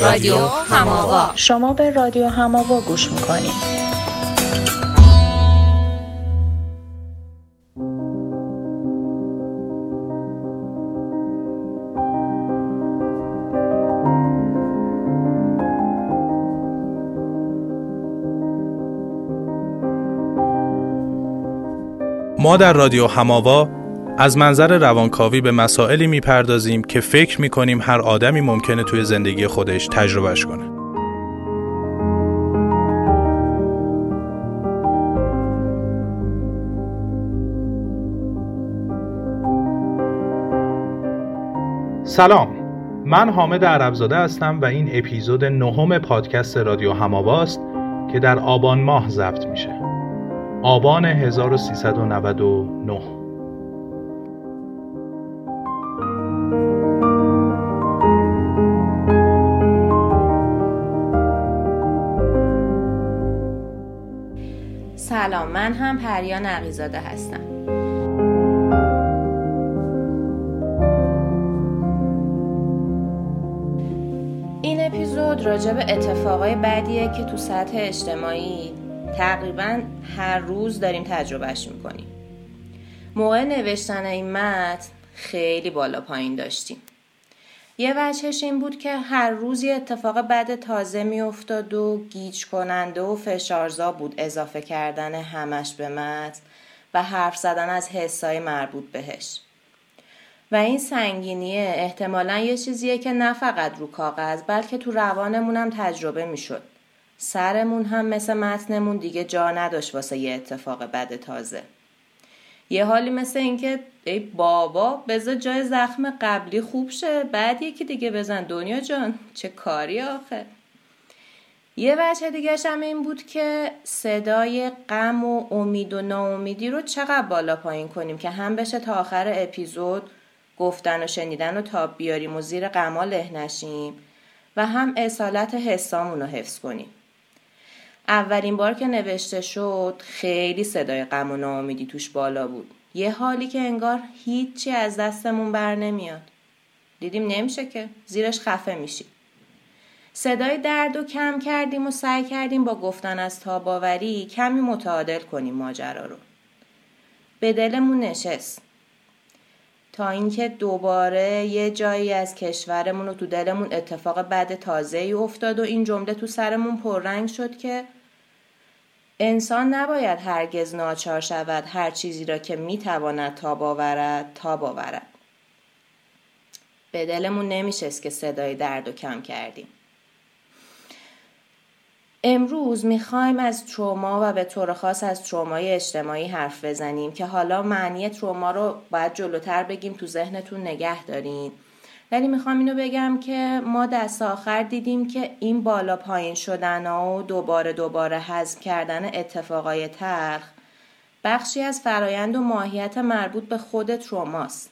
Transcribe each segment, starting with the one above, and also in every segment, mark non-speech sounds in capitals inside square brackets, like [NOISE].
رادیو هماوا. شما به رادیو هماوا گوش می‌کنید. ما در رادیو هماوا از منظر روانکاوی به مسائلی می‌پردازیم که فکر می‌کنیم هر آدمی ممکنه توی زندگی خودش تجربهش کنه. سلام. من حامد عربزاده هستم و این اپیزود نهم پادکست رادیو هماواست که در آبان ماه ضبط میشه. آبان 1399 من هم پریان عقیزاده هستم. این اپیزود راجع به اتفاقای بعدیه که تو سطح اجتماعی تقریبا هر روز داریم تجربهش می‌کنیم. موقع نوشتن این متن خیلی بالا پایین داشتیم. یه وجهش این بود که هر روز یه اتفاق بد تازه میافتاد و گیج کننده و فشارزا بود اضافه کردن همش به متن و حرف زدن از حسای مربوط بهش. و این سنگینیه احتمالا یه چیزیه که نه فقط رو کاغذ بلکه تو روانمونم تجربه می‌شد. سرمون هم مثل متنمون دیگه جا نداشت واسه یه اتفاق بد تازه. یه حالی مثل اینکه ای بابا بذار جای زخم قبلی خوب شه بعد یکی دیگه بزن. دنیا جان چه کاری آخه؟ یه وجه دیگه هم این بود که صدای غم و امید و ناامیدی رو چقدر بالا پایین کنیم که هم بشه تا آخر اپیزود گفتن و شنیدن و تاب بیاریم و زیر غما له نشیم و هم اصالت حسامون رو حفظ کنیم. اولین بار که نوشته شد خیلی صدای غم و ناامیدی توش بالا بود. یه حالی که انگار هیچی از دستمون بر نمیاد. دیدیم نمیشه که زیرش خفه میشیم. صدای درد و کم کردیم و سعی کردیم با گفتن از تاباوری کمی متعادل کنیم ماجرا رو. به دلمون نشست. تا اینکه دوباره یه جایی از کشورمون و تو دلمون اتفاق بد تازه ای افتاد و این جمله تو سرمون پررنگ شد که انسان نباید هرگز ناچار شود هر چیزی را که می‌تواند تا باورد تا باورد. به دلمون نمیشست که صدای درد و کم کردیم. امروز می‌خوایم از تروما و به طور خاص از ترومای اجتماعی حرف بزنیم که حالا معنی تروما رو باید جلوتر بگیم تو ذهنتون نگه دارین. ولی می‌خوام اینو بگم که ما دست آخر دیدیم که این بالا پایین شدن و دوباره دوباره حذف کردن اتفاقای تلخ بخشی از فرایند و ماهیت مربوط به خود تروماست.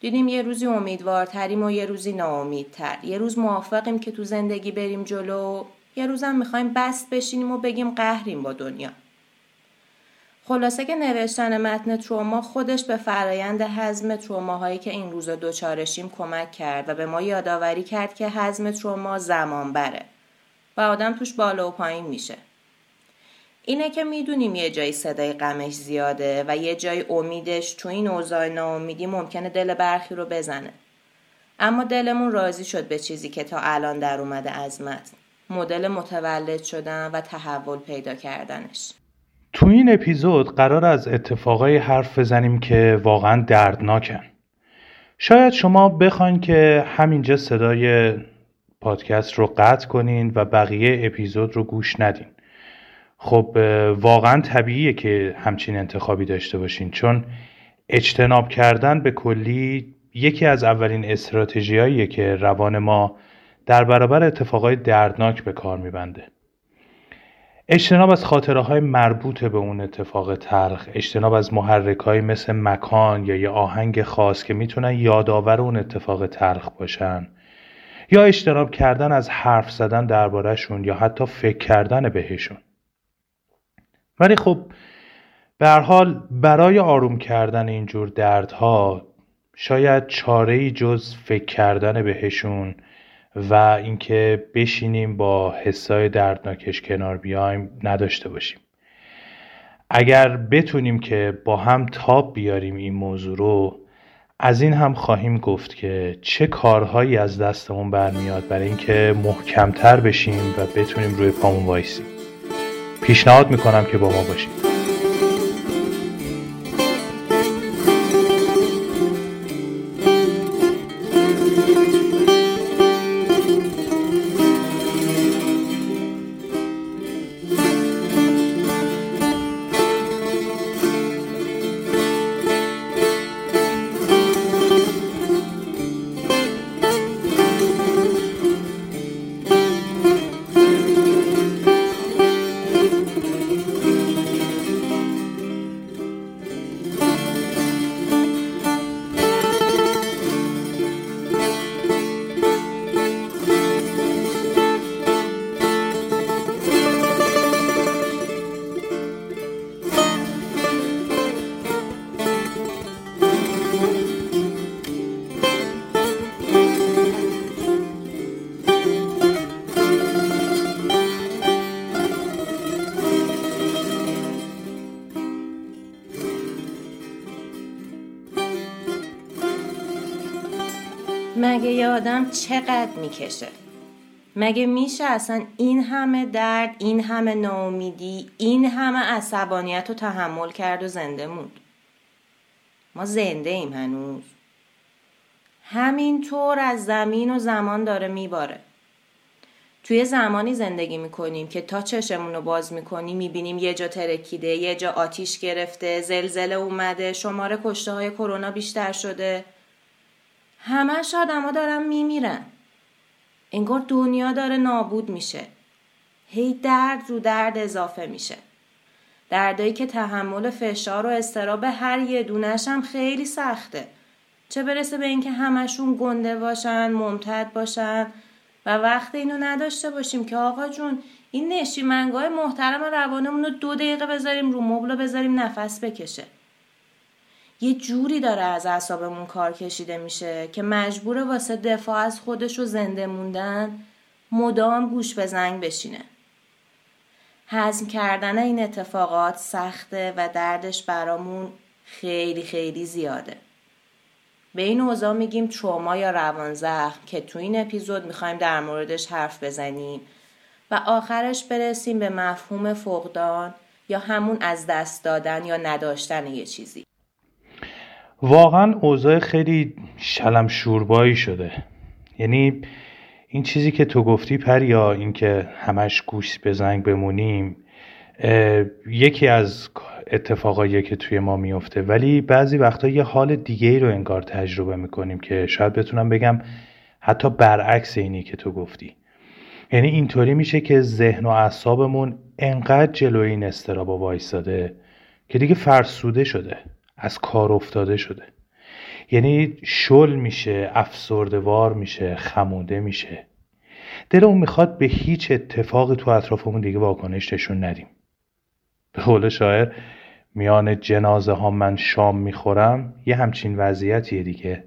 دیدیم یه روزی امیدوارتریم و یه روزی ناامیدتر. یه روز موافقیم که تو زندگی بریم جلو یه روزم می‌خوایم بست بشینیم و بگیم قهریم با دنیا. خلاصه که نوشتن متن تروما خودش به فرایند حزم تروماهایی که این روزا دوچارشیم کمک کرد و به ما یادآوری کرد که حزم تروما زمان بره و آدم توش بالا و پایین میشه. اینه که می‌دونیم یه جایی صدای غمش زیاده و یه جای امیدش تو این اوضاع ناامیدی ممکنه دل برخی رو بزنه. اما دلمون راضی شد به چیزی که تا الان در اومده از متن. مدل متولد شدن و تحول پیدا کردنش. تو این اپیزود قرار از اتفاقای حرف بزنیم که واقعا دردناکن. شاید شما بخواین که همینجا صدای پادکست رو قطع کنین و بقیه اپیزود رو گوش ندین. خب واقعا طبیعیه که همچین انتخابی داشته باشین چون اجتناب کردن به کلی یکی از اولین استراتژیاییه که روان ما در برابر اتفاقای دردناک به کار میبنده. اجتناب از خاطره های مربوط به اون اتفاق تلخ اجتناب از محرک های مثل مکان یا یه آهنگ خاص که می‌تونن یادآور اون اتفاق تلخ باشن یا اجتناب کردن از حرف زدن دربارهشون یا حتی فکر کردن بهشون. ولی خب به حال برای آروم کردن اینجور دردها شاید چاره ای جز فکر کردن بهشون و اینکه بشینیم با حسای دردناکش کنار بیایم نداشته باشیم. اگر بتونیم که با هم تاب بیاریم این موضوع رو از این هم خواهیم گفت که چه کارهایی از دستمون برمیاد برای اینکه محکمتر بشیم و بتونیم روی پامون وایسیم. پیشنهاد می‌کنم که با ما باشیم می‌کشه. مگه میشه اصلا این همه درد این همه ناامیدی این همه عصبانیت رو تحمل کرد و زنده موند؟ ما زنده ایم هنوز. همینطور از زمین و زمان داره میباره. توی زمانی زندگی می‌کنیم که تا چشمون رو باز می‌کنیم می‌بینیم یه جا ترکیده یه جا آتیش گرفته زلزله اومده شماره کشته های کرونا بیشتر شده. همش آدما دارن میمیرن. انگار دنیا داره نابود میشه. هی درد رو درد اضافه میشه. دردایی که تحمل فشار و استراب هر یه دونش هم خیلی سخته. چه برسه به اینکه همشون گنده باشن ممتد باشن و وقت اینو نداشته باشیم که آقا جون این نشیمنگاه محترم روانمون رو دو دقیقه بذاریم رو مبل بذاریم نفس بکشه. یه جوری داره از اعصابمون کار کشیده میشه که مجبور واسه دفاع از خودش و زنده موندن مدام گوش به زنگ بشینه. هضم کردن این اتفاقات سخته و دردش برامون خیلی خیلی زیاده. به این اوضاع میگیم تروما یا روان زخم که تو این اپیزود می‌خوایم در موردش حرف بزنیم و آخرش برسیم به مفهوم فقدان یا همون از دست دادن یا نداشتن یه چیزی. واقعا اوضاع خیلی شلم شوربایی شده. یعنی این چیزی که تو گفتی پریا اینکه همش گوش به زنگ بمونیم یکی از اتفاقایی که توی ما میفته. ولی بعضی وقتا یه حال دیگه ای رو انگار تجربه می‌کنیم که شاید بتونم بگم حتی برعکس اینی که تو گفتی. یعنی اینطوری میشه که ذهن و اعصابمون انقدر جلوی این استرابا وایستاده که دیگه فرسوده شده. از کار افتاده شده. یعنی شل میشه افسردوار میشه خموده میشه. دلمون می‌خواد به هیچ اتفاقی تو اطرافمون دیگه واکنش نشون ندیم. به قول شاعر میان جنازه ها من شام می‌خورم یه همچین وضعیتیه دیگه.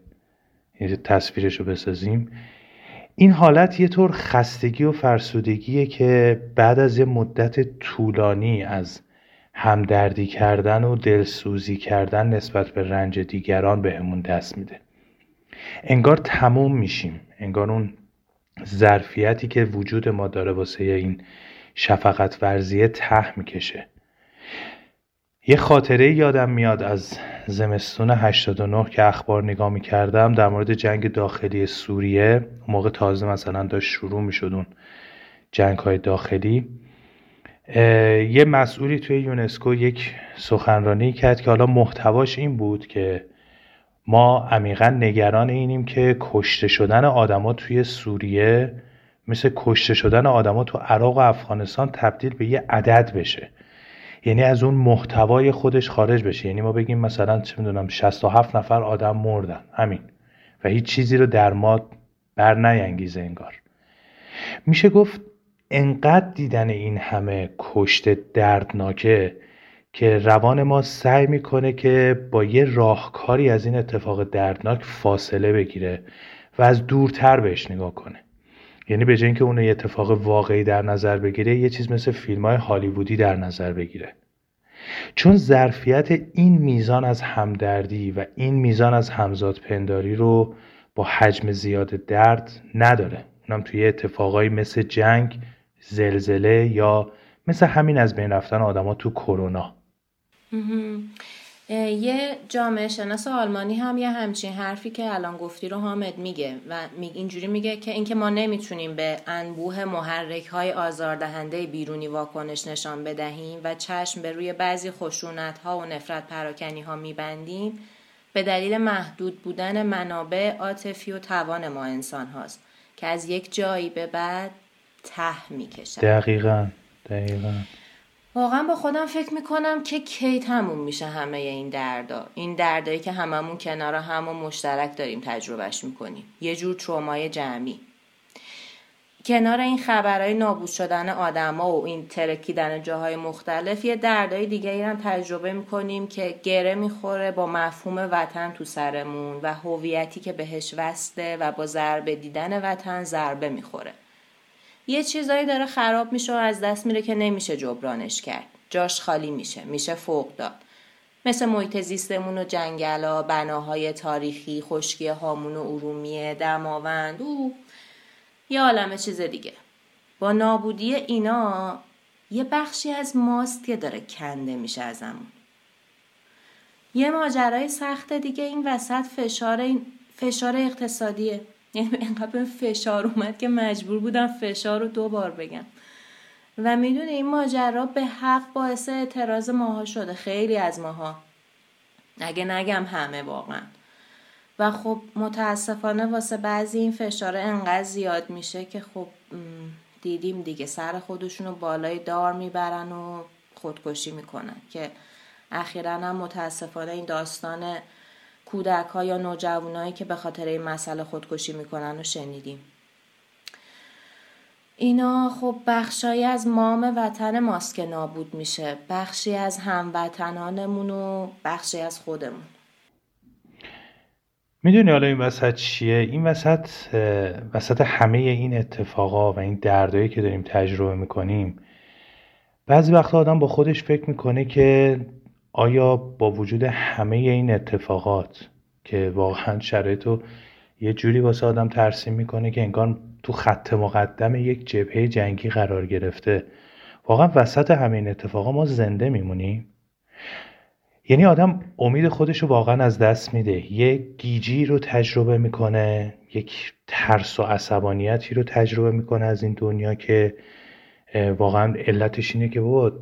یه تصویرش رو بسازیم. این حالت یه طور خستگی و فرسودگیه که بعد از یه مدت طولانی از همدردی کردن و دلسوزی کردن نسبت به رنج دیگران بهمون دست میده. انگار تموم میشیم. انگار اون ظرفیتی که وجود ما داره واسه این شفقت ورزیه ته می‌کشه. یه خاطره یادم میاد از زمستون 89 که اخبار نگاه می‌کردم در مورد جنگ داخلی سوریه. موقع تازه مثلا داشت شروع می‌شد اون جنگ های داخلی. یه مسئولی توی یونسکو یک سخنرانی کرد که حالا محتواش این بود که ما عمیقا نگران اینیم که کشته شدن آدما توی سوریه مثل کشته شدن آدما تو عراق و افغانستان تبدیل به یه عدد بشه. یعنی از اون محتوای خودش خارج بشه. یعنی ما بگیم مثلا چه می‌دونم 67 نفر آدم مردن. همین. و هیچ چیزی رو در ما بر انگار. میشه گفت انقدر دیدن این همه کشته دردناکه که روان ما سعی می‌کنه که با یه راهکاری از این اتفاق دردناک فاصله بگیره و از دورتر بهش نگاه کنه. یعنی به که اون یه اتفاق واقعی در نظر بگیره یه چیز مثل فیلم های هالیوودی در نظر بگیره. چون ظرفیت این میزان از همدردی و این میزان از همزاد پنداری رو با حجم زیاد درد نداره. اونم توی اتفاقایی مثل جنگ زلزله یا مثل همین از بین رفتن آدما تو کرونا. یه جامعه شناس آلمانی هم یه همچین حرفی که الان گفتی رو حامد میگه و اینجوری میگه که اینکه ما نمی‌تونیم به انبوه محرک های آزاردهنده بیرونی واکنش نشان بدهیم و چشم به روی بعضی خشونت ها و نفرت پراکنی ها میبندیم به دلیل محدود بودن منابع عاطفی و توان ما انسان هاست که از یک جایی به بعد ته می‌کشن دقیقا دقیقا. واقعا با خودم فکر می‌کنم که کی تموم میشه همه این دردا. این دردایی که هممون کنار هم و مشترک داریم تجربهش می‌کنیم. یه جور ترومای جمعی. کنار این خبرهای نابود شدن آدما و این ترکیدن جاهای مختلف یه دردای دیگه هم تجربه می‌کنیم که گره می‌خوره با مفهوم وطن تو سرمون و هویتی که بهش وسته و با ضربه دیدن وطن ضربه می‌خوره. یه چیزایی داره خراب میشه و از دست میره که نمیشه جبرانش کرد. جاش خالی میشه میشه فوق داد. مثل محیط زیستمون و جنگلا بناهای تاریخی خشکی هامون و ارومیه دماوند او. یه عالمه چیز دیگه. با نابودی اینا یه بخشی از ماست که داره کنده میشه ازمون. یه ماجرای سخت دیگه این وسط فشار این فشار اقتصادیه. یعنی اینقدر فشار اومد که مجبور بودم فشار رو دو بار بگم. و می‌دونه این ماجرا به حق باعث اعتراض ماها شده خیلی از ماها. اگه نگم همه واقعا. و خب متاسفانه واسه بعضی این فشار انقدر زیاد میشه که خب دیدیم دیگه سر خودشون رو بالای دار می‌برن و خودکشی می‌کنن که اخیرا هم متاسفانه این داستان کودک ها یا نوجوانایی که به خاطر این مسئله خودکشی می‌کنن و شنیدیم. اینا خب بخشایی از مام وطن ماست که نابود میشه. بخشی از هموطنانمون و بخشی از خودمون. می‌دونی حالا این وسط چیه؟ این وسط وسط همه این اتفاقا و این دردایی که داریم تجربه می‌کنیم بعضی وقتا آدم با خودش فکر می‌کنه که آیا با وجود همه این اتفاقات که واقعا شرایط رو یه جوری واسه آدم ترسیم می‌کنه که انگار تو خط مقدم یک جبهه جنگی قرار گرفته واقعا وسط همه این اتفاقا ما زنده میمونیم؟ یعنی آدم امید خودش رو واقعا از دست میده. یه گیجی رو تجربه می‌کنه یک ترس و عصبانیتی رو تجربه می‌کنه از این دنیا که واقعا علتش اینه که بابا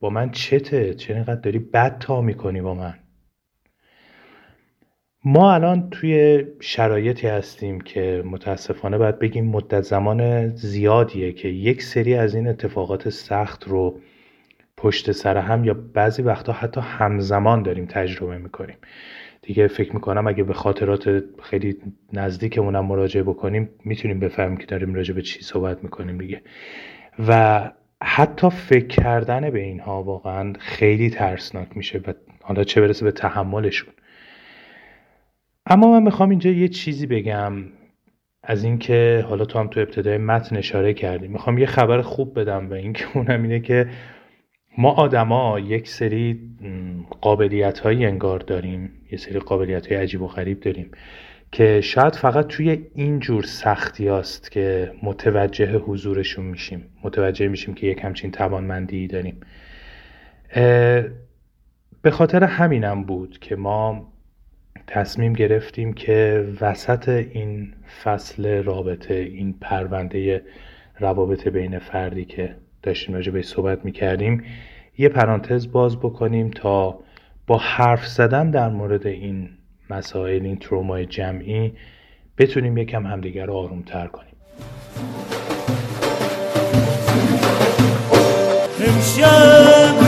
با من چته؟ چه اینقدر داری بد تا می‌کنی با من؟ ما الان توی شرایطی هستیم که متاسفانه باید بگیم مدت زمان زیادیه که یک سری از این اتفاقات سخت رو پشت سر هم یا بعضی وقتا حتی همزمان داریم تجربه می‌کنیم. دیگه فکر می‌کنم اگه به خاطرات خیلی نزدیکمونم مراجعه بکنیم می‌تونیم بفهمیم که داریم راجع به چی صحبت می‌کنیم دیگه. و حتی فکر کردن به اینها واقعا خیلی ترسناک میشه و حالا چه برسه به تحملشون. اما من می‌خوام اینجا یه چیزی بگم از اینکه حالا تو هم تو ابتدای متن اشاره کردی. می‌خوام یه خبر خوب بدم و اینکه اونم اینه که ما آدما یک سری قابلیت های انگار داریم یه سری قابلیت های عجیب و غریب داریم. که شاید فقط توی این جور سختی است که متوجه حضورشون میشیم. متوجه میشیم که یک همچین توانمندی داریم. به خاطر همینم بود که ما تصمیم گرفتیم که وسط این فصل رابطه این پرونده روابط بین فردی که داشتیم راجع به صحبت می‌کردیم یه پرانتز باز بکنیم تا با حرف زدن در مورد این مسائل این ترومای جمعی بتونیم یکم همدیگر رو آروم تر کنیم. امشب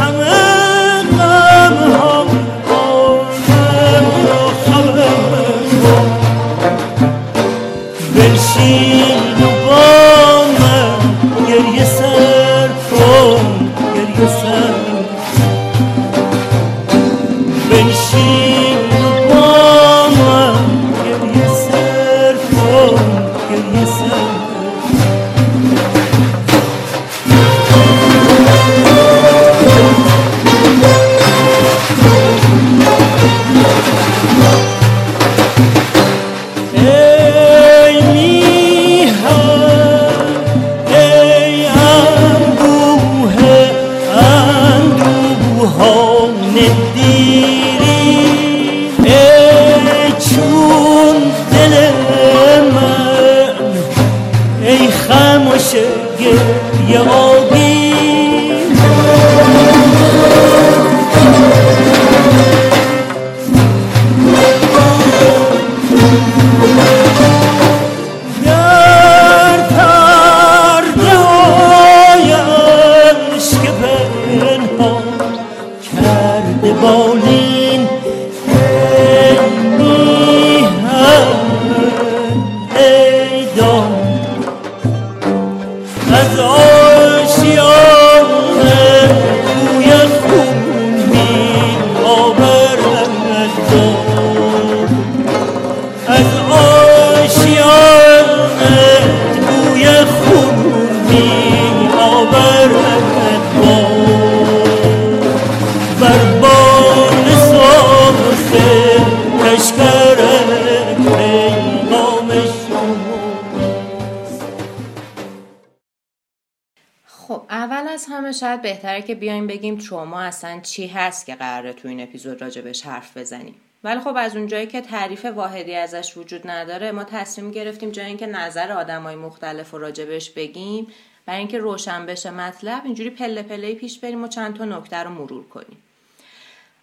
بهتره که بیایم بگیم تروما اصلا چی هست که قراره تو این اپیزود راجبش حرف بزنیم. ولی خب از اونجایی که تعریف واحدی ازش وجود نداره ما تصمیم گرفتیم جای اینکه نظر آدمای مختلف رو راجبش بگیم برای اینکه روشن بشه مطلب اینجوری پله پله پیش بریم و چند تا نکته رو مرور کنیم.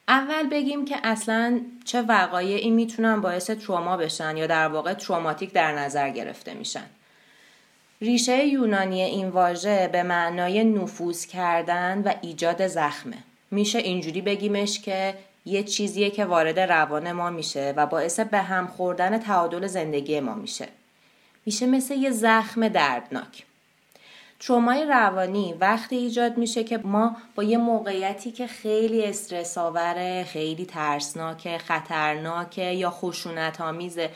اول بگیم که اصلا چه وقایعی می‌تونن باعث تروما بشن یا در واقع تروماتیک در نظر گرفته میشن. ریشه یونانی این واژه به معنای نفوذ کردن و ایجاد زخمه. میشه اینجوری بگیمش که یه چیزیه که وارد روان ما میشه و باعث به هم خوردن تعادل زندگی ما میشه. میشه مثل یه زخم دردناک. ترومای روانی وقتی ایجاد میشه که ما با یه موقعیتی که خیلی استرس آوره، خیلی ترسناکه، خطرناکه یا خشونت آمیزه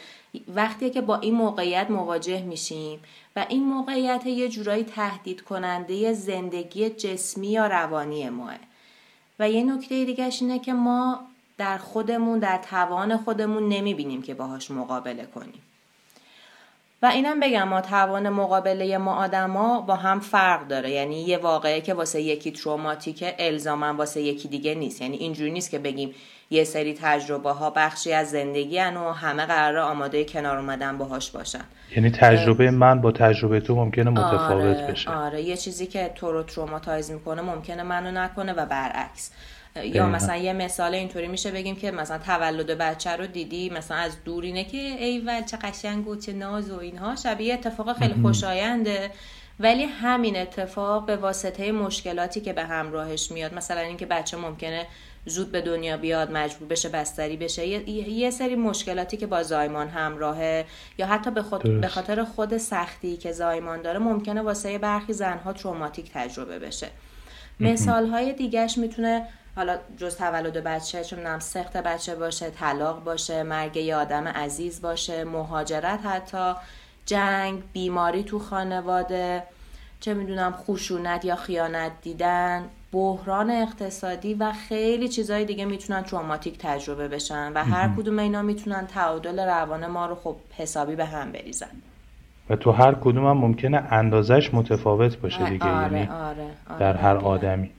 وقتی که با این موقعیت مواجه میشیم و این موقعیت یه جورایی تهدید کننده زندگی جسمی یا روانی ماه و یه نکته دیگهش اینه که ما در خودمون در توان خودمون نمی‌بینیم که باهاش مقابله کنیم. و اینم بگم ما توان مقابله ما آدما با هم فرق داره. یعنی یه واقعه که واسه یکی تروماتیکه الزاما واسه یکی دیگه نیست. یعنی اینجوری نیست که بگیم یه سری تجربه ها بخشی از زندگی و همه قرار آماده کنار اومدن باهاش باشن. یعنی تجربه من با تجربه تو ممکنه متفاوت آره، بشه. آره یه چیزی که تو رو traumatize می‌کنه ممکنه منو نکنه و برعکس. یا مثلا یه مثال اینطوری میشه بگیم که مثلا تولد بچه رو دیدی مثلا از دور اینه که ایول چه قشنگ و چه ناز و اینها. شبیه اتفاق خیلی خوشاینده. ولی همین اتفاق به واسطه مشکلاتی که به همراهش میاد مثلا اینکه بچه ممکنه زود به دنیا بیاد مجبور بشه بستری بشه. یه, سری مشکلاتی که با زایمان همراهه یا حتی به, خود به خاطر خود سختی که زایمان داره ممکنه واسه برخی زنها تروماتیک تجربه بشه. مثال های دیگهش می‌تونه حالا جز تولد بچه چون نم سخت بچه باشه طلاق باشه مرگ یه آدم عزیز باشه مهاجرت حتی جنگ بیماری تو خانواده چه می‌دونم خشونت یا خیانت دیدن. بحران اقتصادی و خیلی چیزهای دیگه می‌تونن تروماتیک تجربه بشن و هر کدوم اینا می‌تونن تعادل روان ما رو خب حسابی به هم بریزن. و تو هر کدوم هم ممکنه اندازش متفاوت باشه دیگه آره، یعنی آره، آره، در هر آدمی.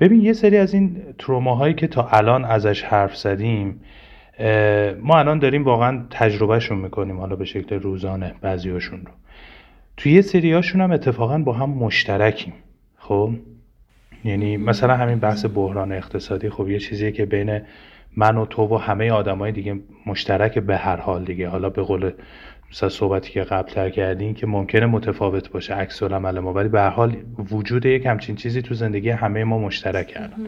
ببین یه سری از این تروماهایی که تا الان ازش حرف زدیم ما الان داریم واقعا تجربهشون می‌کنیم حالا به شکل روزانه بعضیاشون رو. توی یه سریاشون هم اتفاقا با هم مشترکیم خب؟ یعنی مثلا همین بحث بحران اقتصادی خب یه چیزیه که بین من و تو و همه آدمای دیگه مشترک به هر حال دیگه. حالا به قول مثلا صحبتی که قبل تر کردین که ممکنه متفاوت باشه عکس العمل ما ولی به هر حال وجود یک همچین چیزی تو زندگی همه ما مشترک کردن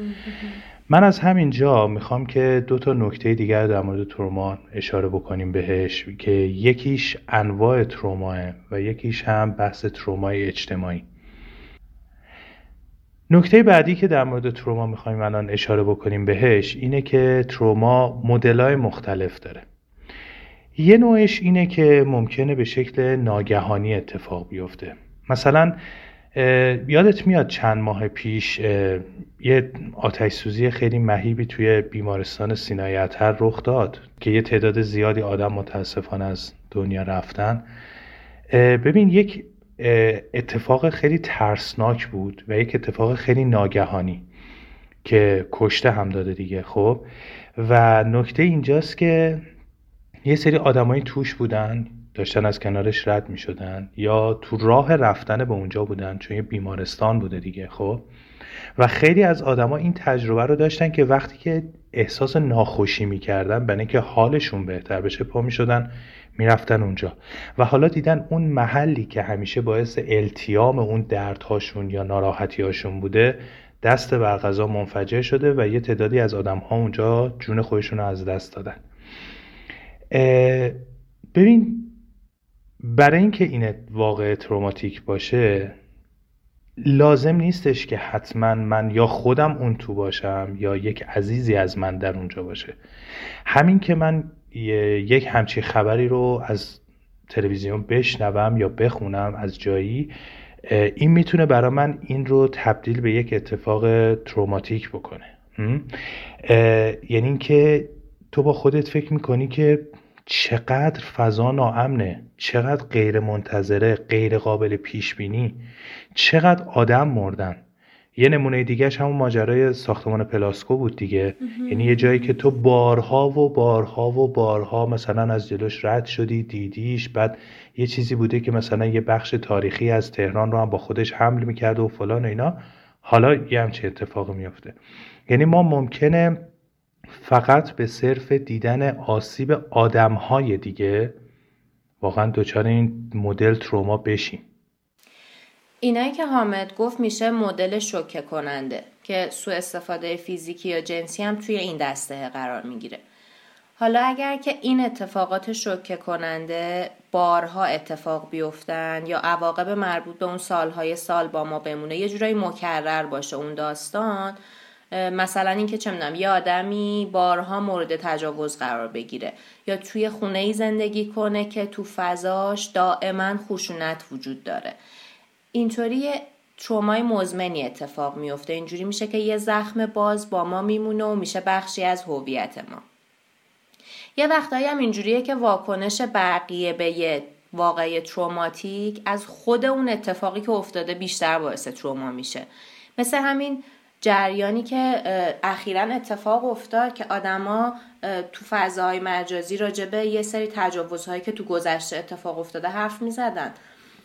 من از همین جا می‌خوام که دو تا نکته دیگر در مورد تروما اشاره بکنیم بهش که یکیش انواع تروماه و یکیش هم بحث ترومای اجتماعی. نکته بعدی که در مورد تروما می‌خوایم الان اشاره بکنیم بهش اینه که تروما مدلای مختلف داره. یه نوعش اینه که ممکنه به شکل ناگهانی اتفاق بیفته. مثلا یادت میاد چند ماه پیش یه آتش سوزی خیلی مهیبی توی بیمارستان سینای رخ داد که یه تعداد زیادی آدم متاسفانه از دنیا رفتن. ببین یک اتفاق خیلی ترسناک بود و یک اتفاق خیلی ناگهانی که کشته هم داده دیگه خب؟ و نکته اینجاست که یه سری آدمایی توش بودن داشتن از کنارش رد می شدن یا تو راه رفتن به اونجا بودن چون یه بیمارستان بوده دیگه خب؟ و خیلی از آدما این تجربه رو داشتن که وقتی که احساس ناخوشی می‌کردن برای اینکه حالشون بهتر بشه پا می‌شدن می‌رفتن اونجا. و حالا دیدن اون محلی که همیشه باعث التیام اون دردهاشون یا ناراحتیهاشون بوده دست بر غذا منفجر شده و یه تعدادی از آدم ها اونجا جون خودشون رو از دست دادن. ببین برای اینکه این واقع تروماتیک باشه لازم نیستش که حتما من یا خودم اون تو باشم یا یک عزیزی از من در اونجا باشه. همین که من یک همچی خبری رو از تلویزیون بشنوم یا بخونم از جایی این می‌تونه برای من این رو تبدیل به یک اتفاق تروماتیک بکنه. یعنی اینکه تو با خودت فکر می‌کنی که چقدر فضا ناامنه چقدر غیر منتظره غیر قابل پیش بینی چقدر آدم مردن. یه نمونه دیگهش همون ماجرای ساختمان پلاسکو بود دیگه. یعنی یه جایی که تو بارها و بارها و بارها مثلا از جلوش رد شدی دیدیش بعد یه چیزی بوده که مثلا یه بخش تاریخی از تهران رو هم با خودش حمل می‌کرد و فلان و اینا. حالا یه همچه اتفاقی میفته یعنی ما ممکنه فقط به صرف دیدن آسیب آدمهای دیگه واقعا دچار این مدل تروما بشیم. اینایی که حامد گفت میشه مدل شوکه کننده که سوء استفاده فیزیکی یا جنسی هم توی این دسته قرار می‌گیره. حالا اگر که این اتفاقات شوکه کننده بارها اتفاق بیفتن یا عواقب مربوط به اون سالهای سال با ما بمونه یه جورایی مکرر باشه اون داستان مثلا اینکه چه می‌دونم یه آدمی بارها مورد تجاوز قرار بگیره یا توی خونه ای زندگی کنه که تو فضاش دائما خشونت وجود داره. اینطوری ترومای مزمنی اتفاق میفته. اینجوری میشه که یه زخم باز با ما میمونه و میشه بخشی از هویت ما. یه وقتایی هم اینجوریه که واکنش بقیه به یه واقعی تروماتیک از خود اون اتفاقی که افتاده بیشتر باعث تروما میشه. مثل همین جریانی که اخیرا اتفاق افتاد که آدما تو فضاهای مجازی راجبه یه سری تجاوزهایی که تو گذشته اتفاق افتاده حرف می‌زدن.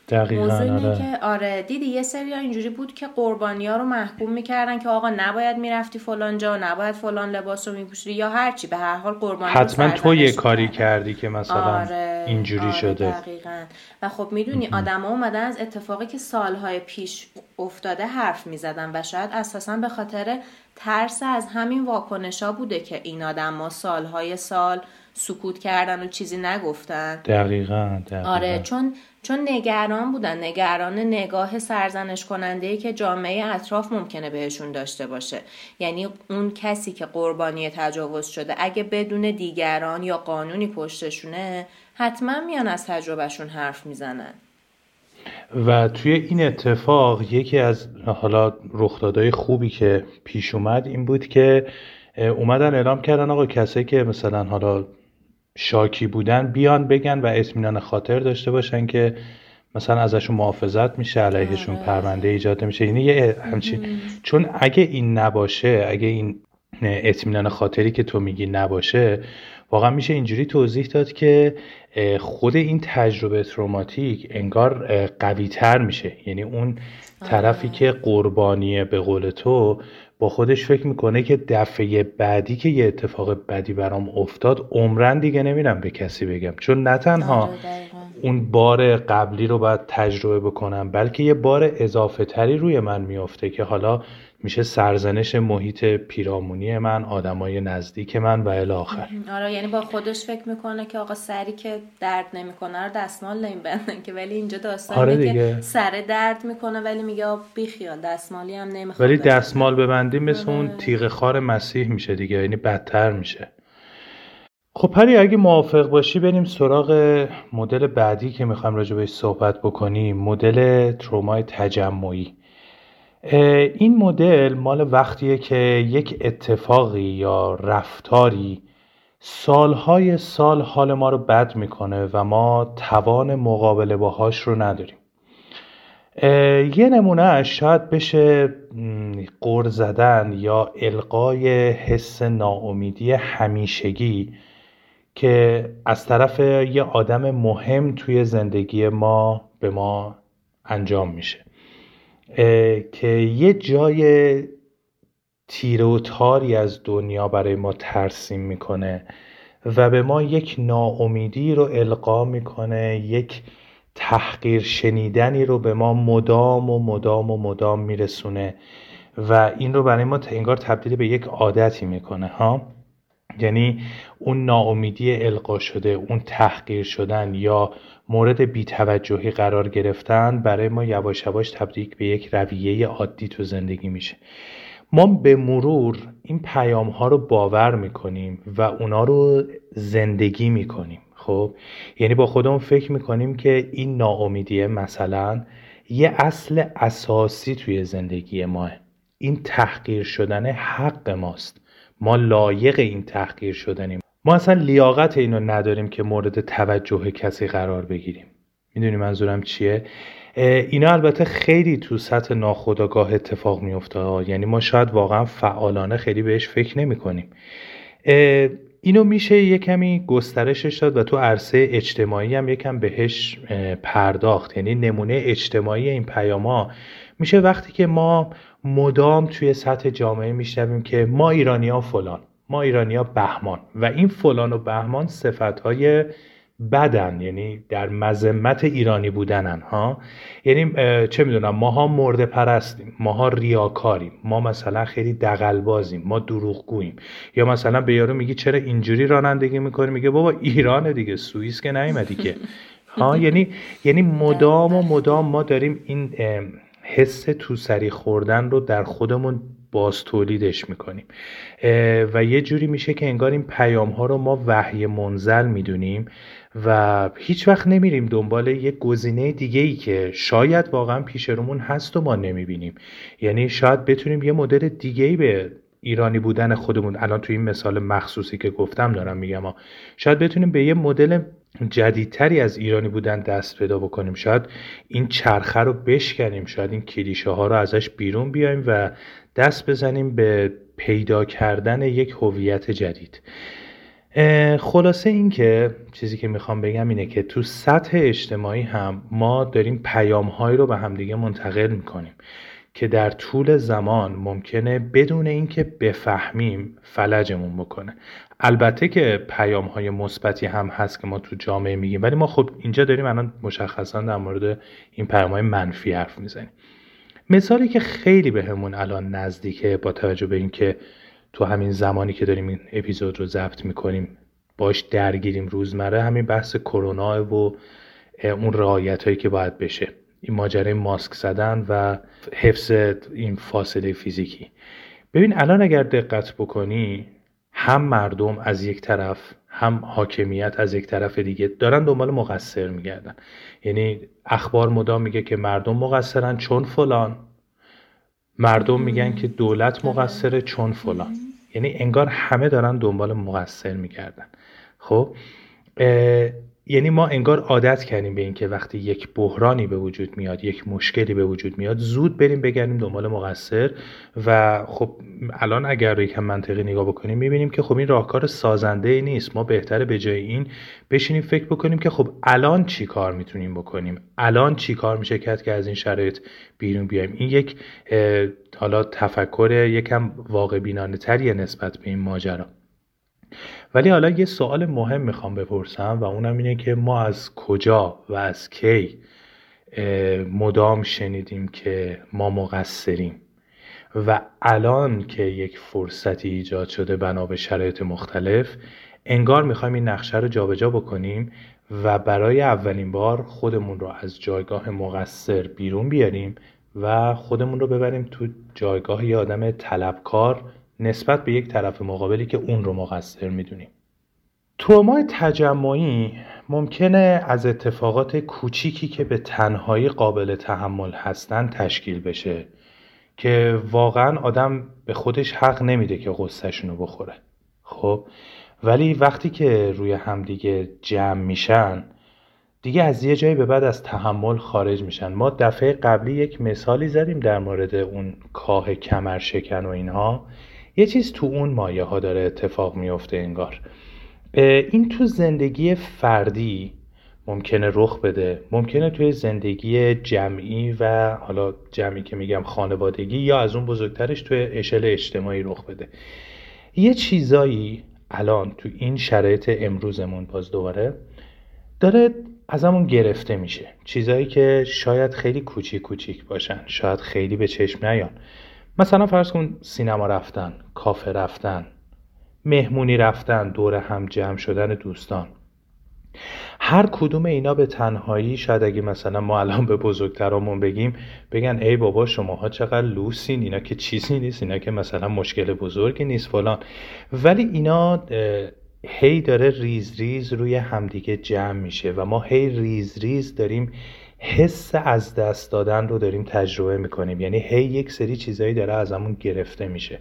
دقیقا موضوع اینه آره. که آره دیدی یه سری اینجوری بود که قربانی ها رو محکوم می‌کردن که آقا نباید می‌رفتی فلان جا نباید فلان لباس رو میپوشیدی یا هرچی به هر حال قربانی حتما تو یه کاری کردی که مثلا آره. اینجوری آره شده دقیقا و خب می‌دونی آدم ها اومدن از اتفاقی که سالهای پیش افتاده حرف می‌زدن و شاید اساسا به خاطر ترس از همین واکنش ها بوده که این آدم ها سالهای سال سکوت کردن و چیزی نگفتن؟ دقیقا, دقیقا. آره چون چون نگران بودن. نگران نگاه سرزنش کننده ای که جامعه اطراف ممکنه بهشون داشته باشه. یعنی اون کسی که قربانی تجاوز شده اگه بدون دیگران یا قانونی پشتشونه حتما میان از تجربهشون حرف می‌زنن. و توی این اتفاق یکی از حالا رخدادهای خوبی که پیش اومد این بود که اومدن اعلام کردن آقا کسایی که مثلا حالا شاکی بودن بیان بگن و اطمینان خاطر داشته باشن که مثلا ازشون محافظت میشه علیهشون آره. پرونده ایجاد میشه یعنی یه همچین چون اگه این نباشه اگه این اطمینان خاطری که تو میگی نباشه واقعا میشه اینجوری توضیح داد که خود این تجربه تروماتیک انگار قوی تر میشه یعنی اون طرفی آره. که قربانیه به قول تو با خودش فکر می‌کنه که دفعه بعدی که یه اتفاق بدی برام افتاد عمرن دیگه نمیرم به کسی بگم. چون نه تنها آره، اون بار قبلی رو باید تجربه بکنم بلکه یه بار اضافه تری روی من میافته که حالا میشه سرزنش محیط پیرامونی من آدمای نزدیک من و الی آخر. آره یعنی با خودش فکر می‌کنه که آقا سری که درد نمی‌کنه رو دستمال نمیبندن که ولی اینجا داستان آره دیگه. که سر درد می‌کنه ولی میگه بیخیال دستمالی هم نمی‌خواد ولی دستمال ببندی مثل اون آره. تیغ خار مسیح میشه دیگه یعنی بدتر میشه. خب پری اگه موافق باشی بریم سراغ مدل بعدی که می‌خوایم راجع بهش صحبت بکنیم. مدل ترومای تجمعی. این مدل مال وقتیه که یک اتفاقی یا رفتاری سالهای سال حال ما رو بد می‌کنه و ما توان مقابله باهاش رو نداریم. یه نمونه شاید بشه قر زدن یا القای حس ناامیدی همیشگی که از طرف یه آدم مهم توی زندگی ما به ما انجام میشه. که یه جای تیره و تاری از دنیا برای ما ترسیم می‌کنه و به ما یک ناامیدی رو القا می‌کنه یک تحقیر شنیدنی رو به ما مدام و مدام و مدام میرسونه و این رو برای ما انگار تبدیل به یک عادتی می‌کنه ها؟ یعنی اون ناامیدی القا شده اون تحقیر شدن یا مورد بیتوجهی قرار گرفتن برای ما یواش یواش تبدیل به یک رویه عادی تو زندگی میشه. ما به مرور این پیام ها رو باور می‌کنیم و اونا رو زندگی می‌کنیم خب؟ یعنی با خودمون فکر می‌کنیم که این ناامیدیه مثلا یه اصل اساسی توی زندگی ماه. این تحقیر شدن حق ماست. ما لایق این تحقیر شدنیم. ما اصلا لیاقت اینو نداریم که مورد توجه کسی قرار بگیریم. می‌دونی منظورم چیه؟ اینا البته خیلی تو سطح ناخودآگاه اتفاق میفته یعنی ما شاید واقعا فعالانه خیلی بهش فکر نمی کنیم اینو میشه یه کمی گسترشش داد و تو عرصه اجتماعی هم یکم بهش پرداخت. یعنی نمونه اجتماعی این پیاما میشه وقتی که ما مدام توی سطح جامعه میشنویم که ما ایرانی ها فلان. ما ایرانی ها بهمان و این فلان و بهمان صفت های بدن یعنی در مذمت ایرانی بودنن ها. یعنی چه می‌دونم ماها مرده پرستیم ماها ریاکاریم ما مثلا خیلی دقلبازیم ما دروغگوییم. یا مثلا به یارو میگی چرا اینجوری رانندگی می‌کنی؟ میگه بابا ایران دیگه سوئیس که نیومدی که. ها یعنی یعنی مدام و مدام ما داریم این حس تو سری خوردن رو در خودمون باز تولیدش می‌کنیم و یه جوری میشه که انگار این پیام ها رو ما وحی منزل می‌دونیم و هیچ وقت نمیریم دنبال یه گزینه دیگه ای که شاید واقعا پیش رومون هست و ما نمی‌بینیم یعنی شاید بتونیم یه مدل دیگه ای به ایرانی بودن خودمون الان تو این مثال مخصوصی که گفتم دارم میگم ها. شاید بتونیم به یه مدل جدیدتری از ایرانی بودن دست پیدا بکنیم شاید این چرخه رو بشکنیم شاید این کلیشه ها رو ازش بیرون بیایم و دست بزنیم به پیدا کردن یک هویت جدید. خلاصه این که چیزی که می‌خوام بگم اینه که تو سطح اجتماعی هم ما داریم پیام رو به همدیگه منتقل می‌کنیم که در طول زمان ممکنه بدون اینکه بفهمیم فلجمون بکنه. البته که پیام های مثبتی هم هست که ما تو جامعه میگیم ولی ما خب اینجا داریم الان مشخصا در مورد این پیام های منفی حرف می‌زنیم. مثالی که خیلی بهمون به الان نزدیکه با توجه به اینکه تو همین زمانی که داریم این اپیزود رو ضبط می‌کنیم باش درگیریم روزمره همین بحث کرونا و اون رعایت هایی که باید بشه. این ماجرای ماسک زدن و حفظ این فاصله فیزیکی. ببین الان اگر دقت بکنی هم مردم از یک طرف هم حاکمیت از یک طرف دیگه دارن دنبال مقصر میگردن. یعنی اخبار مدام میگه که مردم مقصرن چون فلان. مردم میگن که دولت مقصره چون فلان. یعنی انگار همه دارن دنبال مقصر میگردن. خب یعنی ما انگار عادت کردیم به اینکه وقتی یک بحرانی به وجود میاد یک مشکلی به وجود میاد زود بریم بگردیم دنبال مقصر و خب الان اگر یکم منطقی نگاه بکنیم می‌بینیم که خب این راهکار سازنده ای نیست. ما بهتره به جای این بشینیم فکر بکنیم که خب الان چی کار می‌تونیم بکنیم؟ الان چی کار میشه کرد که از این شرایط بیرون بیایم؟ این یک حالا تفکر یکم واقع بینانه تریه نسبت به این ماجرا. ولی حالا یه سوال مهم می‌خوام بپرسم و اونم اینه که ما از کجا و از کی مدام شنیدیم که ما مقصریم و الان که یک فرصتی ایجاد شده بنا به شرایط مختلف انگار می‌خوایم این نقشه رو جابجا بکنیم و برای اولین بار خودمون رو از جایگاه مقصر بیرون بیاریم و خودمون رو ببریم تو جایگاه یه آدم طلبکار نسبت به یک طرف مقابلی که اون رو مقصر می‌دونیم. ترومای تجمعی ممکنه از اتفاقات کوچیکی که به تنهایی قابل تحمل هستن تشکیل بشه که واقعا آدم به خودش حق نمیده که غصهشون رو بخوره. خب؟ ولی وقتی که روی همدیگه جمع میشن دیگه از یه جایی به بعد از تحمل خارج میشن. ما دفعه قبلی یک مثالی زدیم در مورد اون کاه کمر شکن و اینها. یه چیز تو اون مایه ها داره اتفاق میفته انگار. این تو زندگی فردی ممکنه رخ بده. ممکنه توی زندگی جمعی و حالا جمعی که میگم خانوادگی یا از اون بزرگترش توی اشل اجتماعی رخ بده. یه چیزایی الان تو این شرایط امروزمون باز دوباره داره ازمون گرفته میشه. چیزایی که شاید خیلی کوچیک کوچیک باشن شاید خیلی به چشم نیان. مثلا فرض کن سینما رفتن کافه رفتن مهمونی رفتن دور هم جمع شدن دوستان. هر کدوم اینا به تنهایی شاید اگه مثلا ما الان به بزرگترامون بگیم بگن ای بابا شماها چقدر لوسین اینا که چیزی نیست اینا که مثلا مشکل بزرگی نیست فلان. ولی اینا هی داره ریز ریز روی همدیگه جمع میشه و ما هی ریز ریز داریم حس از دست دادن رو داریم تجربه می‌کنیم. یعنی هی یک سری چیزایی داره ازمون گرفته میشه.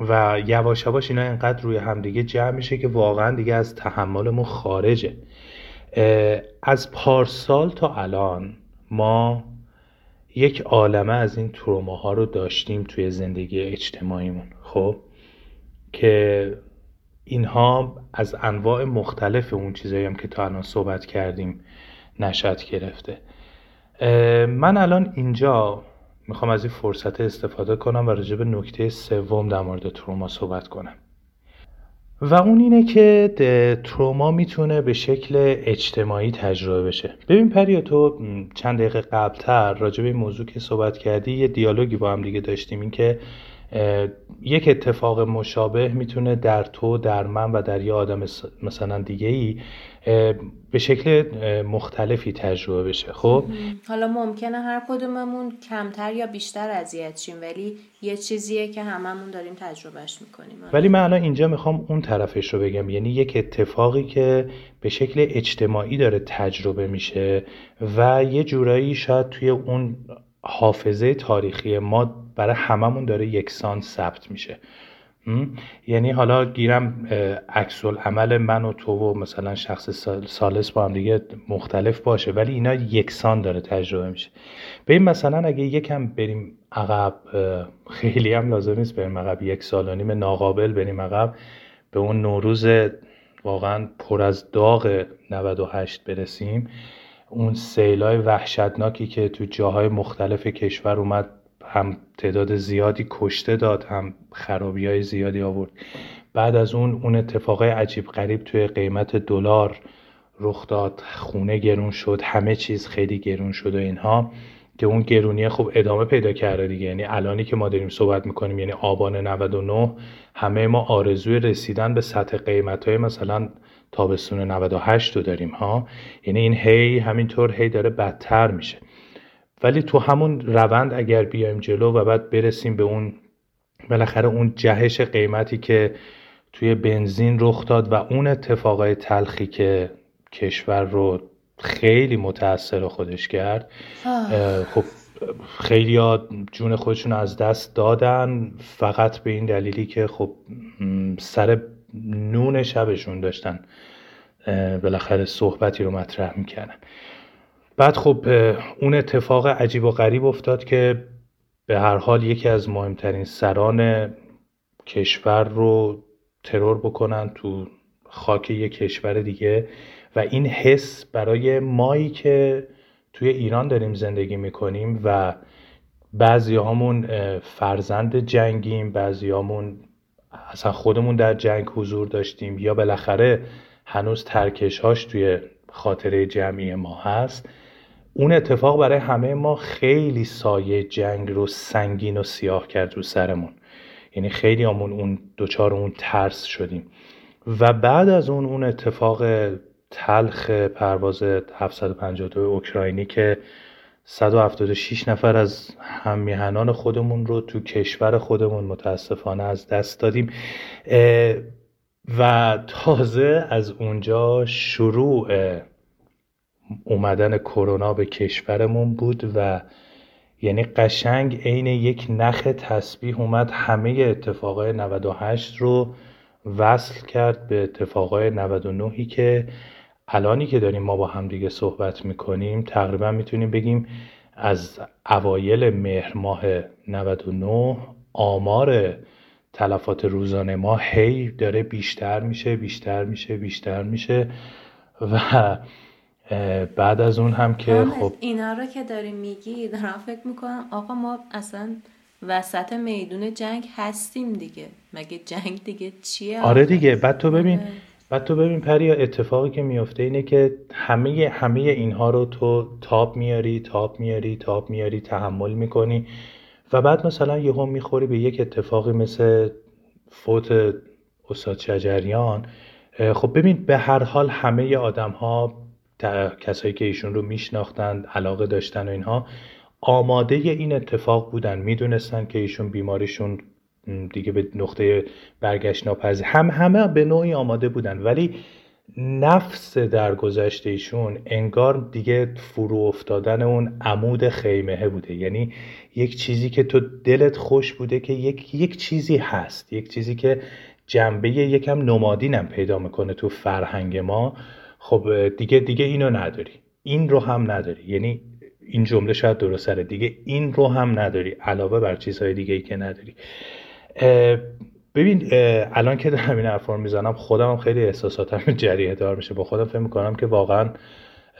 و یواش یواش اینا اینقدر روی همدیگه جمع میشه که واقعا دیگه از تحملمون خارجه. از پارسال تا الان ما یک عالمه از این تروماها رو داشتیم توی زندگی اجتماعیمون. خب؟ که اینها از انواع مختلف اون چیزایی هم که تا الان صحبت کردیم نشد گرفته. من الان اینجا می‌خوام از این فرصت استفاده کنم و راجع به نکته سوم در مورد تروما صحبت کنم. و اون اینه که تروما می‌تونه به شکل اجتماعی تجربه بشه. ببین پریا تو چند دقیقه قبلتر راجع به این موضوع که صحبت کردی یه دیالوگی با هم دیگه داشتیم این که یک اتفاق مشابه می‌تونه در تو در من و در یه آدم مثلا دیگه ای به شکل مختلفی تجربه بشه. خب؟ حالا ممکنه هر کدوممون کمتر یا بیشتر اذیت شیم ولی یه چیزیه که هممون داریم تجربهش می‌کنیم. ولی من الان اینجا می‌خوام اون طرفش رو بگم. یعنی یک اتفاقی که به شکل اجتماعی داره تجربه میشه و یه جورایی شاید توی اون حافظه تاریخی ما برای هممون داره یکسان ثبت میشه. یعنی حالا گیرم عکس عمل من و تو و مثلا شخص سالس با هم دیگه مختلف باشه ولی اینا یکسان داره تجربه میشه. به این مثلا اگه یکم بریم عقب خیلی هم لازم نیست بریم عقب یک سال و نیم ناقابل بریم عقب. به اون نوروز واقعا پر از داغ 98 برسیم. اون سیلای وحشتناکی که تو جاهای مختلف کشور اومد هم تعداد زیادی کشته داد هم خرابی های زیادی آورد. بعد از اون اون اتفاقای عجیب غریب توی قیمت دلار رخ داد خونه گرون شد همه چیز خیلی گرون شد و اینها که اون گرونی خوب ادامه پیدا کرده دیگه. یعنی الانی که ما داریم صحبت می‌کنیم یعنی آبان 99 همه ما آرزوی رسیدن به سطح قیمت های مثلا تابستون 98 رو داریم ها؟ یعنی این هی همینطور هی داره بدتر میشه. ولی تو همون روند اگر بیایم جلو و بعد برسیم به اون بالاخره اون جهش قیمتی که توی بنزین رخ داد و اون اتفاقای تلخی که کشور رو خیلی متاثر خودش کرد خب خیلی ها جون خودشون از دست دادن فقط به این دلیلی که خب سر نون شبشون داشتن بالاخره صحبتی رو مطرح می‌کردن. بعد خب اون اتفاق عجیب و غریب افتاد که به هر حال یکی از مهمترین سران کشور رو ترور بکنن تو خاک یک کشور دیگه و این حس برای مایی که توی ایران داریم زندگی می‌کنیم و بعضی همون فرزند جنگیم بعضی همون اصلا خودمون در جنگ حضور داشتیم یا بالاخره هنوز ترکشهاش توی خاطره جمعی ما هست. اون اتفاق برای همه ما خیلی سایه جنگ رو سنگین و سیاه کرد رو سرمون. یعنی خیلی همون اون دوچار اون ترس شدیم. و بعد از اون اون اتفاق تلخ پرواز 752 اوکراینی که 176 نفر از هممیهنان خودمون رو تو کشور خودمون متاسفانه از دست دادیم. و تازه از اونجا شروع اومدن کرونا به کشورمون بود و یعنی قشنگ عین یک نخ تسبیح اومد. همه اتفاقای 98 رو وصل کرد به اتفاقای 99 که الانی که داریم ما با هم دیگه صحبت می‌کنیم تقریبا می‌تونیم بگیم از اوایل مهر ماه 99 آمار تلفات روزانه ما هی داره بیشتر میشه بیشتر میشه بیشتر میشه و بعد از اون هم که خب اینا رو که داری میگی دارم فکر می‌کنم آقا ما اصلا وسط میدون جنگ هستیم دیگه. مگه جنگ دیگه چیه؟ آره دیگه بعد تو ببین آره. بعد تو ببین پریا اتفاقی که میفته اینه که همه همه اینها رو تو تاب میاری تاب میاری تاب میاری تحمل می‌کنی و بعد مثلا یهو می‌خوری به یک اتفاقی مثل فوت استاد شجریان. خب ببین به هر حال همه آدم ها کسایی که ایشون رو میشناختند علاقه داشتن و اینها آماده این اتفاق بودن. می‌دونستن که ایشون بیماریشون دیگه به نقطه برگشت ناپذیر. هم همه به نوعی آماده بودن ولی نفس در گذشته ایشون انگار دیگه فرو افتادن اون عمود خیمه بوده. یعنی یک چیزی که تو دلت خوش بوده که یک, یک چیزی هست. یک چیزی که جنبه یکم نمادینم پیدا می‌کنه تو فرهنگ ما. خب دیگه دیگه اینو نداری. این رو هم نداری. یعنی این جمله شاید درست سره. دیگه این رو هم نداری. علاوه بر چیزهای دیگه ای که نداری. ببین الان که دارم این حرفا می‌زنم خودم هم خیلی احساساتم [LAUGHS] جریه دار میشه. با خودم فکر می‌کنم که واقعا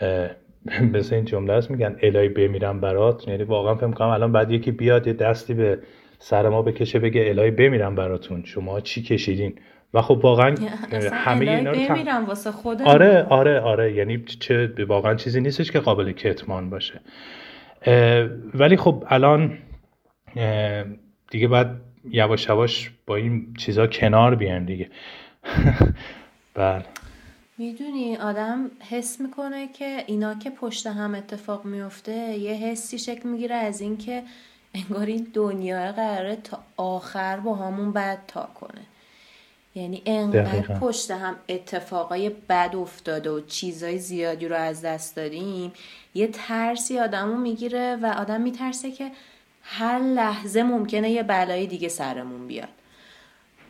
[LAUGHS] مثل این جمله هست میگن الهی بمیرم برات. یعنی واقعا فکر می‌کنم الان بعد یکی بیاد یه دستی به سر ما بکشه بگه الهی بمیرم براتون. شما چی کشیدین؟ و خب واقعا [LAUGHS] همه اینا رو بمیرم واسه خودم. آره آره آره. یعنی چه واقعا چیزی نیستش که قابل کتمان باشه. ولی خب الان دیگه بعد یواش یواش با این چیزا کنار بیان دیگه. [LAUGHS] بله. می‌دونی آدم حس می‌کنه که اینا که پشت هم اتفاق میفته یه حسی شکل می‌گیره از اینکه انگار این دنیا قراره تا آخر با همون بد تا کنه. یعنی انقدر پشت هم اتفاقای بد افتاده و چیزای زیادی رو از دست دادیم یه ترسی آدمو می‌گیره و آدم میترسه که هر لحظه ممکنه یه بلای دیگه سرمون بیاد.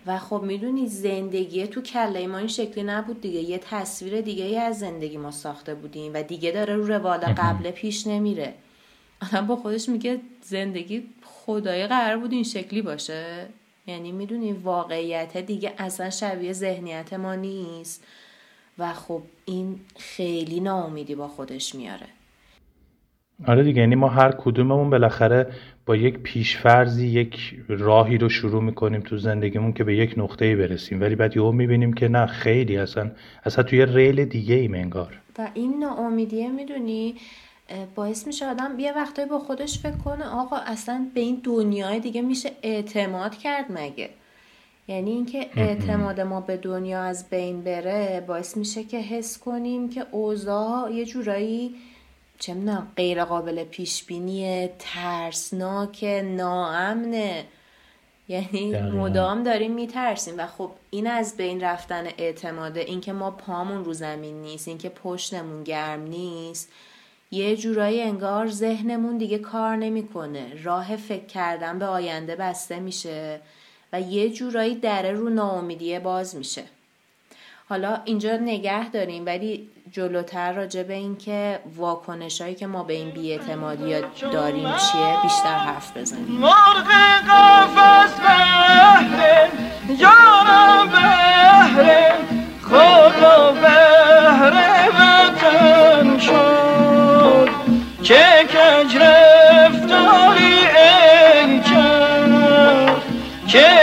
و خب می‌دونی زندگی تو کله ما این شکلی نبود دیگه یه تصویر دیگه ای از زندگی ما ساخته بودیم و دیگه داره رو روال قبل پیش نمیره. آدم با خودش میگه زندگی خدای قرار بود این شکلی باشه. یعنی می‌دونی واقعیت دیگه اصلا شبیه ذهنیت ما نیست. و خب این خیلی ناامیدی با خودش میاره. آره دیگه یعنی ما هر کدوممون بالاخره با یک پیشفرزی یک راهی رو شروع می‌کنیم تو زندگیمون که به یک نقطه برسیم. ولی بعد یهو می‌بینیم که نه خیلی اصلا اصلا توی ریل دیگه ایم انگار. و این ناامیدیه می‌دونی؟ باعث میشه آدم یه وقتایی با خودش فکر کنه آقا اصلا به این دنیای دیگه میشه اعتماد کرد مگه؟ یعنی اینکه اعتماد ما به دنیا از بین بره باعث میشه که حس کنیم که اوضاع یه جورایی چه می‌دونم غیر قابل پیش بینی ترسناک ناامنه. یعنی مدام داریم میترسیم. و خب این از بین رفتن اعتماده اینکه ما پامون رو زمین نیست اینکه پشتمون گرم نیست. یه جورایی انگار ذهنمون دیگه کار نمی‌کنه. راه فکر کردن به آینده بسته میشه و یه جورایی دره رو ناامیدیه باز میشه. حالا اینجا نگه داریم ولی جلوتر راجع به این که واکنش هایی که ما به این بیاعتمادی داریم چیه بیشتر حرف بزنیم. مرغ قفص جانم بهره خدا بهره وطن شد چه کج رفتاری ای کرد که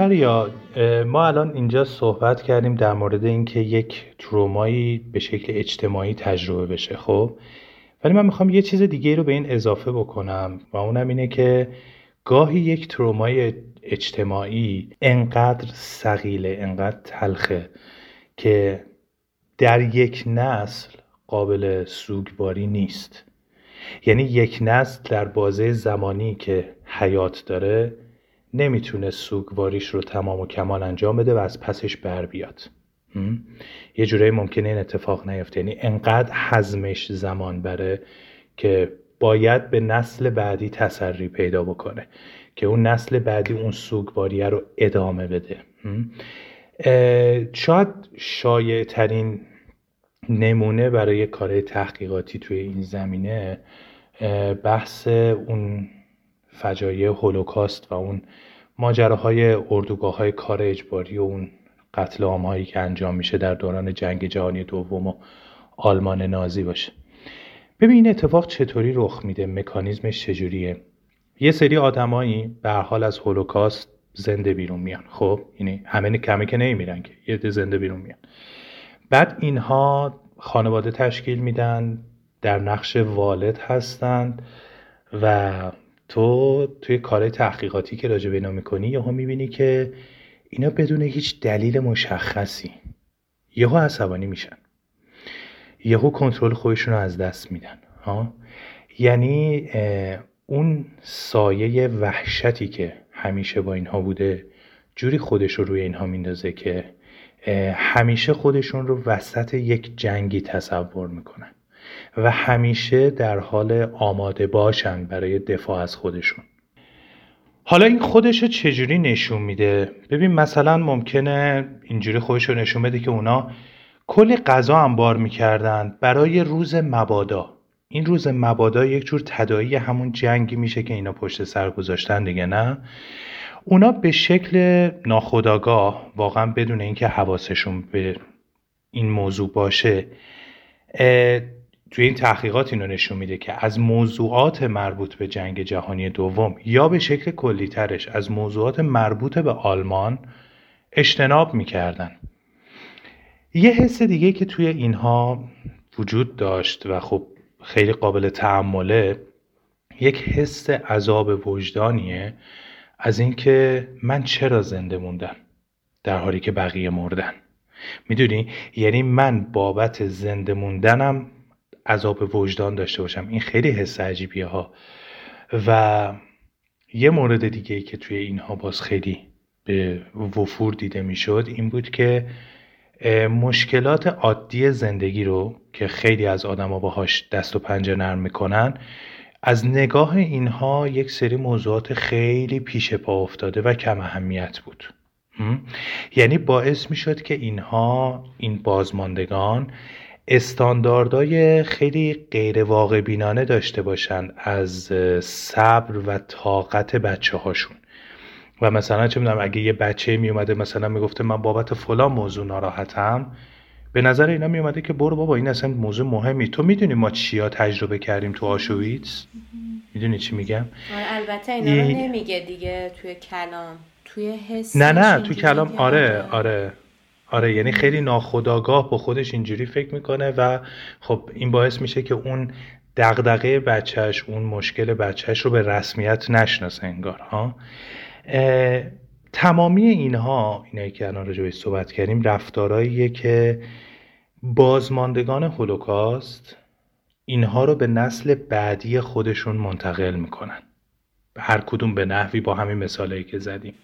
پریا ما الان اینجا صحبت کردیم در مورد اینکه یک ترومایی به شکل اجتماعی تجربه بشه خب؟ ولی من می‌خوام یه چیز دیگه رو به این اضافه بکنم و اونم اینه که گاهی یک ترومای اجتماعی انقدر سقیله انقدر تلخه که در یک نسل قابل سوگواری نیست. یعنی یک نسل در بازه زمانی که حیات داره نمی‌تونه سوگواریش رو تمام و کمال انجام بده و از پسش بر بیاد. یه جورایی ممکنه این اتفاق نیفته. یعنی انقدر حزمش زمان بره که باید به نسل بعدی تسری پیدا بکنه که اون نسل بعدی اون سوگواریه رو ادامه بده. شاید شایع ترین نمونه برای کار تحقیقاتی توی این زمینه بحث اون فجایع هولوکاست و اون ماجراهای اردوگاه های کار اجباری و اون قتل عام هایی که انجام میشه در دوران جنگ جهانی دوم و آلمان نازی باشه. ببین این اتفاق چطوری رخ میده؟ مکانیزمش چجوریه؟ یه سری آدمایی به حال از هولوکاست زنده بیرون میان. خب یعنی همه کمی که نمیرن که یه زنده بیرون میان. بعد اینها خانواده تشکیل میدن در نقش والد هستند و تو توی کار تحقیقاتی که راجع به اینا می‌کنی یهو می‌بینی که اینا بدون هیچ دلیل مشخصی یهو عصبانی میشن. یهو کنترل خودشون رو از دست میدن ها؟ یعنی اون سایه وحشتی که همیشه با اینها بوده جوری خودش رو روی اینها میندازه که همیشه خودشون رو وسط یک جنگی تصور می‌کنن. و همیشه در حال آماده باشن برای دفاع از خودشون. حالا این خودش چجوری نشون میده؟ ببین مثلا ممکنه اینجوری خودش رو نشون بده که اونا کلی غذا انبار می‌کردن برای روز مبادا. این روز مبادا یک جور تدایی همون جنگی میشه که اینا پشت سر گذاشتن دیگه نه؟ اونا به شکل ناخداگاه واقعا بدون اینکه حواسشون به این موضوع باشه توی این تحقیقات اینو نشون میده که از موضوعات مربوط به جنگ جهانی دوم یا به شکل کلیترش از موضوعات مربوط به آلمان اجتناب می‌کردن. یه حس دیگه که توی اینها وجود داشت و خب خیلی قابل تعمله یک حس عذاب وجدانیه از اینکه من چرا زنده موندم در حالی که بقیه مردن. می‌دونی؟ یعنی من بابت زنده موندنم عذاب وجدان داشته باشم. این خیلی حس عجیبیه ها. و یه مورد دیگه که توی اینها باز خیلی به وفور دیده می‌شد این بود که مشکلات عادی زندگی رو که خیلی از آدما باهاش دست و پنجه نرم می‌کنن از نگاه اینها یک سری موضوعات خیلی پیش پا افتاده و کم اهمیت بود. یعنی باعث می‌شد که اینها این بازماندگان استانداردهای خیلی غیر واقع بینانه داشته باشن از صبر و طاقت بچه هاشون و مثلا چه می‌دونم اگه یه بچه می اومده مثلا می‌گفته من بابت فلان موضوع ناراحتم به نظر اینا می اومده که برو بابا این اصلا موضوع مهمی. تو می‌دونی ما چیا تجربه کردیم تو آشویتس؟ می‌دونی چی میگم؟ آره البته اینا رو نمیگه دیگه توی کلام توی حس نه نه توی کلام آره. آره. آره یعنی خیلی ناخداگاه با خودش اینجوری فکر می‌کنه و خب این باعث میشه که اون دغدغه بچهش اون مشکل بچهش رو به رسمیت نشناسه انگار ها. تمامی اینها اینایی که الان راجع صحبت کردیم رفتارهاییه که بازماندگان هولوکاست اینها رو به نسل بعدی خودشون منتقل می‌کنن. هر کدوم به نحوی با همین مثالایی که زدیم.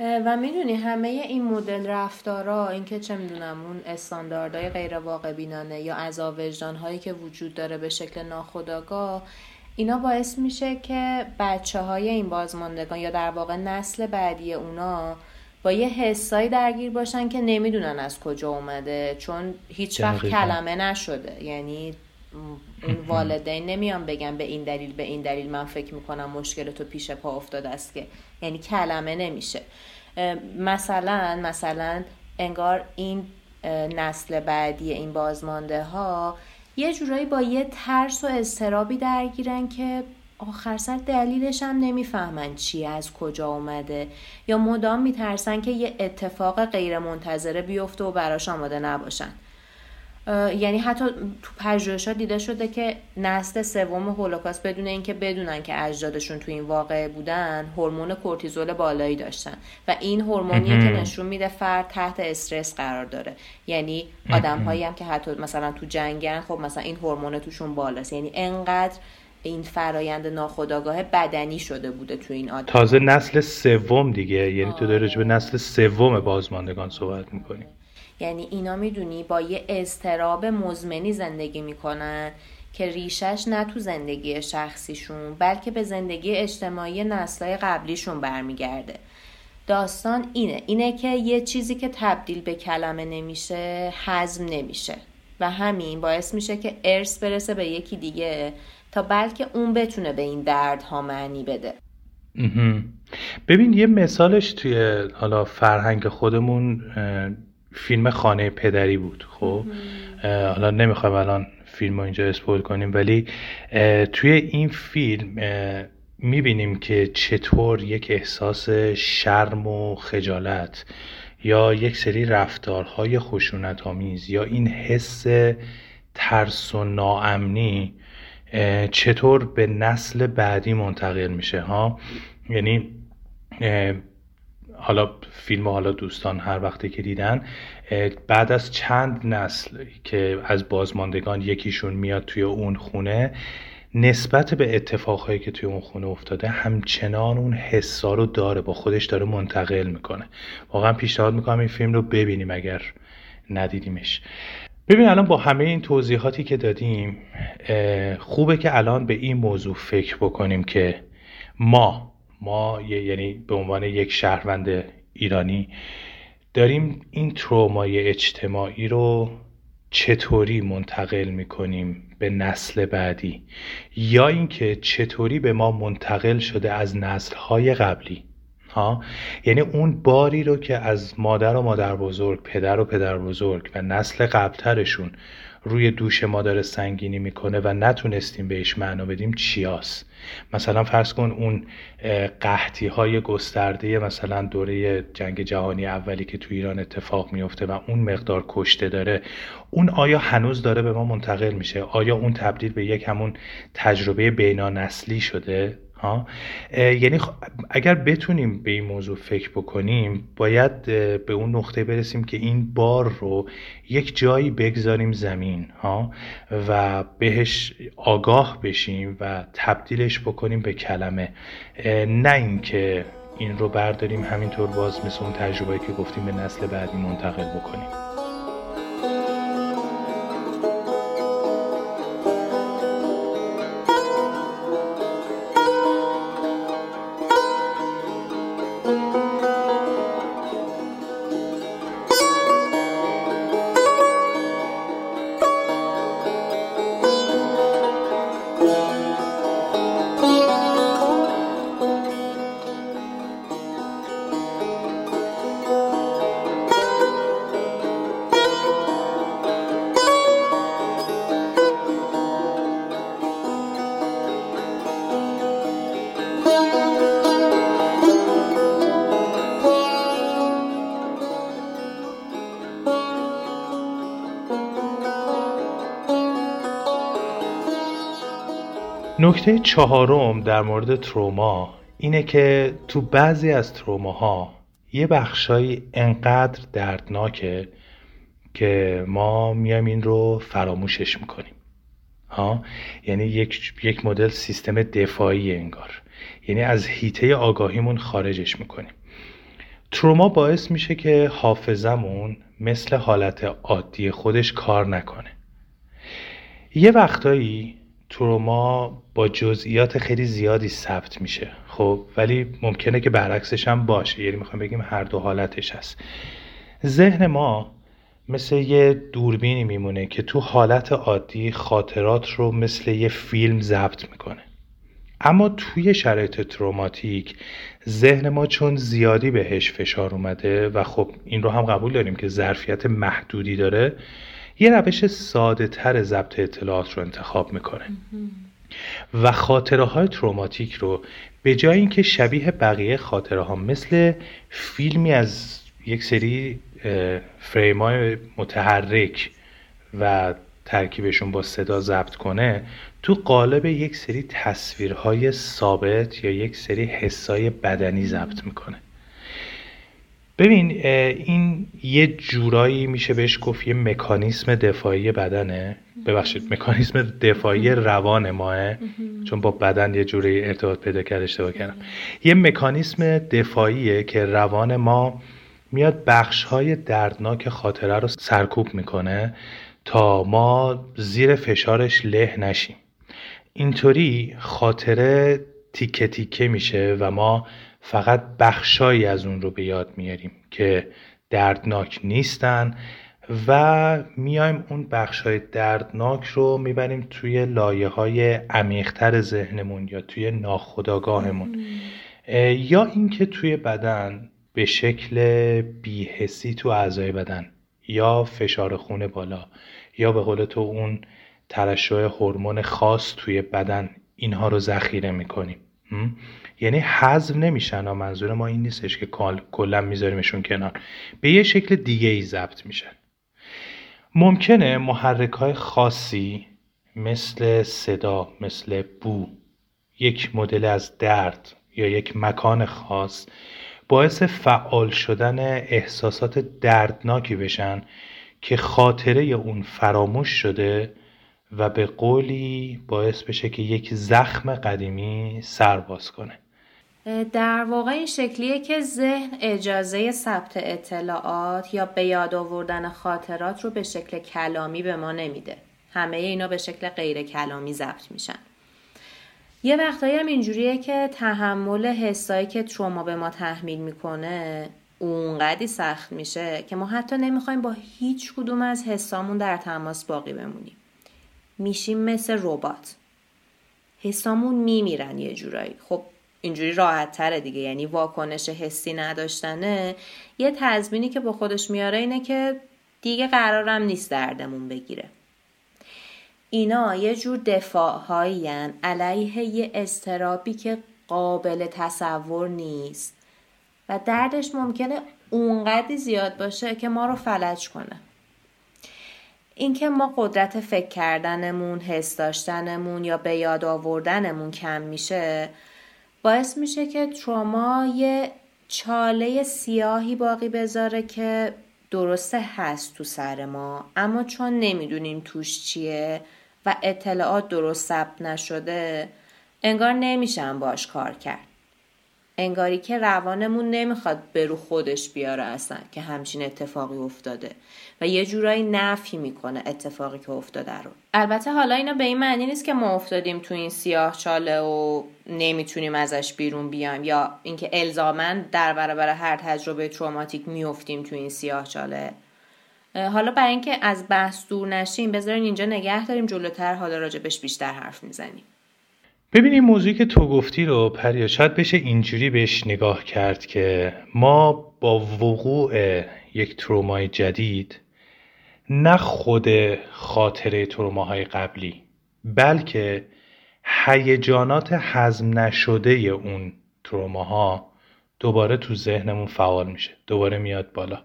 و می‌دونی همه این مدل رفتارا اینکه چه می‌دونم اون استانداردهای غیر واقع بینانه یا عذاب وجدان هایی که وجود داره به شکل ناخودآگاه اینا باعث میشه که بچه های این بازماندگان یا در واقع نسل بعدی اونا با یه حسایی درگیر باشن که نمی‌دونن از کجا اومده چون هیچ وقت کلمه نشده. یعنی اون والدین نمیان بگن به این دلیل به این دلیل من فکر می‌کنم مشکل تو پیش پا افتاده است که یعنی کلمه نمیشه. مثلا مثلا انگار این نسل بعدی این بازمانده ها یه جورایی با یه ترس و اضطرابی درگیرن که آخر سر دلیلش هم نمی‌فهمن چی از کجا اومده. یا مدام میترسن که یه اتفاق غیر منتظره بیفته و براش آماده نباشن. یعنی حتی تو پژوهشات دیده شده که نسل سوم هولوکاست بدون اینکه بدونن که اجدادشون تو این واقعه بودن هورمون کورتیزول بالایی داشتن. و این هورمونیه که نشون میده فرد تحت استرس قرار داره. یعنی آدم هایی هم که حتی مثلا تو جنگن خب مثلا این هورمون توشون بالاست. یعنی انقدر این فرایند ناخودآگاه بدنی شده بوده تو این آدم. تازه نسل سوم دیگه. یعنی تو داری به نسل سوم بازماندگان صحبت می‌کنی یعنی اینا می‌دونی با یه اضطراب مزمنی زندگی می‌کنن که ریشش نه تو زندگی شخصیشون بلکه به زندگی اجتماعی نسلهای قبلیشون برمیگرده. داستان اینه. اینه که یه چیزی که تبدیل به کلمه نمیشه حزم نمیشه. و همین باعث میشه که ارث برسه به یکی دیگه تا بلکه اون بتونه به این دردها معنی بده. ببین یه مثالش توی حالا فرهنگ خودمون فیلم خانه پدری بود. خب حالا نمی‌خوایم الان فیلم رو اینجا اسپول کنیم ولی توی این فیلم می‌بینیم که چطور یک احساس شرم و خجالت یا یک سری رفتارهای خشونت آمیز یا این حس ترس و ناامنی چطور به نسل بعدی منتقل میشه ها؟ یعنی حالا فیلم حالا دوستان هر وقتی که دیدن بعد از چند نسل که از بازماندگان یکیشون میاد توی اون خونه نسبت به اتفاقهایی که توی اون خونه افتاده همچنان اون حسا رو داره با خودش داره منتقل می‌کنه. واقعا پیشنهاد می‌کنم این فیلم رو ببینیم اگر ندیدیمش. ببین الان با همه این توضیحاتی که دادیم خوبه که الان به این موضوع فکر بکنیم که ما ما یعنی به عنوان یک شهروند ایرانی داریم این ترومای اجتماعی رو چطوری منتقل می‌کنیم به نسل بعدی؟ یا اینکه چطوری به ما منتقل شده از نسلهای قبلی؟ ها؟ یعنی اون باری رو که از مادر و مادر بزرگ پدر و پدر بزرگ و نسل قبلترشون روی دوش ما داره سنگینی می‌کنه و نتونستیم بهش معنا بدیم چیاست مثلا فرض کن اون قحطی های گسترده مثلا دوره جنگ جهانی اولی که تو ایران اتفاق میفته و اون مقدار کشته داره اون آیا هنوز داره به ما منتقل میشه؟ آیا اون تبدیل به یک همون تجربه بینانسلی شده؟ ها؟ یعنی اگر بتونیم به این موضوع فکر بکنیم باید به اون نقطه برسیم که این بار رو یک جایی بگذاریم زمین ها؟ و بهش آگاه بشیم و تبدیلش بکنیم به کلمه. نه اینکه این رو برداریم همینطور باز مثل اون تجربه که گفتیم به نسل بعدی منتقل بکنیم. نکته چهارم در مورد تروما اینه که تو بعضی از تروماها یه بخشایی انقدر دردناکه که ما میایم این رو فراموشش می‌کنیم. ها؟ یعنی یک, یک مدل سیستم دفاعی انگار. یعنی از هیته آگاهیمون خارجش می‌کنیم. تروما باعث میشه که حافظمون مثل حالت عادی خودش کار نکنه. یه وقتایی تروما با جزئیات خیلی زیادی ثبت میشه. خب ولی ممکنه که برعکسش هم باشه. یعنی می‌خوام بگیم هر دو حالتش هست. ذهن ما مثل یه دوربینی میمونه که تو حالت عادی خاطرات رو مثل یه فیلم ضبط می‌کنه. اما توی شرایط تروماتیک ذهن ما چون زیادی بهش فشار اومده و خب این رو هم قبول داریم که ظرفیت محدودی داره یه روش ساده تر ضبط اطلاعات رو انتخاب می‌کنه. و خاطره های تروماتیک رو به جای اینکه شبیه بقیه خاطره ها مثل فیلمی از یک سری فریم های متحرک و ترکیبشون با صدا ضبط کنه تو قالب یک سری تصویرهای ثابت یا یک سری حسای بدنی ضبط می‌کنه. ببین این یه جورایی میشه بهش گفت یه مکانیسم دفاعی بدنه. ببخشید مکانیسم دفاعی روان ماه. چون با بدن یه جوری ارتباط پیدا کرد اشتباه کردم. یه مکانیسم دفاعیه که روان ما میاد بخش های دردناک خاطره رو سرکوب می‌کنه تا ما زیر فشارش له نشیم. اینطوری خاطره تیکه تیکه میشه و ما فقط بخشایی از اون رو به یاد میاریم که دردناک نیستن و میایم اون بخش های دردناک رو می‌بریم توی لایه های عمیقتر ذهنمون یا توی ناخداگاهمون یا اینکه توی بدن به شکل بیهسی تو اعضای بدن یا فشار خون بالا یا به قول تو اون ترشح هورمون خاص توی بدن اینها رو ذخیره می‌کنیم. یعنی حذف نمیشن. منظور ما این نیستش که کلا میذاریمشون کنار. به یه شکل دیگه ای ضبط میشن. ممکنه محرک های خاصی مثل صدا مثل بو یک مدل از درد یا یک مکان خاص باعث فعال شدن احساسات دردناکی بشن که خاطره اون فراموش شده و به قولی باعث بشه که یک زخم قدیمی سر باز کنه. در واقع این شکلیه که ذهن اجازه ثبت اطلاعات یا به یاد آوردن خاطرات رو به شکل کلامی به ما نمیده. همه اینا به شکل غیر کلامی ضبط میشن. یه وقتایی هم اینجوریه که تحمل حسایی که تروما به ما تحمیل می‌کنه اونقدی سخت میشه که ما حتی نمی‌خوایم با هیچ کدوم از حسامون در تماس باقی بمونیم. میشیم مثل ربات. حسامون میمیرن یه جورایی. خب اینجوری راحت تره دیگه. یعنی واکنش حسی نداشتنه. یه تضمینی که با خودش میاره اینه که دیگه قرارم نیست دردمون بگیره. اینا یه جور دفاع علیه یه استرابی که قابل تصور نیست. و دردش ممکنه اونقدی زیاد باشه که ما رو فلج کنه. اینکه ما قدرت فکر کردنمون، حس داشتنمون یا به یاد آوردنمون کم میشه باعث میشه که تروما یه چاله سیاهی باقی بذاره که درسته هست تو سر ما اما چون نمی‌دونیم توش چیه و اطلاعات درست ثبت نشده انگار نمیشن باش کار کرد. انگاری که روانمون نمی‌خواد به رو خودش بیاره اصلا که همچین اتفاقی افتاده. و یه جورایی نفی می‌کنه اتفاقی که افتاده رو. البته حالا اینا به این معنی نیست که ما افتادیم تو این سیاه چاله و نمی‌تونیم ازش بیرون بیایم یا اینکه الزامن در برابر هر تجربه تروماتیک میفتیم تو این سیاه چاله. حالا برای اینکه از بحث دور نشیم بذارین اینجا نگه داریم جلوتر حالا راجبش بیشتر حرف می‌زنیم. ببین این موضوعی که تو گفتی رو پریا شاید بشه اینجوری بهش نگاه کرد که ما با وقوع یک ترومای جدید نه خود خاطره تروماهای قبلی بلکه هیجانات هضم نشده اون تروماها دوباره تو ذهنمون فعال میشه دوباره میاد بالا.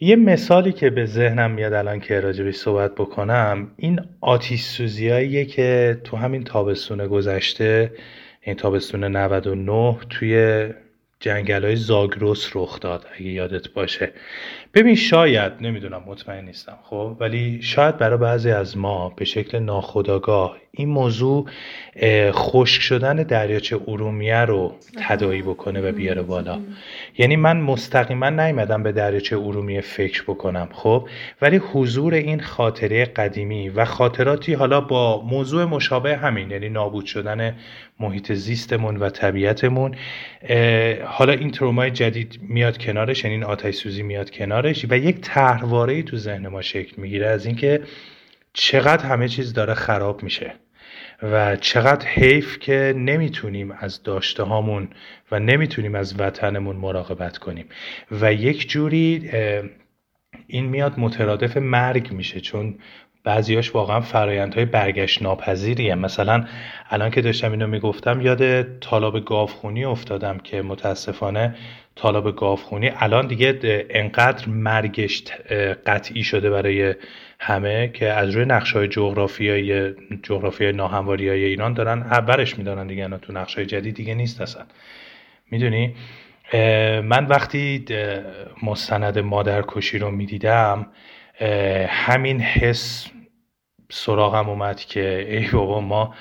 یه مثالی که به ذهنم میاد الان که راجبش صحبت بکنم این آتیش سوزیاییه که تو همین تابستون گذشته این تابستون 99 توی جنگل های زاگروس رخ داد اگه یادت باشه. ببین شاید نمی‌دونم مطمئن نیستم خب؟ ولی شاید برای بعضی از ما به شکل ناخودآگاه این موضوع خشک شدن دریاچه ارومیه رو تدایی بکنه و بیاره بالا. یعنی من مستقیما نیومدم به دریاچه ارومیه فکر بکنم خب؟ ولی حضور این خاطره قدیمی و خاطراتی حالا با موضوع مشابه همین یعنی نابود شدن محیط زیستمون و طبیعتمون حالا این ترومای جدید میاد کنارش یعنی این آتش سوزی میاد کنارش و یک طرحواره تو ذهن ما شکل می‌گیره از اینکه چقدر همه چیز داره خراب میشه و چقدر حیف که نمی‌تونیم از داشته هامون و نمی‌تونیم از وطنمون مراقبت کنیم. و یک جوری این میاد مترادف مرگ میشه چون بعضیاش واقعا فرایندهای برگشت ناپذیریه. مثلا الان که داشتم اینو می‌گفتم یاد طالاب گاوخونی افتادم که متاسفانه طالاب گاوخونی الان دیگه انقدر مرگش قطعی شده برای همه که از روی نقشه های جغرافیایی جغرافیای ناهمواری های ایران دارن برش میدارن دیگه تو نقشه جدید دیگه نیست اصلا. می‌دونی؟ من وقتی مستند مادرکشی رو می‌دیدم همین حس سراغم اومد که ای بابا ما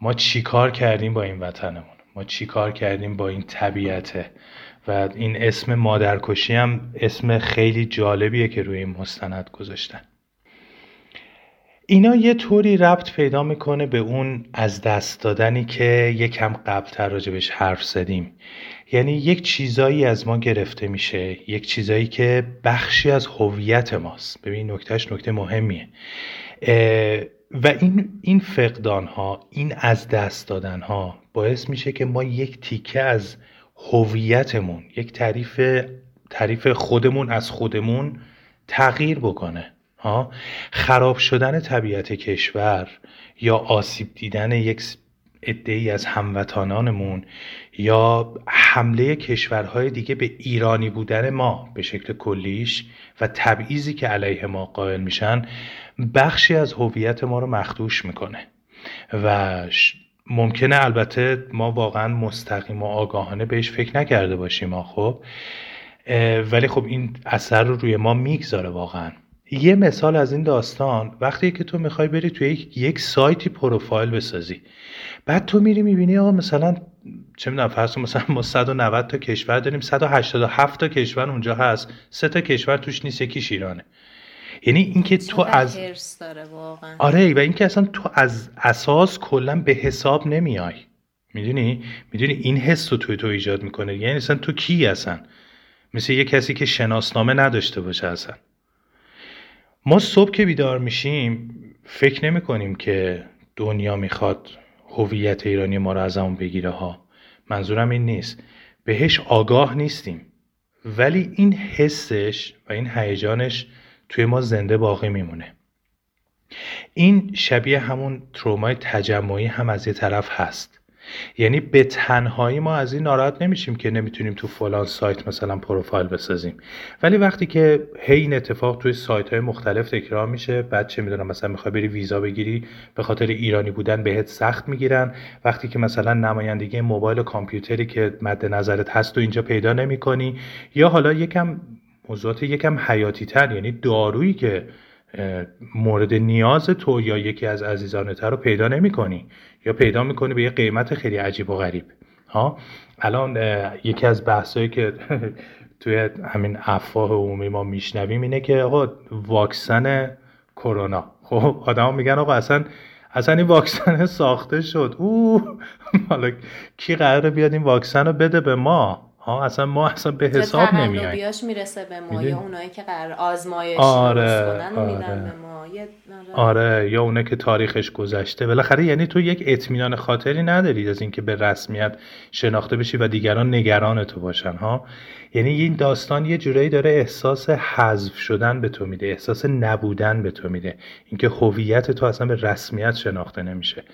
ما چیکار کردیم با این وطنمون؟ ما چیکار کردیم با این طبیعته و این اسم مادرکشی هم اسم خیلی جالبیه که روی این مستند گذاشتن. اینا یه طوری ربط پیدا می‌کنه به اون از دست دادنی که یکم قبلتر راجبش حرف زدیم. یعنی یک چیزایی از ما گرفته میشه یک چیزایی که بخشی از هویت ماست. ببین نکتهش نکته مهمیه. و این این فقدان ها این از دست دادن ها باعث میشه که ما یک تیکه از هویتمون یک تعریف تعریف خودمون از خودمون تغییر بکنه ها؟ خراب شدن طبیعت کشور یا آسیب دیدن یک ای از هموطنانمون یا حمله کشورهای دیگه به ایرانی بودن ما به شکل کلیش و تبعیضی که علیه ما قائل میشن بخشی از هویت ما رو مخدوش می‌کنه. و ممکنه البته ما واقعا مستقیم و آگاهانه بهش فکر نکرده باشیم خب. ولی خب این اثر رو روی ما می‌گذاره واقعا. یه مثال از این داستان وقتی که تو می‌خوای بری توی یک, سایتی پروفایل بسازی بعد تو میری می‌بینی آقا مثلا چه می‌دونم فرض مثلا ما 190 تا کشور داریم 187 تا کشور اونجا هست سه تا کشور توش نیست یکیش ایرانه. یعنی اینکه تو از داره واقعا. آره و اینکه اصلا تو از اساس کلا به حساب نمیای. می‌دونی؟ می‌دونی این حس رو توی تو ایجاد می‌کنه. یعنی اصلا تو کی اصلا؟ مثل یه کسی که شناسنامه نداشته باشه اصلا. ما صبح که بیدار میشیم فکر نمی کنیم که دنیا می‌خواد هویت ایرانی ما رو از همون بگیره ها. منظورم این نیست. بهش آگاه نیستیم. ولی این حسش و این هیجانش توی ما زنده باقی میمونه. این شبیه همون ترومای تجمعی هم از یه طرف هست. یعنی به تنهایی ما از این ناراحت نمیشیم که نمی‌تونیم تو فلان سایت مثلا پروفایل بسازیم. ولی وقتی که هی این اتفاق توی سایت های مختلف تکرار میشه بعد چه می‌دونم مثلا می‌خوای بری ویزا بگیری به خاطر ایرانی بودن بهت سخت می‌گیرن. وقتی که مثلا نمایندگی موبایل و کامپیوتری که مد نظرت هست و اینجا پیدا نمی‌کنی یا حالا یکم موضوعات یکم حیاتی تر یعنی دارویی که مورد نیاز تو یا یکی از عزیزانت رو پیدا نمی کنی یا پیدا می‌کنی به یه قیمت خیلی عجیب و غریب. ها؟ الان یکی از بحثایی که [LAUGHS] توی همین افواه عمومی ما میشنویم اینه که آقا واکسن کرونا. خب آدم میگن آقا اصلا اصلا این واکسن [LAUGHS] ساخته شد. او حالا کی قراره بیاد این واکسن رو بده به ما؟ ها اصلا ما اصلا به حساب نمیایم. می‌رسه به ما یا اونایی که قرار آزمایش آره کنن آره. به ما. آره. آره یا اونه که تاریخش گذشته. بالاخره یعنی تو یک اطمینان خاطری نداری از اینکه به رسمیت شناخته بشی و دیگران نگران تو باشن ها؟ یعنی این داستان یه جورایی داره احساس حذف شدن به تو میده احساس نبودن به تو میده. اینکه هویت تو اصلا به رسمیت شناخته نمیشه.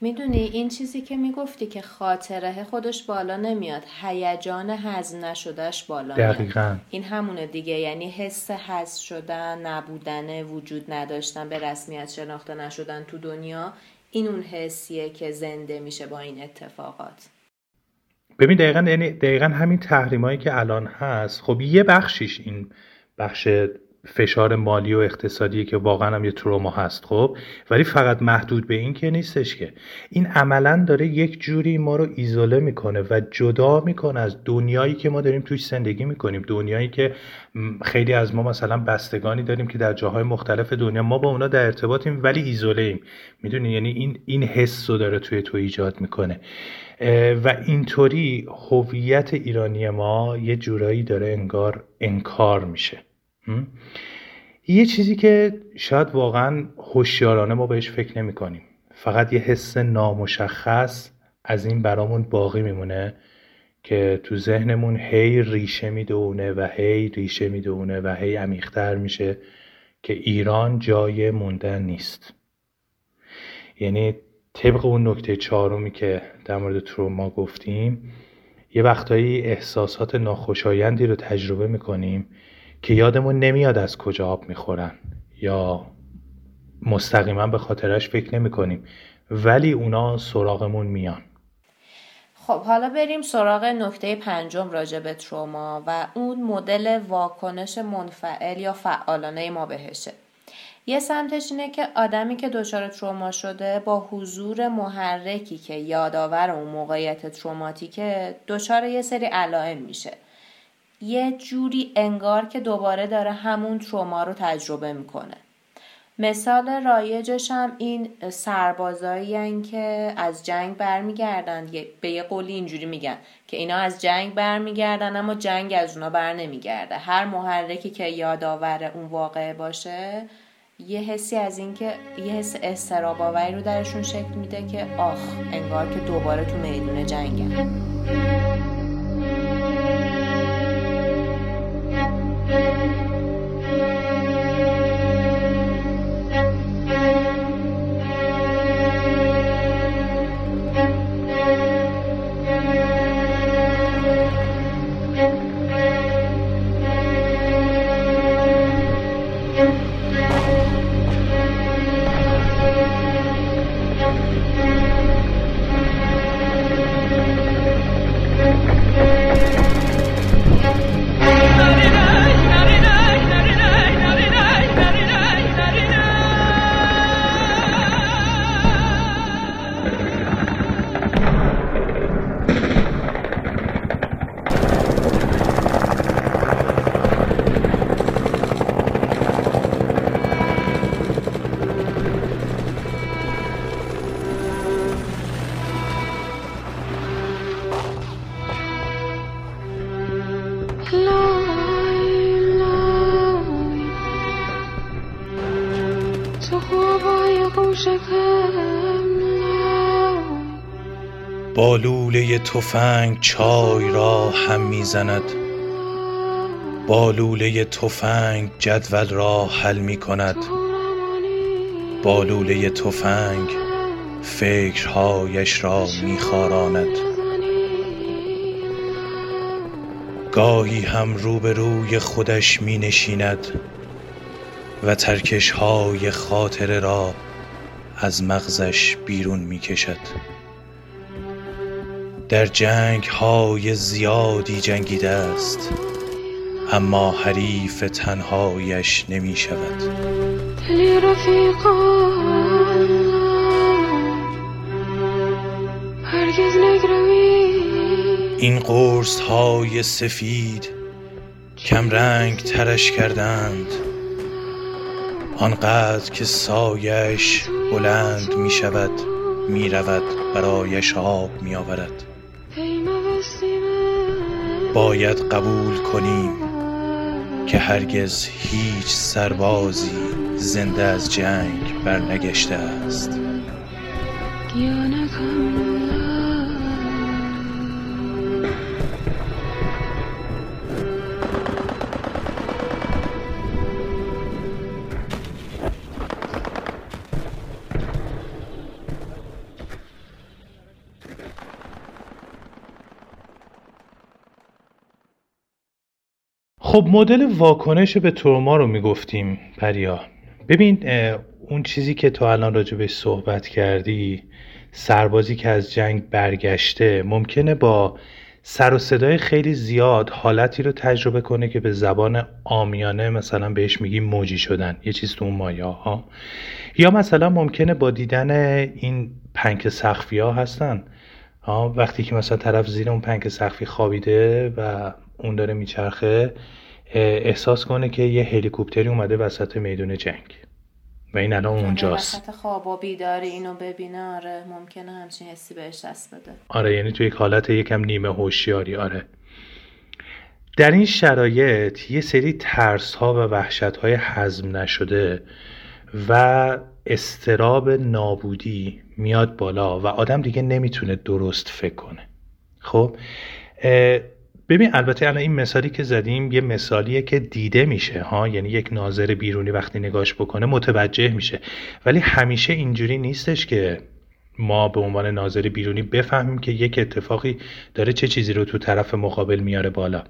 می‌دونی این چیزی که می‌گفتی که خاطره خودش بالا نمیاد هیجان هضم نشدهش بالا دقیقا. میاد این همونه دیگه یعنی حس حذف شدن نبودن وجود نداشتن به رسمیت شناخته نشدن تو دنیا این اون حسیه که زنده میشه با این اتفاقات ببین دقیقا, یعنی دقیقا همین تحریمایی که الان هست خب یه بخشیش این بخش فشار مالی و اقتصادی که واقعا هم یه تروما هست خب؟ ولی فقط محدود به این که نیستش که. این عملا داره یک جوری ما رو ایزوله می‌کنه و جدا می‌کنه از دنیایی که ما داریم توش زندگی می‌کنیم. دنیایی که خیلی از ما مثلا بستگانی داریم که در جاهای مختلف دنیا ما با اونا در ارتباطیم ولی ایزوله ایم می‌دونی؟ یعنی این این حس رو داره توی تو ایجاد می‌کنه. و اینطوری هویت ایرانی ما یه جورایی داره انگار انکار میشه. یه چیزی که شاید واقعا هوشیارانه ما بهش فکر نمی کنیم. فقط یه حس نامشخص از این برامون باقی میمونه که تو ذهنمون هی ریشه می‌دونه و هی ریشه می‌دونه و هی عمیقتر میشه که ایران جای موندن نیست. یعنی طبق اون نکته چهارمی که در مورد تروما گفتیم یه وقتایی احساسات ناخوشایندی رو تجربه می‌کنیم که یادمون نمیاد از کجا آب می‌خورن یا مستقیما به خاطرش فکر نمی کنیم ولی اونا سراغمون میان. خب حالا بریم سراغ نکته پنجم راجع به تروما و اون مدل واکنش منفعل یا فعالانه ما بهشه. یه سمتش اینه که آدمی که دچار تروما شده با حضور محرکی که یادآور اون موقعیت تروماتیکه دچار یه سری علائم میشه. یه جوری انگار که دوباره داره همون تروما رو تجربه می‌کنه. مثال رایجش هم این سربازایی که از جنگ برمیگردن. به یه قولی اینجوری میگن که اینا از جنگ برمیگردن اما جنگ از اونا بر نمیگرده. هر محرکی که یادآور اون واقعه باشه یه حسی از اینکه یه حس استراباوری رو درشون شکل میده که آخ انگار که دوباره تو میدون جنگن. با تفنگ چای را هم می‌زند. با لوله تفنگ جدول را حل می کند با لوله تفنگ فکرهایش را میخاراند. گاهی هم روبروی خودش می نشیند و ترکش های خاطره را از مغزش بیرون می کشد در جنگ های زیادی جنگیده است اما حریف تنهایش نمی شود. این قرص های سفید کم رنگ ترش کردند. آنقدر که سایش بلند می شود می رود برایش آب می آورد. باید قبول کنیم که هرگز هیچ سربازی زنده از جنگ برنگشته است. خب مدل واکنش به تروما رو می‌گفتیم پریا. ببین اون چیزی که تو الان راجبش صحبت کردی سربازی که از جنگ برگشته ممکنه با سر و صدای خیلی زیاد حالتی رو تجربه کنه که به زبان آمیانه مثلا بهش میگیم موجی شدن. یه چیز تو اون مایه ها. یا مثلا ممکنه با دیدن این پنک سخفی ها. هستن وقتی که مثلا طرف زیر اون پنک سخفی خوابیده و اون داره میچرخه احساس کنه که یه هلیکوپتری اومده وسط میدون جنگ. و این الان اونجاست. وسط خواب و بیداری اینو ببینه آره ممکنه همچین حسی بهش دست بده. آره یعنی تو یک حالت یکم نیمه هوشیاری آره. در این شرایط یه سری ترس ها و وحشت های حزم نشده و استراب نابودی میاد بالا و آدم دیگه نمی‌تونه درست فکر کنه. خب ببین البته الان این مثالی که زدیم یه مثالیه که دیده میشه ها؟ یعنی یک ناظر بیرونی وقتی نگاش بکنه متوجه میشه. ولی همیشه اینجوری نیستش که ما به عنوان ناظر بیرونی بفهمیم که یک اتفاقی داره چه چیزی رو تو طرف مقابل میاره بالا.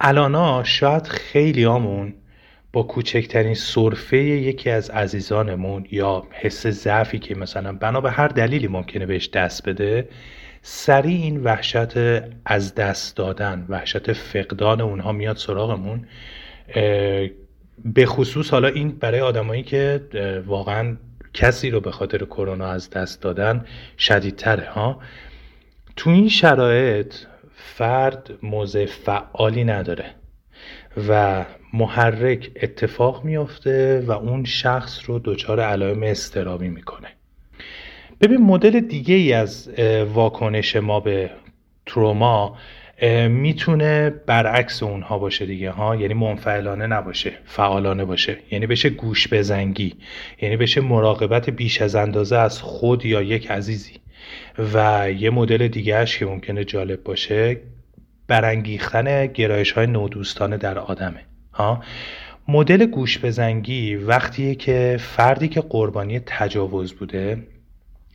الانا شاید خیلی آمون با کوچکترین صرفه یکی از عزیزانمون یا حس ضعفی که مثلا بنا به هر دلیلی ممکنه بهش دست بده سریع این وحشت از دست دادن وحشت فقدان اونها میاد سراغمون به خصوص حالا این برای آدمایی که واقعا کسی رو به خاطر کرونا از دست دادن شدیدتره ها؟ تو این شرایط فرد موضع فعالی نداره و محرک اتفاق میافته و اون شخص رو دچار علائم استرابی می‌کنه. ببین مدل دیگه ای از واکنش ما به تروما می‌تونه برعکس اونها باشه دیگه ها؟ یعنی منفعلانه نباشه فعالانه باشه. یعنی بشه گوش بزنگی یعنی بشه مراقبت بیش از اندازه از خود یا یک عزیزی. و یه مدل دیگهش که ممکنه جالب باشه برانگیختن گرایش های نودوستانه در آدمه ها؟ مدل گوش بزنگی وقتیه که فردی که قربانی تجاوز بوده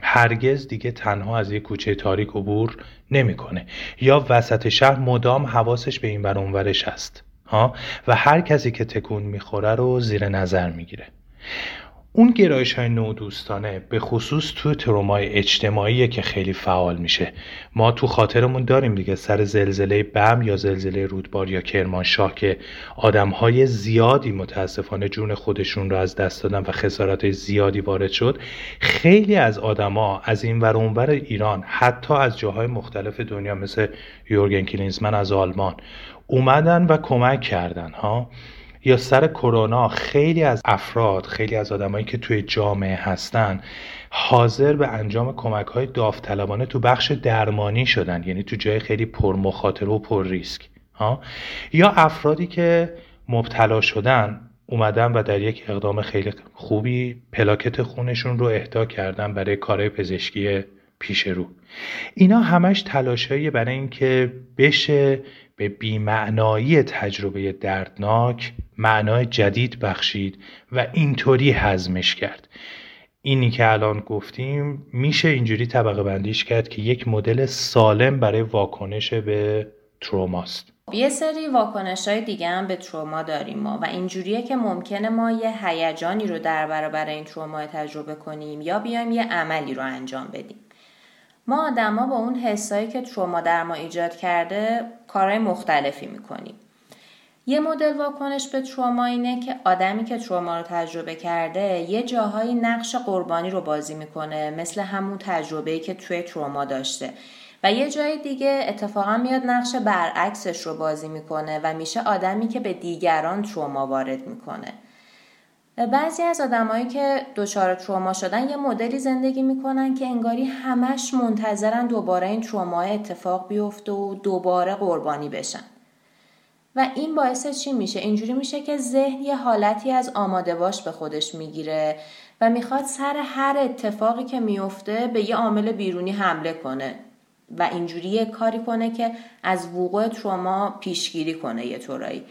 هرگز دیگه تنها از یک کوچه تاریک عبور نمی‌کنه. یا وسط شهر مدام حواسش به این اونورش هست ها؟ و هر کسی که تکون می‌خوره رو زیر نظر می‌گیره. اون گرایش های نودوستانه به خصوص تو ترومای اجتماعی که خیلی فعال میشه. ما تو خاطرمون داریم دیگه سر زلزله بم یا زلزله رودبار یا کرمانشاه که آدم های زیادی متاسفانه جون خودشون رو از دست دادن و خسارت زیادی وارد شد. خیلی از آدما از این ور اونور ایران حتی از جاهای مختلف دنیا مثل یورگن کلینزمن از آلمان اومدن و کمک کردن ها. یا سر کرونا خیلی از افراد خیلی از آدمایی که توی جامعه هستن حاضر به انجام کمک های داوطلبانه تو بخش درمانی شدن یعنی تو جای خیلی پر مخاطره و پر ریسک ها؟ یا افرادی که مبتلا شدن اومدن و در یک اقدام خیلی خوبی پلاکت خونشون رو اهدا کردن برای کارهای پزشکی پیش رو. اینا همش تلاشایی برای اینکه بشه به بیمعنایی تجربه دردناک معنای جدید بخشید و اینطوری هضمش کرد. اینی که الان گفتیم میشه اینجوری طبقه بندیش کرد که یک مدل سالم برای واکنش به تروماست یه سری واکنش های دیگه هم به تروما داریم ما و اینجوریه که ممکنه ما یه هیجانی رو در برابر این تروما تجربه کنیم یا بیایم یه عملی رو انجام بدیم. ما آدما با اون حسایی که تروما در ما ایجاد کرده کارهای مختلفی می‌کنیم. یه مدل واکنش به تروما اینه که آدمی که تروما رو تجربه کرده یه جاهایی نقش قربانی رو بازی می‌کنه مثل همون تجربه‌ای که توی تروما داشته. و یه جای دیگه اتفاقا میاد نقش برعکسش رو بازی می‌کنه و میشه آدمی که به دیگران تروما وارد می‌کنه. بعضی از آدمایی که دچار تروما شدن یه مدلی زندگی می‌کنن که انگاری همش منتظرن دوباره این تروما اتفاق بیفته و دوباره قربانی بشن. و این باعث چی میشه؟ اینجوری میشه که ذهن یه حالتی از آماده باش به خودش می‌گیره و می‌خواد سر هر اتفاقی که میفته به یه عامل بیرونی حمله کنه و اینجوری کاری کنه که از وقوع تروما پیشگیری کنه یه طورایی.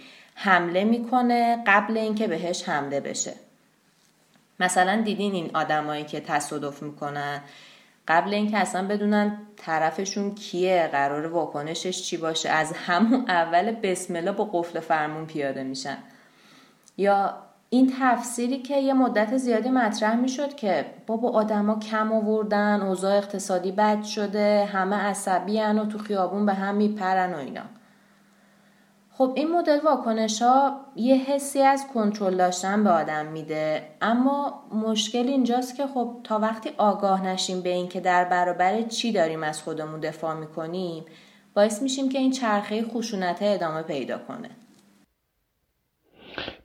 حمله می‌کنه قبل اینکه بهش حمله بشه. مثلا دیدین این آدمایی که تصادف می‌کنن؟ قبل اینکه اصلا بدونن طرفشون کیه قرار واکنشش چی باشه. از همون اول بسم الله با قفل فرمون پیاده میشن. یا این تفسیری که یه مدت زیادی مطرح می‌شد که بابا آدما کم آوردن اوضاع اقتصادی بد شده همه عصبی و تو خیابون به هم میپرن و اینا. خب این مدل واکنش ها یه حسی از کنترل داشتن به آدم میده اما مشکل اینجاست که خب تا وقتی آگاه نشیم به اینکه در برابر چی داریم از خودمون دفاع می‌کنیم باعث میشیم که این چرخه خشونت ادامه پیدا کنه.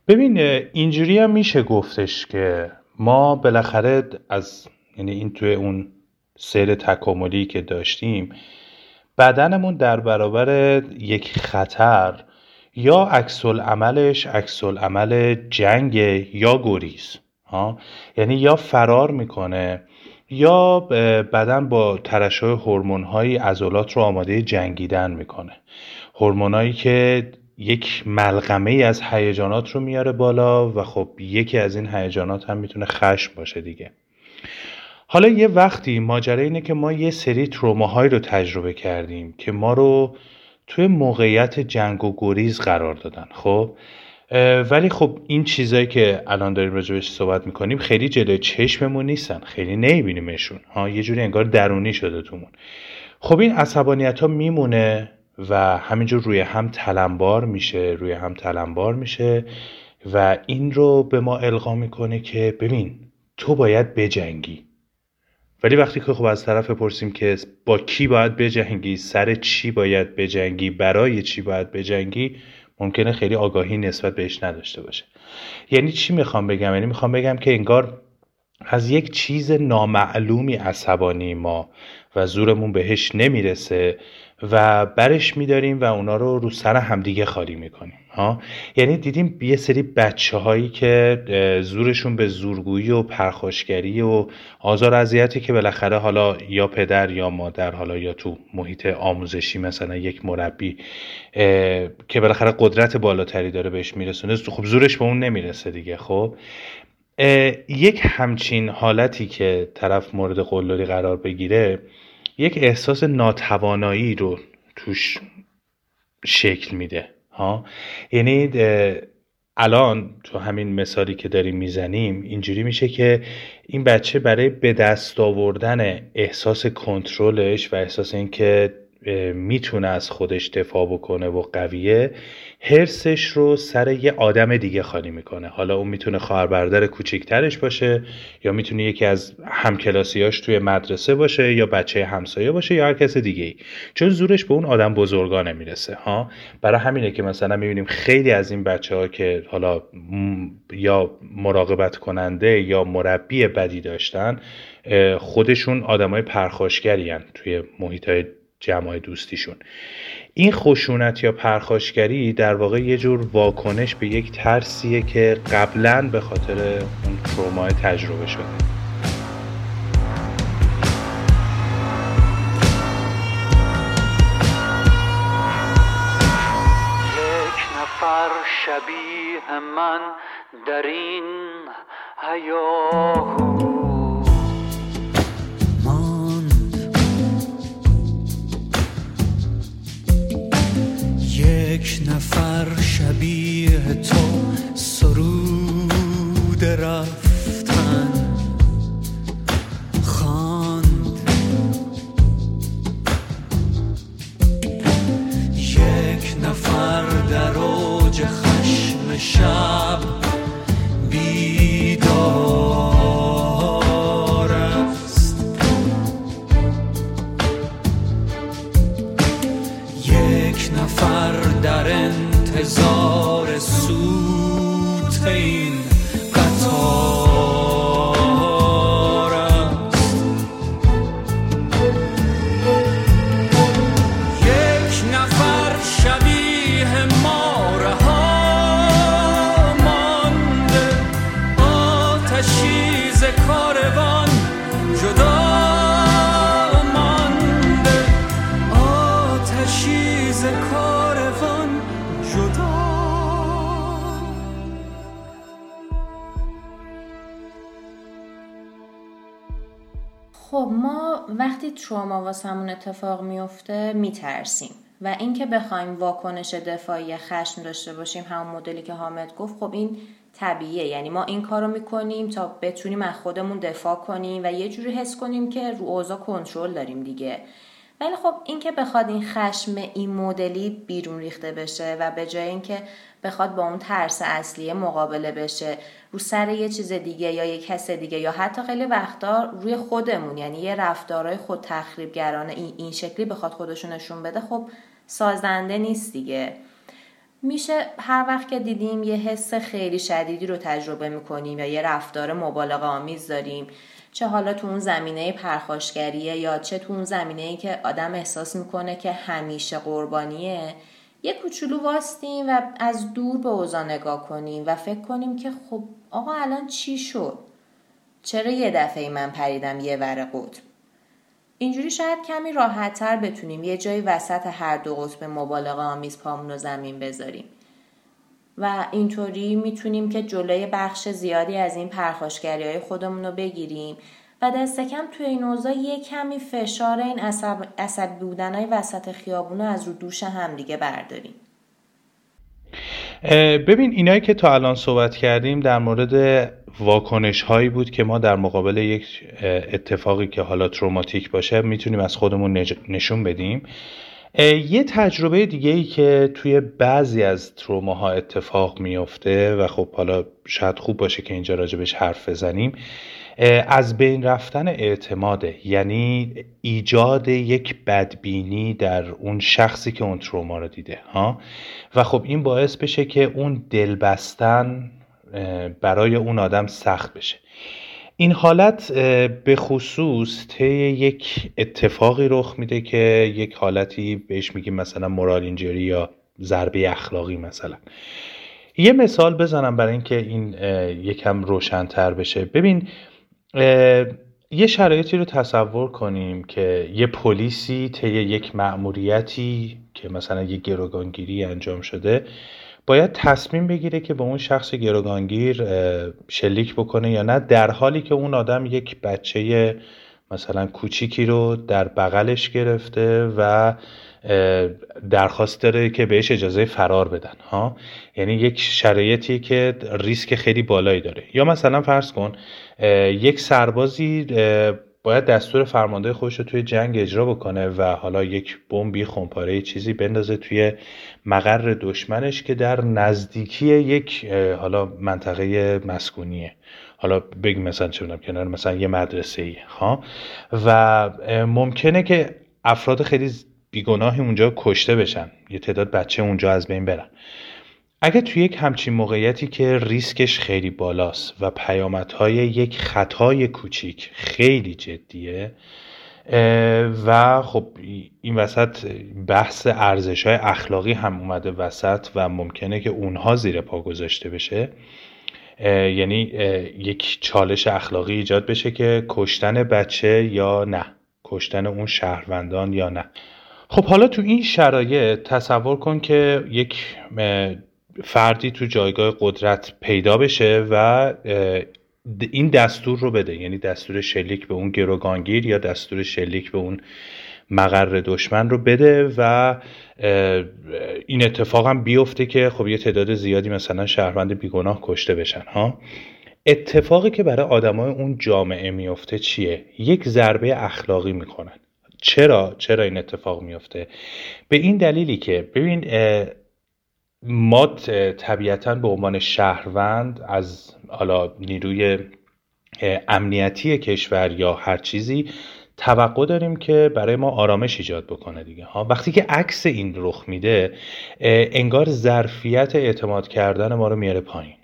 ببین اینجوری هم میشه گفتش که ما بالاخره از یعنی این توی اون سیر تکاملی که داشتیم بدنمون در برابر یک خطر یا عکس عملش عکس عمل جنگ یا گریز ها؟ یعنی یا فرار می‌کنه یا بدن با ترشح هورمون های عضلات رو آماده جنگیدن می‌کنه. هورمونایی که یک ملغمه ای از هیجانات رو میاره بالا و خب یکی از این هیجانات هم می‌تونه خشم باشه دیگه. حالا یه وقتی ماجرا اینه که ما یه سری تروماهایی رو تجربه کردیم که ما رو توی موقعیت جنگ و گریز قرار دادن خب؟ ولی خب این چیزایی که الان داریم راجبش صحبت می‌کنیم خیلی جلوی چشممون نیستن خیلی نمیبینیمشون. ها یه جوری انگار درونی شده تومون. خب این عصبانیت ها میمونه و همینجور روی هم تلمبار میشه روی هم تلمبار میشه و این رو به ما القا می‌کنه که ببین تو باید بجنگی. ولی وقتی که خب از طرف بپرسیم که با کی باید بجنگی سر چی باید بجنگی برای چی باید بجنگی ممکنه خیلی آگاهی نسبت بهش نداشته باشه. یعنی چی می‌خوام بگم؟ یعنی می‌خوام بگم که انگار از یک چیز نامعلومی عصبانی ما و زورمون بهش نمی‌رسه و برش میداریم و اونا رو رو سر همدیگه خالی می‌کنیم. ها. یعنی دیدیم یه سری بچه هایی که زورشون به زورگویی و پرخاشگری و آزار اذیتی که بالاخره حالا یا پدر یا مادر حالا یا تو محیط آموزشی مثلا یک مربی که بالاخره قدرت بالاتری داره بهش میرسونه خب زورش به اون نمی‌رسه دیگه خب. یک همچین حالتی که طرف مورد قلدری قرار بگیره یک احساس ناتوانایی رو توش شکل میده. ها. یعنی الان تو همین مثالی که داریم می‌زنیم اینجوری میشه که این بچه برای به دست آوردن احساس کنترلش و احساس اینکه می‌تونه از خودش دفاع بکنه و قویه هرسش رو سر یه آدم دیگه خالی می‌کنه. حالا اون می‌تونه خواهر برادر کوچیکترش باشه یا می‌تونه یکی از همکلاسیاش توی مدرسه باشه یا بچه همسایه باشه یا هر کس دیگه ای چون زورش به اون آدم بزرگا نمی‌رسه ها. برای همینه که مثلا می‌بینیم خیلی از این بچه ها که حالا یا مراقبت کننده یا مربی بدی داشتن خودشون آدمای پرخاشگری توی محیط جمع دوستیشون. این خشونت یا پرخاشگری در واقع یه جور واکنش به یک ترسیه که قبلا به خاطر اون تروما تجربه شده. شبیه من در این هیاهو یک نفر شبیه تو سرود رفتن خواند. یک نفر در اوج خشم شب وقتی تروما واسمون اتفاق میفته میترسیم. و اینکه بخوایم واکنش دفاعی خشم داشته باشیم همون مدلی که حامد گفت خب این طبیعیه. یعنی ما این کارو می‌کنیم تا بتونیم از خودمون دفاع کنیم و یه جوری حس کنیم که رو اوضاع کنترل داریم دیگه. ولی خب اینکه بخواد این خشم این مدلی بیرون ریخته بشه و به جای اینکه بخواد با اون ترس اصلی مقابله بشه رو سر یه چیز دیگه یا یه کس دیگه یا حتی خیلی وقتا روی خودمون یعنی یه رفتارهای خود تخریبگرانه این, این شکلی بخواد خودشون نشون بده خب سازنده نیست دیگه. میشه هر وقت که دیدیم یه حس خیلی شدیدی رو تجربه می‌کنیم یا یه رفتار مبالغه آمیز داریم چه حالا تو اون زمینه پرخاشگریه یا چه تو اون زمینه ای که آدم احساس می‌کنه که همیشه قربانیه یه کوچولو واستیم و از دور به اوضاع نگاه کنیم و فکر کنیم که خب آقا الان چی شد؟ چرا یه دفعه من پریدم یه ور قطب؟ اینجوری شاید کمی راحتتر بتونیم یه جایی وسط هر دو قطب مبالغه آمیز پامون رو زمین بذاریم. و اینطوری می‌تونیم که جلوی بخش زیادی از این پرخاشگری های خودمون رو بگیریم و دست کم توی این اوضاع یه کمی فشار این عصب, عصب بودن های وسط خیابون رو از رو دوش همدیگه برداریم. ببین اینایی که تا الان صحبت کردیم در مورد واکنش هایی بود که ما در مقابل یک اتفاقی که حالا تروماتیک باشه می‌تونیم از خودمون نشون بدیم. یه تجربه دیگه ای که توی بعضی از تروماها اتفاق میفته و خب حالا شاید خوب باشه که اینجا راجبش حرف بزنیم. از بین رفتن اعتماده یعنی ایجاد یک بدبینی در اون شخصی که اون تروما رو دیده ها؟ و خب این باعث بشه که اون دلبستن برای اون آدم سخت بشه. این حالت به خصوص طی یک اتفاقی رخ میده که یک حالتی بهش میگیم مثلا مورال اینجری یا ضربه اخلاقی مثلا. یه مثال بزنم برای اینکه این یکم روشنتر بشه. ببین یه شرایطی رو تصور کنیم که یه پلیسی طی یک مأموریتی که مثلا یه گروگانگیری انجام شده باید تصمیم بگیره که به اون شخص گروگانگیر شلیک بکنه یا نه در حالی که اون آدم یک بچه مثلا کوچیکی رو در بغلش گرفته و درخواست داره که بهش اجازه فرار بدن ها؟ یعنی یک شرایطی که ریسک خیلی بالایی داره. یا مثلا فرض کن یک سربازی باید دستور فرمانده خودش رو توی جنگ اجرا بکنه و حالا یک بمبی خونپاره چیزی بندازه توی مقر دشمنش که در نزدیکی یک حالا منطقه مسکونیه. حالا بگیم مثلا چه کنار مثلا یه مدرسه ای ها؟ و ممکنه که افراد خیلی بیگناهی اونجا کشته بشن. یه تعداد بچه اونجا از بین برن. اگه توی یک همچین موقعیتی که ریسکش خیلی بالاست و پیامدهای یک خطای کوچیک خیلی جدیه و خب این وسط بحث ارزش های اخلاقی هم اومده وسط و ممکنه که اونها زیر پا گذاشته بشه یعنی یک چالش اخلاقی ایجاد بشه که کشتن بچه یا نه کشتن اون شهروندان یا نه. خب حالا تو این شرایط تصور کن که یک فردی تو جایگاه قدرت پیدا بشه و این دستور رو بده. یعنی دستور شلیک به اون گروگانگیر یا دستور شلیک به اون مقر دشمن رو بده و این اتفاق هم بیفته که خب یه تعداد زیادی مثلا شهروند بیگناه کشته بشن ها؟ اتفاقی که برای آدمای اون جامعه میفته چیه؟ یک ضربه اخلاقی می‌کنن. چرا چرا این اتفاق میفته؟ به این دلیلی که ببین ما طبیعتا به عنوان شهروند از حالا نیروی امنیتی کشور یا هر چیزی توقع داریم که برای ما آرامش ایجاد بکنه دیگه ها. وقتی که عکس این رخ میده انگار ظرفیت اعتماد کردن ما رو میاره پایین.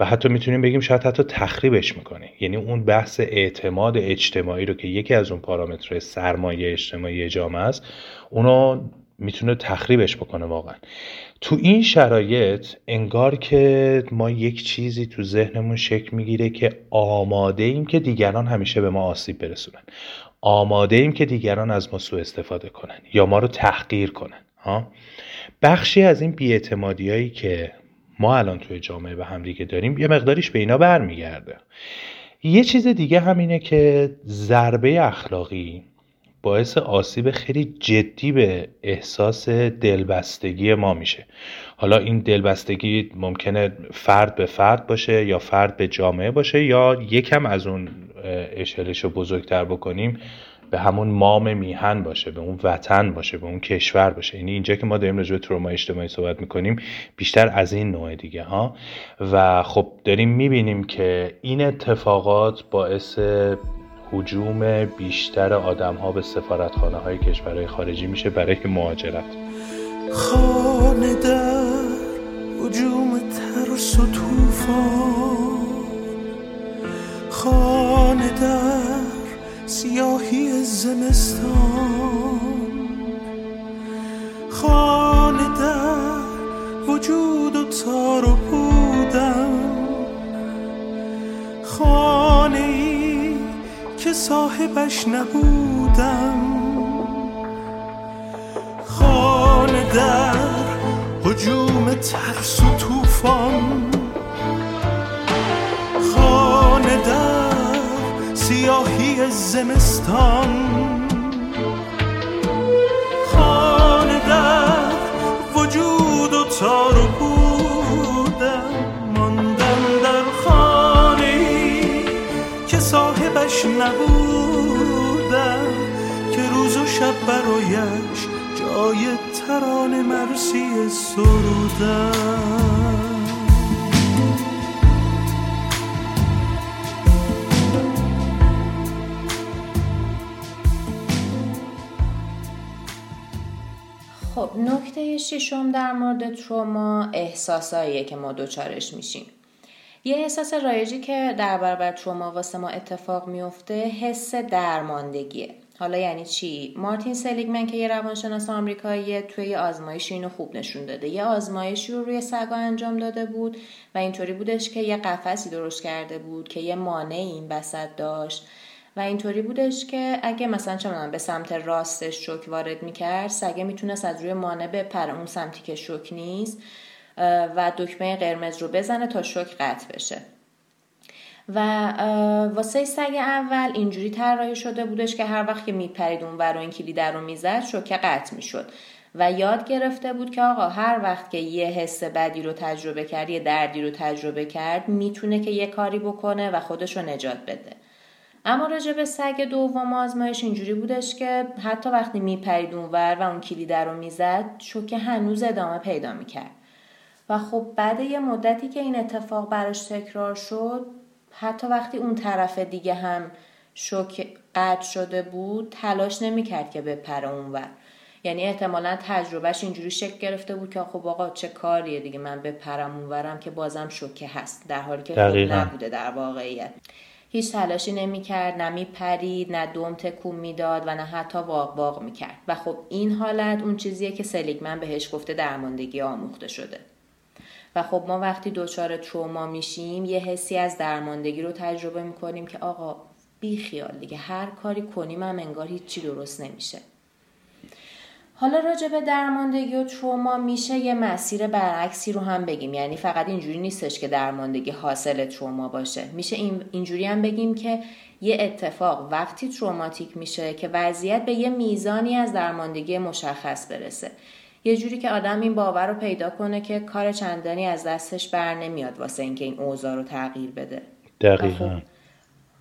و حتی می‌تونیم بگیم شاید حتی تخریبش می‌کنه. یعنی اون بحث اعتماد اجتماعی رو که یکی از اون پارامترهای سرمایه اجتماعی جامعه است اونو می‌تونه تخریبش بکنه واقعا. تو این شرایط انگار که ما یک چیزی تو ذهنمون شکل می‌گیره که آماده ایم که دیگران همیشه به ما آسیب برسونن. آماده ایم که دیگران از ما سوء استفاده کنن یا ما رو تحقیر کنن ها. بخشی از این بیاعتمادی که ما الان توی جامعه به هم دیگه داریم یه مقداریش به اینا برمیگرده. یه چیز دیگه همینه که ضربه اخلاقی باعث آسیب خیلی جدی به احساس دلبستگی ما میشه. حالا این دلبستگی ممکنه فرد به فرد باشه یا فرد به جامعه باشه یا یکم از اون اشلش رو بزرگتر بکنیم به همون مام میهن باشه به اون وطن باشه به اون کشور باشه. یعنی اینجا که ما داریم راجع به تروما اجتماعی صحبت می‌کنیم بیشتر از این نوع دیگه ها. و خب داریم می‌بینیم که این اتفاقات باعث حجوم بیشتر آدم ها به سفارتخانه های کشورهای خارجی میشه برای مهاجرت. خانه در حجوم ترس و توفان خانه در سیاهی زمستان. خانه در وجود و تار و پودم. خانه ای صاحبش نبودم. خانه در حجوم ترس و توفان زمستان. خانه در وجود و تار و بودم ماندم در خانه که صاحبش نبودم که روز و شب برایش جای ترانه مرسی سرودم خب نکته ششم در مورد تروما احساساییه که ما دوچارش میشیم. یه احساس رایجی که در برابر تروما واسه ما اتفاق میفته حس درماندگیه. حالا یعنی چی؟ مارتین سلیگمن که یه روانشناس آمریکاییه توی یه آزمایشی اینو خوب نشون داده. یه آزمایشی رو روی سگا انجام داده بود و اینطوری بودش که یه قفسی درست کرده بود که یه مانع این وسط داشت. و اینطوری بودش که اگه مثلا چه به سمت راستش شوک وارد می‌کرد سگه می‌تونست از روی مانع بپره اون سمتی که شوک نیست و دکمه قرمز رو بزنه تا شوک قطع بشه. و واسه سگ اول اینجوری طراحی شده بودش که هر وقت که میپرید اون ور این کلید رو می‌زد شوکه قطع می‌شد. و یاد گرفته بود که آقا هر وقت که یه حس بدی رو تجربه کرد یه دردی رو تجربه کرد می‌تونه که یه کاری بکنه و خودش رو نجات بده. اما راجع به سگ دوم آزمایش اینجوری بودش که حتی وقتی میپرید اونور و اون کلید رو می‌زد شوکه هنوز ادامه پیدا می‌کرد. و خب بعد یه مدتی که این اتفاق براش تکرار شد حتی وقتی اون طرف دیگه هم شوک قطع شده بود تلاش نمی‌کرد که بپره اونور یعنی احتمالا تجربهش اینجوری شکل گرفته بود که خب آقا چه کاریه دیگه من بپرم اونورم که بازم شوکه هست در حالی که نبوده در واقعیت. هیچ تلاشی نمی‌کرد نه میپرید نه دوم تکون می‌داد و نه حتی واق واق می‌کرد. و خب این حالت اون چیزیه که سلیگمن بهش گفته درماندگی آموخته شده. و خب ما وقتی دچار تروما میشیم یه حسی از درماندگی رو تجربه می‌کنیم که آقا بی خیال دیگه هر کاری کنیم هم انگار هیچی درست نمیشه. حالا راجع به درماندگی و تروما میشه یه مسیر برعکسی رو هم بگیم. یعنی فقط اینجوری نیستش که درماندگی حاصل تروما باشه. میشه این اینجوری هم بگیم که یه اتفاق وقتی تروماتیک میشه که وضعیت به یه میزانی از درماندگی مشخص برسه. یه جوری که آدم این باور رو پیدا کنه که کار چندانی از دستش بر نمیاد واسه اینکه این اوضاع رو تغییر بده. دقیقا.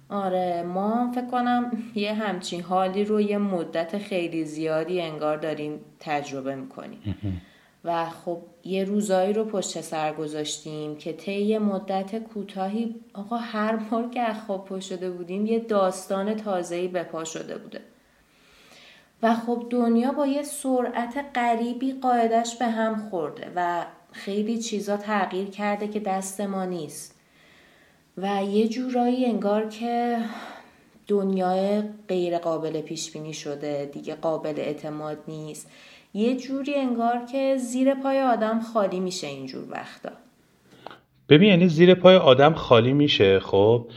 آره ما فکر کنم یه همچین حالی رو یه مدت خیلی زیادی انگار داریم تجربه می‌کنیم. و خب یه روزایی رو پشت سر گذاشتیم که طی مدت کوتاهی آقا هر بار که خواب شده بودیم یه داستان تازه‌ای به پا شده بوده. و خب دنیا با یه سرعت غریبی قاعدش به هم خورده و خیلی چیزا تغییر کرده که دست ما نیست. و یه جورایی انگار که دنیای غیر قابل پیش بینی شده دیگه قابل اعتماد نیست. یه جوری انگار که زیر پای آدم خالی میشه اینجور وقتا. ببین یعنی زیر پای آدم خالی میشه خب؟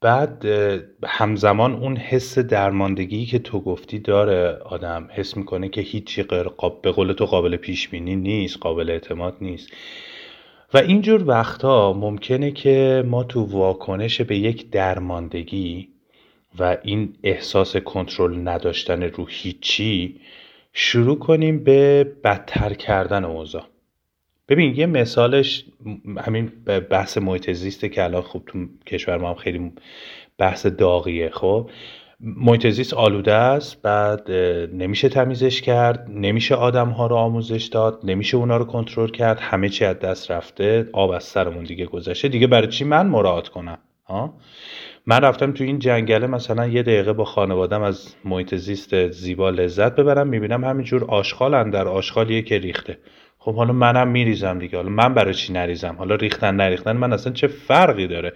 بعد همزمان اون حس درماندگی که تو گفتی داره آدم حس می‌کنه که هیچی غیر قاب... به قول تو قابل پیش بینی نیست قابل اعتماد نیست. و اینجور وقتها ممکنه که ما تو واکنش به یک درماندگی و این احساس کنترل نداشتن رو هیچی شروع کنیم به بدتر کردن اوضاع. ببین یه مثالش همین بحث محیط زیسته که الان خوب تو کشور ما هم خیلی بحث داغیه خب؟ محیط آلوده است بعد نمیشه تمیزش کرد نمیشه آدم ها رو آموزش داد نمیشه اونا رو کنترل کرد همه چی از دست رفته آب از سرمون دیگه گذشته. دیگه برای چی من مراعات کنم؟ ها؟ من رفتم تو این جنگله مثلا یه دقیقه با خانوادم از محیط زیست زیبا لذت ببرم می‌بینم همینجور آشغال در آشغالیه که ریخته. خب حالا منم میریزم دیگه. حالا من برای چی نریزم؟ حالا ریختن نریختن من اصلا چه فرقی داره؟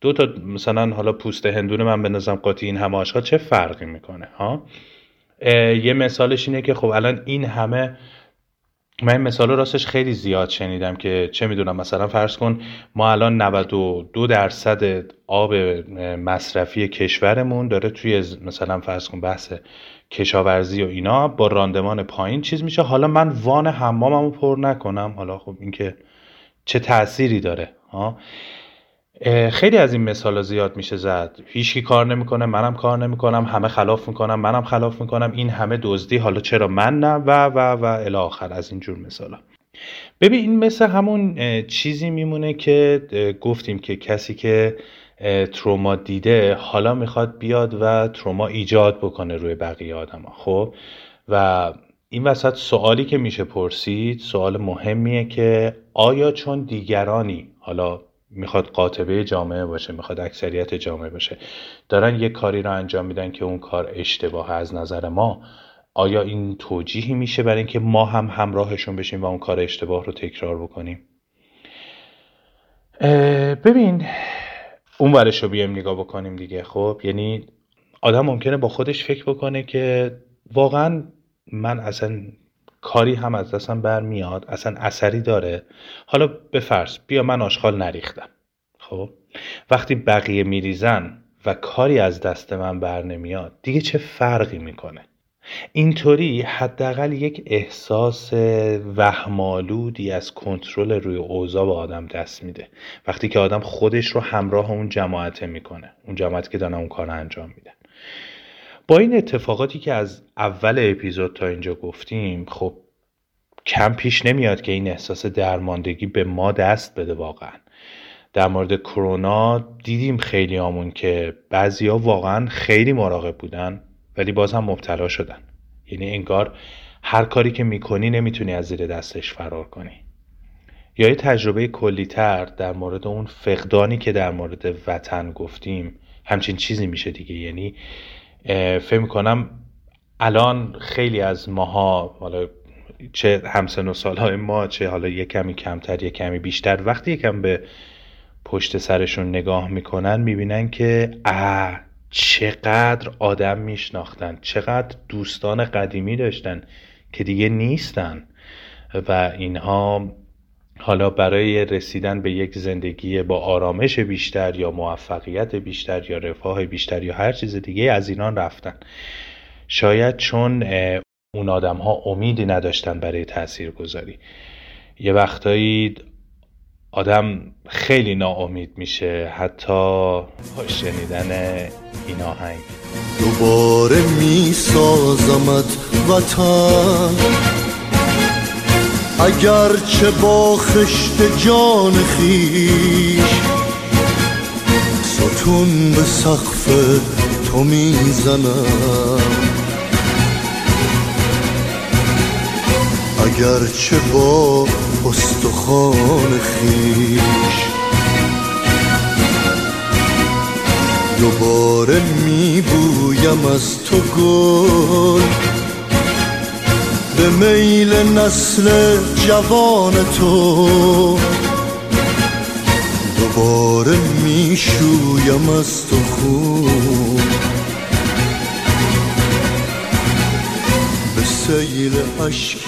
دو تا مثلا حالا پوست هندونه من بندازم قاطی این همه آشغال چه فرقی می‌کنه؟ ها؟ یه مثالش اینه که خب الان این همه من این مثال راستش خیلی زیاد شنیدم که چه می‌دونم مثلا فرض کن ما الان 92 درصد آب مصرفی کشورمون داره توی مثلا فرض کن بحث کشاورزی و اینا با راندمان پایین چیز میشه. حالا من وان حماممو پر نکنم. حالا خب این که چه تأثیری داره خیلی از این مثال زیاد میشه زد. هیچکی کار نمی‌کنه منم کار نمی‌کنم همه خلاف می‌کنم منم خلاف می‌کنم. این همه دزدی حالا چرا من نه؟ و و و الی آخر از این جور مثالا. ببین این مثل همون چیزی میمونه که گفتیم که کسی که تروما دیده حالا می‌خواد بیاد و تروما ایجاد بکنه روی بقیه آدما خب؟ و این وسط سوالی که میشه پرسید سوال مهمیه که آیا چون دیگرانی حالا می‌خواد قاطبه جامعه باشه می‌خواد اکثریت جامعه باشه دارن یه کاری رو انجام میدن که اون کار اشتباه از نظر ما آیا این توجیهی میشه برای اینکه ما هم همراهشون بشیم و اون کار اشتباه رو تکرار بکنیم؟ ببین اون ورش رو بیایم نگاه بکنیم دیگه خب؟ یعنی آدم ممکنه با خودش فکر بکنه که واقعا من اصلا کاری هم از دستم برمیاد اصلا اثری داره. حالا به فرض بیا من آشغال نریختم خب؟ وقتی بقیه میریزن و کاری از دست من بر نمیاد دیگه چه فرقی می‌کنه؟ اینطوری حداقل یک احساس وهمالودی از کنترل روی اوضاع به آدم دست میده. وقتی که آدم خودش رو همراه اون جماعته می‌کنه اون جماعت که دارن اون کار انجام میدن. با این اتفاقاتی که از اول اپیزود تا اینجا گفتیم خب کم پیش نمیاد که این احساس درماندگی به ما دست بده واقعا. در مورد کرونا دیدیم خیلی آمون که بعضیا واقعا خیلی مراقب بودن. ولی باز هم مبتلا شدن. یعنی انگار هر کاری که می‌کنی نمی‌تونی از زیر دستش فرار کنی. یا یه تجربه کلیتر در مورد اون فقدانی که در مورد وطن گفتیم همچین چیزی میشه دیگه. یعنی فکر می‌کنم الان خیلی از ماها حالا چه همسن و سالهای ما چه حالا یه کمی کمتر یه کمی بیشتر وقتی یکم به پشت سرشون نگاه می‌کنن می‌بینن که اه چقدر آدم میشناختن چقدر دوستان قدیمی داشتن که دیگه نیستن. و اینها حالا برای رسیدن به یک زندگی با آرامش بیشتر یا موفقیت بیشتر یا رفاه بیشتر یا هر چیز دیگه از اینان رفتن. شاید چون اون آدم ها امیدی نداشتن برای تأثیر گذاری یه وقتایی آدم خیلی ناامید میشه حتی شنیدن این آهنگ. دوباره میسازمت وطن. اگر چه با خشت جان خیش ستون به سقف تو می‌زنم. اگر چه با استخان خیش. دوباره میبویم از تو گل. به میل نسل جوان تو. دوباره می‌شویم از تو خون. سیل عشق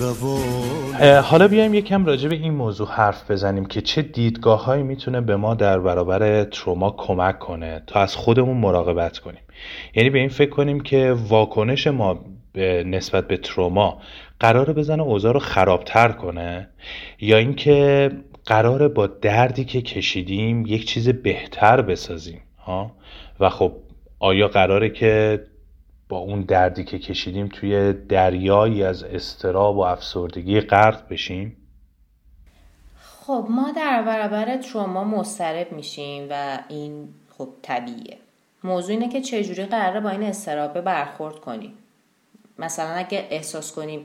روان. حالا بیایم یکم راجع به این موضوع حرف بزنیم که چه دیدگاه هایی می‌تونه به ما در برابر تروما کمک کنه تا از خودمون مراقبت کنیم. یعنی به این فکر کنیم که واکنش ما نسبت به تروما قراره بزنه اوضاع رو خرابتر کنه یا اینکه قراره با دردی که کشیدیم یک چیز بهتر بسازیم ها؟ و خب آیا قراره که با اون دردی که کشیدیم توی دریایی از استراب و افسردگی غرق بشیم؟ خب ما در برابر تروما مضطرب میشیم و این خب طبیعیه. موضوع اینه که چجوری قراره با این استرابه برخورد کنیم. مثلا اگه احساس کنیم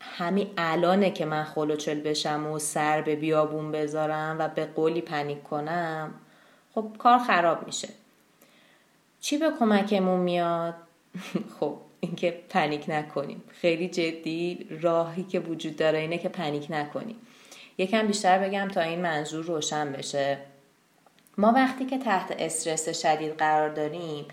همین الانه که من خلوچل بشم و سر به بیابون بذارم و به قولی پنیک کنم خب کار خراب میشه. چی به کمکمون میاد؟ [LAUGHS] خب اینکه پنیک نکنیم. خیلی جدی راهی که وجود داره اینه که پنیک نکنیم. یکم بیشتر بگم تا این منظور روشن بشه. ما وقتی که تحت استرس شدید قرار داریم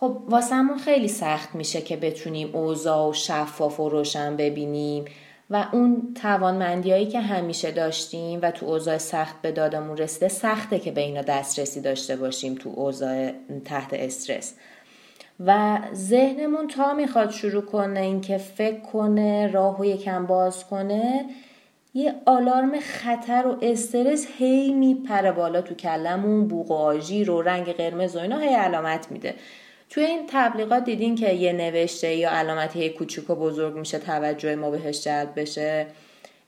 خب واسمون خیلی سخت میشه که بتونیم اوضاع و شفاف و روشن ببینیم و اون توانمندیایی که همیشه داشتیم و تو اوضاع سخت به دادمون رسیده سخته که به اینا دسترسی داشته باشیم تو اوضاع تحت استرس. و ذهنمون تا می‌خواد شروع کنه اینکه فکر کنه راه و یکم باز کنه یه آلارم خطر و استرس هی میپره بالا تو کلمون بوق و آژیر و رنگ قرمز و اینا هی علامت میده. توی این تبلیغات دیدین که یه نوشته یا علامتی هی کوچیک و بزرگ میشه توجه ما بهش جلب بشه.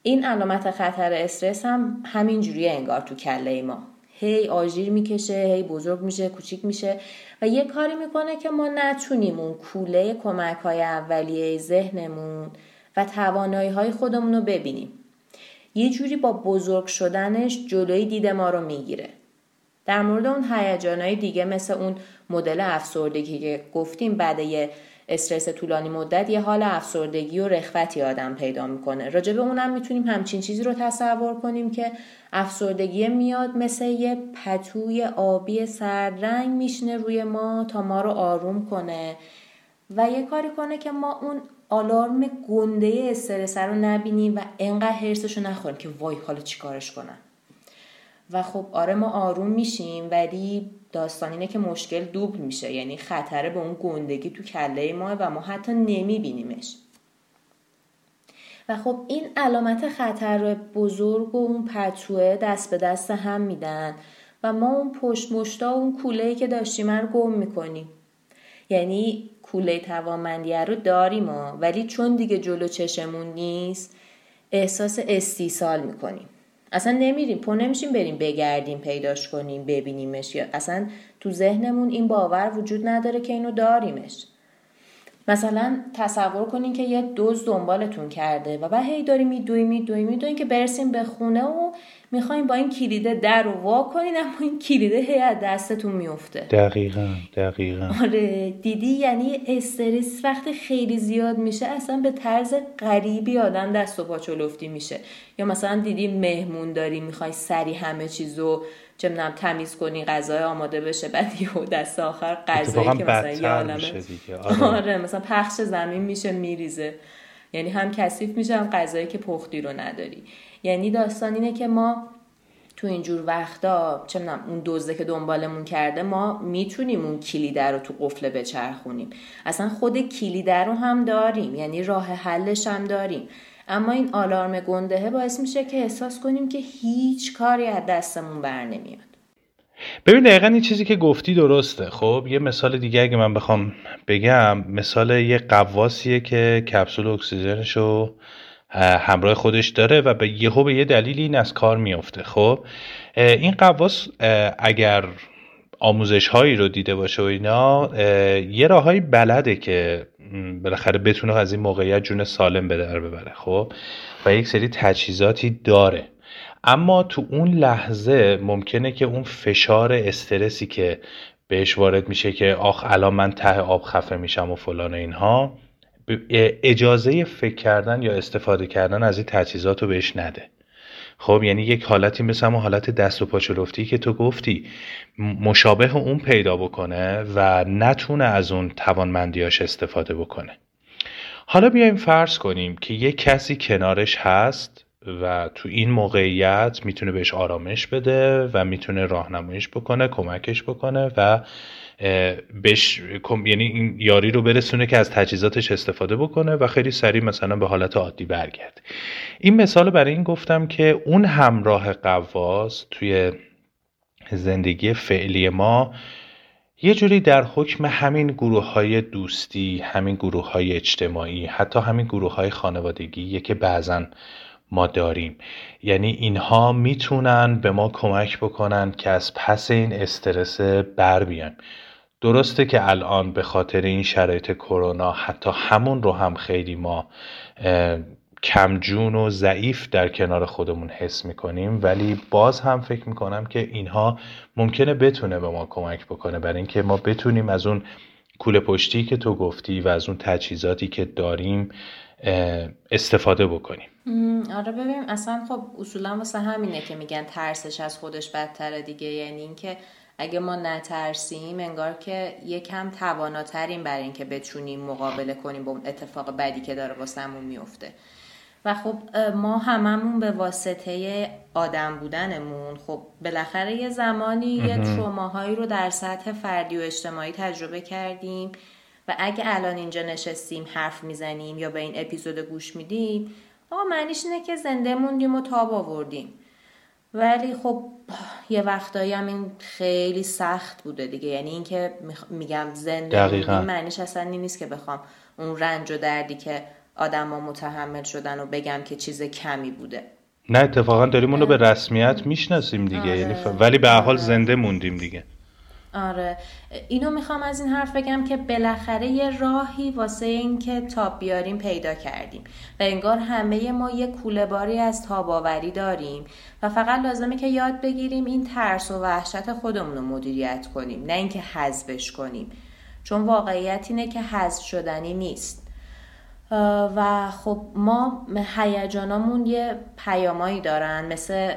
این علامت خطر استرس هم همین جوریه انگار تو کله ما. هی آژیر می‌کشه هی بزرگ میشه کوچیک میشه و یه کاری می‌کنه که ما نتونیم اون کوله کمک های اولیه ذهنمون و توانایی های خودمون رو ببینیم. یه جوری با بزرگ شدنش جلوی دید ما رو می‌گیره. در مورد اون هیجانهای دیگه مثل اون مدل افسردگی که گفتیم بعد یه استرس طولانی مدت یه حال افسردگی و رخوتی آدم پیدا می‌کنه. راجع به اونم می‌تونیم همچین چیزی رو تصور کنیم که افسردگی میاد مثل یه پتوی آبی سردرنگ میشنه روی ما تا ما رو آروم کنه و یه کاری کنه که ما اون آلارم گنده استرس رو نبینیم و انقدر حرسش رو نخوریم که وای حالا چیکارش کنم. و خب آره ما آروم میشیم ولی داستان اینه که مشکل دوبل میشه. یعنی خطره به اون گندگی تو کله ما و ما حتی نمیبینیمش. و خب این علامت خطر بزرگ و اون پتوه دست به دست هم میدن و ما اون پشت مشتا اون کوله که داشتیم رو گم می‌کنیم. یعنی کوله توانمندیه رو داریم ولی چون دیگه جلو چشمون نیست احساس استیصال می‌کنیم. اصلا نمیریم. پو نمیشیم بریم بگردیم پیداش کنیم ببینیمش. یا اصلا تو ذهنمون این باور وجود نداره که اینو داریمش. مثلا تصور کنین که یه دوز دنبالتون کرده و بعد هی داری میدوی میدوی میدوی که برسیم به خونه و می‌خوایم با این کلیده در رو وا کنین اما این کلیده هی از دستتون میفته دقیقا دقیقا. آره دیدی؟ یعنی استرس وقتی خیلی زیاد میشه اصلا به طرز غریبی آدم دست و پا چلفتی میشه. یا مثلا دیدی مهمون داری می‌خوای سری همه چیزو چه می‌دونم تمیز کنی غذای آماده بشه بعد یهو دست آخر غذایی که مثلا یه عالمه. آره. [LAUGHS] آره مثلا پخش زمین میشه میریزه. یعنی هم کثیف میشه هم غذایی که پختی رو نداری. یعنی داستان اینه که ما تو اینجور وقتا چه می‌دونم اون دزده که دنبالمون کرده ما می‌تونیم اون کلیده رو تو قفله بچرخونیم. اصلا خود کلیده رو هم داریم یعنی راه حلش هم داریم. اما این آلارم گندهه باعث میشه که احساس کنیم که هیچ کاری از دستمون بر نمیاد. ببین دقیقا این چیزی که گفتی درسته. خب یه مثال دیگه اگه من بخوام بگم مثال یه قواسیه که کپسول اکسیژنش رو همراه خودش داره و به یهو به یه دلیلی این از کار میفته خب این قواس اگر آموزش هایی رو دیده باشه و اینا یه راههایی بلده که بالاخره بتونه از این موقعیت جون سالم به در ببره خب؟ و یک سری تجهیزاتی داره. اما تو اون لحظه ممکنه که اون فشار استرسی که بهش وارد میشه که آخ الان من ته آب خفه میشم و فلان اینها اجازه فکر کردن یا استفاده کردن از این تجهیزات رو بهش نده. خب یعنی یک حالتی مثل همون حالت دست و پاچلفتی که تو گفتی مشابه اون پیدا بکنه و نتونه از اون توانمندیاش استفاده بکنه. حالا بیایم فرض کنیم که یک کسی کنارش هست و تو این موقعیت می‌تونه بهش آرامش بده و می‌تونه راهنماییش بکنه کمکش بکنه و بهش یعنی این یاری رو برسونه که از تجهیزاتش استفاده بکنه و خیلی سریع مثلا به حالت عادی برگرد این مثال برای این گفتم که اون همراه قواس توی زندگی فعلی ما یه جوری در حکم همین گروه های دوستی همین گروه های اجتماعی حتی همین گروه های خانوادگی که بعضا ما داریم. یعنی اینها می‌تونن به ما کمک بکنن که از پس این استرس بر بیایم. درسته که الان به خاطر این شرایط کرونا حتی همون رو هم خیلی ما کمجون و ضعیف در کنار خودمون حس می‌کنیم ولی باز هم فکر می‌کنم که اینها ممکنه بتونه به ما کمک بکنه. برای اینکه ما بتونیم از اون کوله پشتی که تو گفتی و از اون تجهیزاتی که داریم استفاده بکنیم. آره ببینیم اصلا خب اصولا واسه همینه که میگن ترسش از خودش بدتره دیگه. یعنی اینکه اگه ما نترسیم انگار که یکم تواناتریم برای اینکه بتونیم مقابله کنیم با اون اتفاق بدی که داره واسمون میفته. و خب ما هممون به واسطه آدم بودنمون خب بالاخره یه زمانی یه تروماهایی رو در سطح فردی و اجتماعی تجربه کردیم و اگه الان اینجا نشستیم حرف می‌زنیم یا به این اپیزود گوش میدیم آقا معنیش اینه که زنده موندیم و تاب آوردیم. ولی خب یه وقتایی هم این خیلی سخت بوده دیگه. یعنی اینکه میگم زنده معنیش اصلا نیست که بخوام اون رنج و دردی که آدما متحمل شدن و بگم که چیز کمی بوده. نه اتفاقا داریم اونو به رسمیت می‌شناسیم دیگه. آره. یعنی ولی به حال آره. زنده موندیم دیگه. آره. اینو می‌خوام از این حرف بگم که بالاخره یه راهی واسه این که تاب بیاریم پیدا کردیم و انگار همه ما یه کوله باری از تاباوری داریم و فقط لازمه که یاد بگیریم این ترس و وحشت خودمون رو مدیریت کنیم نه اینکه حذفش کنیم. چون واقعیت اینه که حذف شدنی نیست. و خب ما هیجانامون یه پیامایی دارن مثل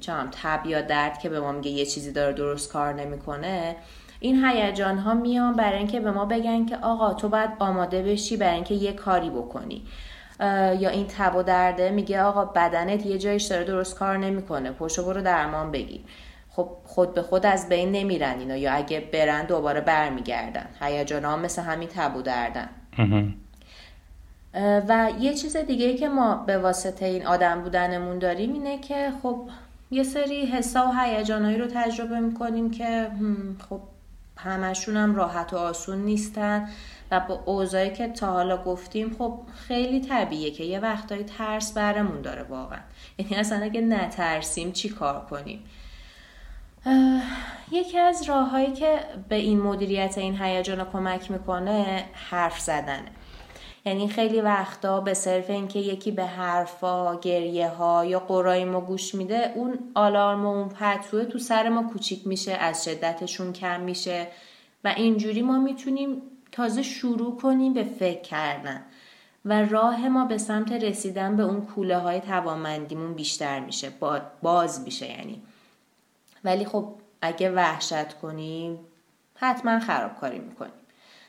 چم تب یا درد که به ما میگه یه چیزی داره درست کار نمی‌کنه. این هیجان ها میان برای اینکه به ما بگن که آقا تو باید آماده بشی برای اینکه یه کاری بکنی. یا این تب و درده میگه آقا بدنت یه جایش داره درست کار نمی‌کنه پشت برو درمان بگیر. خب خود به خود از بین نمیرن اینا یا اگه برن دوباره برمیگردن. هیجان ها مثل همین تب و دردن. و یه چیز دیگه که ما به واسطه این آدم بودنمون داریم اینه که خب یه سری حسا و هیجانایی رو تجربه می‌کنیم که خب همشون هم راحت و آسون نیستن و با اوضاعی که تا حالا گفتیم خب خیلی طبیعیه که یه وقتایی ترس برمون داره واقعا. یعنی اصلا اگه نترسیم چی کار کنیم؟ یکی از راههایی که به این مدیریت این هیجان کمک می‌کنه حرف زدنه. یعنی خیلی وقتا به صرف اینکه یکی به حرفا گریه ها یا قرای ما گوش میده اون آلارم و اون پتوه تو سر ما کوچیک میشه از شدتشون کم میشه و اینجوری ما می‌تونیم تازه شروع کنیم به فکر کردن و راه ما به سمت رسیدن به اون کوله های توانمندیمون بیشتر میشه باز میشه یعنی. ولی خب اگه وحشت کنیم حتما خرابکاری می‌کنیم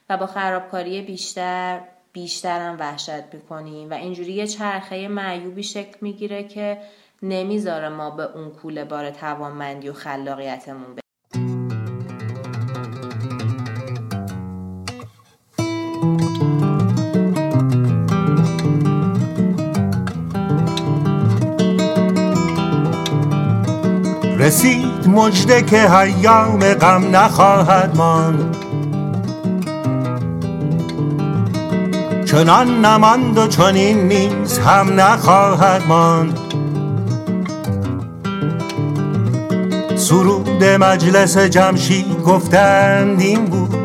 و با خرابکاری بیشتر بیشترم وحشت می‌کنیم و اینجوری یه چرخه معیوبی شکل می‌گیره که نمی‌ذاره ما به اون کوله بار توانمندی و خلاقیتمون بریم رسید مجده که حیام غم نخواهد ماند. چنان نماند و چنین نیز هم نخواهد ماند. سرود مجلس جمشید گفتند این بود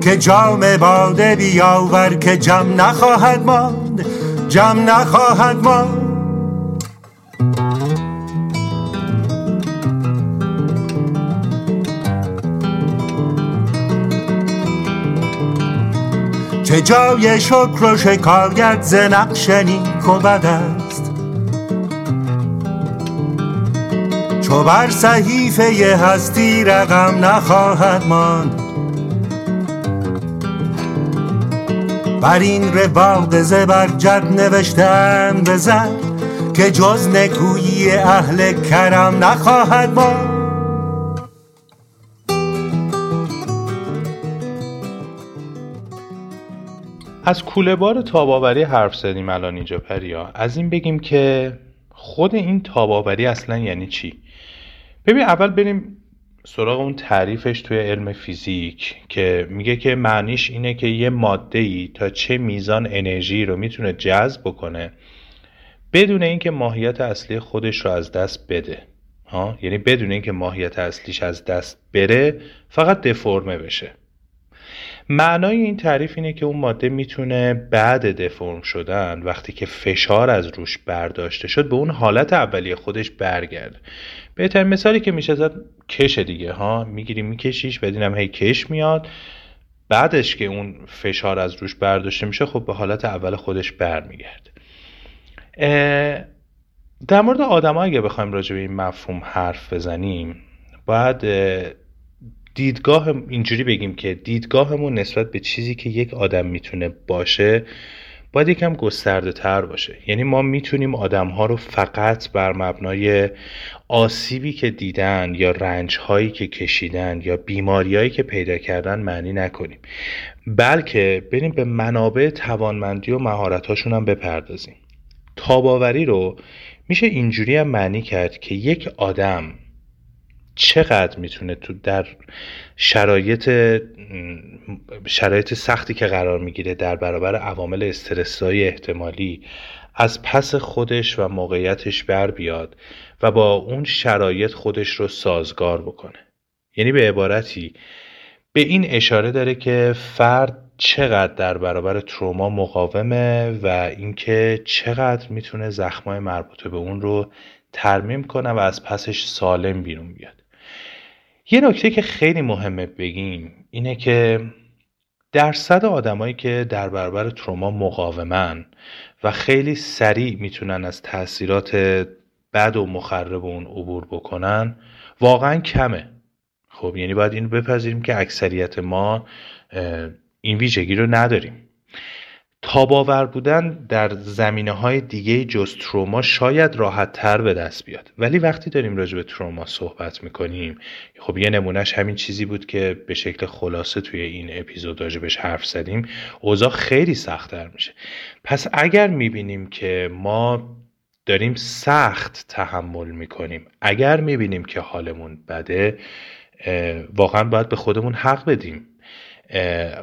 که جام باده بیاور که جم نخواهد ماند. جم نخواهد ماند. که جای شکر و شکایت ز نقش نیک و بد است. چو بر صحیفه هستی رقم نخواهد ماند. بر این رواق زبرجد نوشتن بزن که جز نکویی اهل کرم نخواهد ماند. از کوله بار تاباوری حرف زدیم الان اینجا پریا. از این بگیم که خود این تاباوری اصلا یعنی چی؟ ببین اول بریم سراغ اون تعریفش توی علم فیزیک که میگه که معنیش اینه که یه ماده ای تا چه میزان انرژی رو می‌تونه جذب بکنه بدون اینکه ماهیت اصلی خودش رو از دست بده. ها؟ یعنی بدون اینکه ماهیت اصلیش از دست بره فقط دفرمه بشه. معنای این تعریف اینه که اون ماده می‌تونه بعد دفرم شدن وقتی که فشار از روش برداشته شد به اون حالت اولیه خودش برگرده. بهترین مثالی که میشه زد کش دیگه ها؟ می‌گیری میکشیش بدینم هی کش میاد. بعدش که اون فشار از روش برداشته میشه خب به حالت اول خودش برمیگرده. در مورد آدم اگه بخوایم راجع به این مفهوم حرف بزنیم باید دیدگاه اینجوری بگیم که دیدگاهمون نسبت به چیزی که یک آدم می‌تونه باشه باید یکم گسترده تر باشه. یعنی ما می‌تونیم آدم ها رو فقط بر مبنای آسیبی که دیدن یا رنج هایی که کشیدن یا بیماریهایی که پیدا کردن معنی نکنیم. بلکه بریم به منابع توانمندی و مهارت هاشون هم بپردازیم. تاباوری رو میشه اینجوری هم معنی کرد که یک آدم چقدر می‌تونه تو در شرایط شرایط سختی که قرار می‌گیره در برابر عوامل استرسایی احتمالی از پس خودش و موقعیتش بر بیاد و با اون شرایط خودش رو سازگار بکنه. یعنی به عبارتی به این اشاره داره که فرد چقدر در برابر تروما مقاومه و اینکه چقدر می‌تونه زخمای مربوطه به اون رو ترمیم کنه و از پسش سالم بیرون بیاد. یه نکته که خیلی مهمه بگیم اینه که درصد آدمایی که در برابر تروما مقاومن و خیلی سریع می‌تونن از تاثیرات بد و مخرب اون عبور بکنن واقعا کمه. خب یعنی باید اینو بپذیریم که اکثریت ما این ویژگی رو نداریم. تاباور بودن در زمینه های دیگه جز تروما شاید راحت تر به دست بیاد. ولی وقتی داریم راجع به تروما صحبت می‌کنیم خب یه نمونهش همین چیزی بود که به شکل خلاصه توی این اپیزود راجبش حرف زدیم. اوضاع خیلی سختتر میشه. پس اگر می‌بینیم که ما داریم سخت تحمل می‌کنیم اگر می‌بینیم که حالمون بده واقعا باید به خودمون حق بدیم.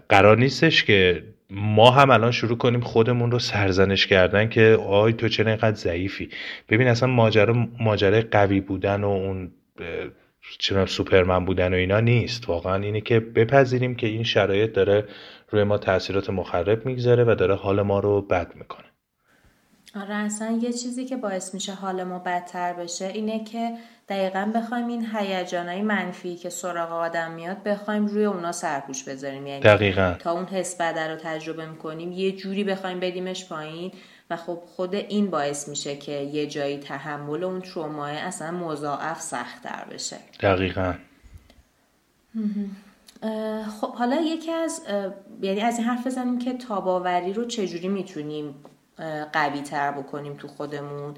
قرار نیستش که ما هم الان شروع کنیم خودمون رو سرزنش کردن که آی تو چرا اینقدر ضعیفی؟ ببین اصلا ماجرا ماجرا قوی بودن و اون چرا سوپرمن بودن و اینا نیست. واقعا اینه که بپذیریم که این شرایط داره روی ما تاثیرات مخرب می‌گذاره و داره حال ما رو بد می‌کنه. آره اصلا یه چیزی که باعث میشه حال ما بدتر بشه اینه که دقیقا بخوایم این هیجانای منفی که سراغ آدم میاد بخوایم روی اونا سرپوش بذاریم. یعنی دقیقا. تا اون حس بده رو تجربه می‌کنیم یه جوری بخوایم بدیمش پایین و خب خود این باعث میشه که یه جایی تحمل اون ترومای اصلا مضاعف سختتر بشه. دقیقا. خب حالا یکی از یعنی از این حرف بزنیم که تاباوری رو چجوری می‌تونیم قوی تر بکنیم تو خودمون.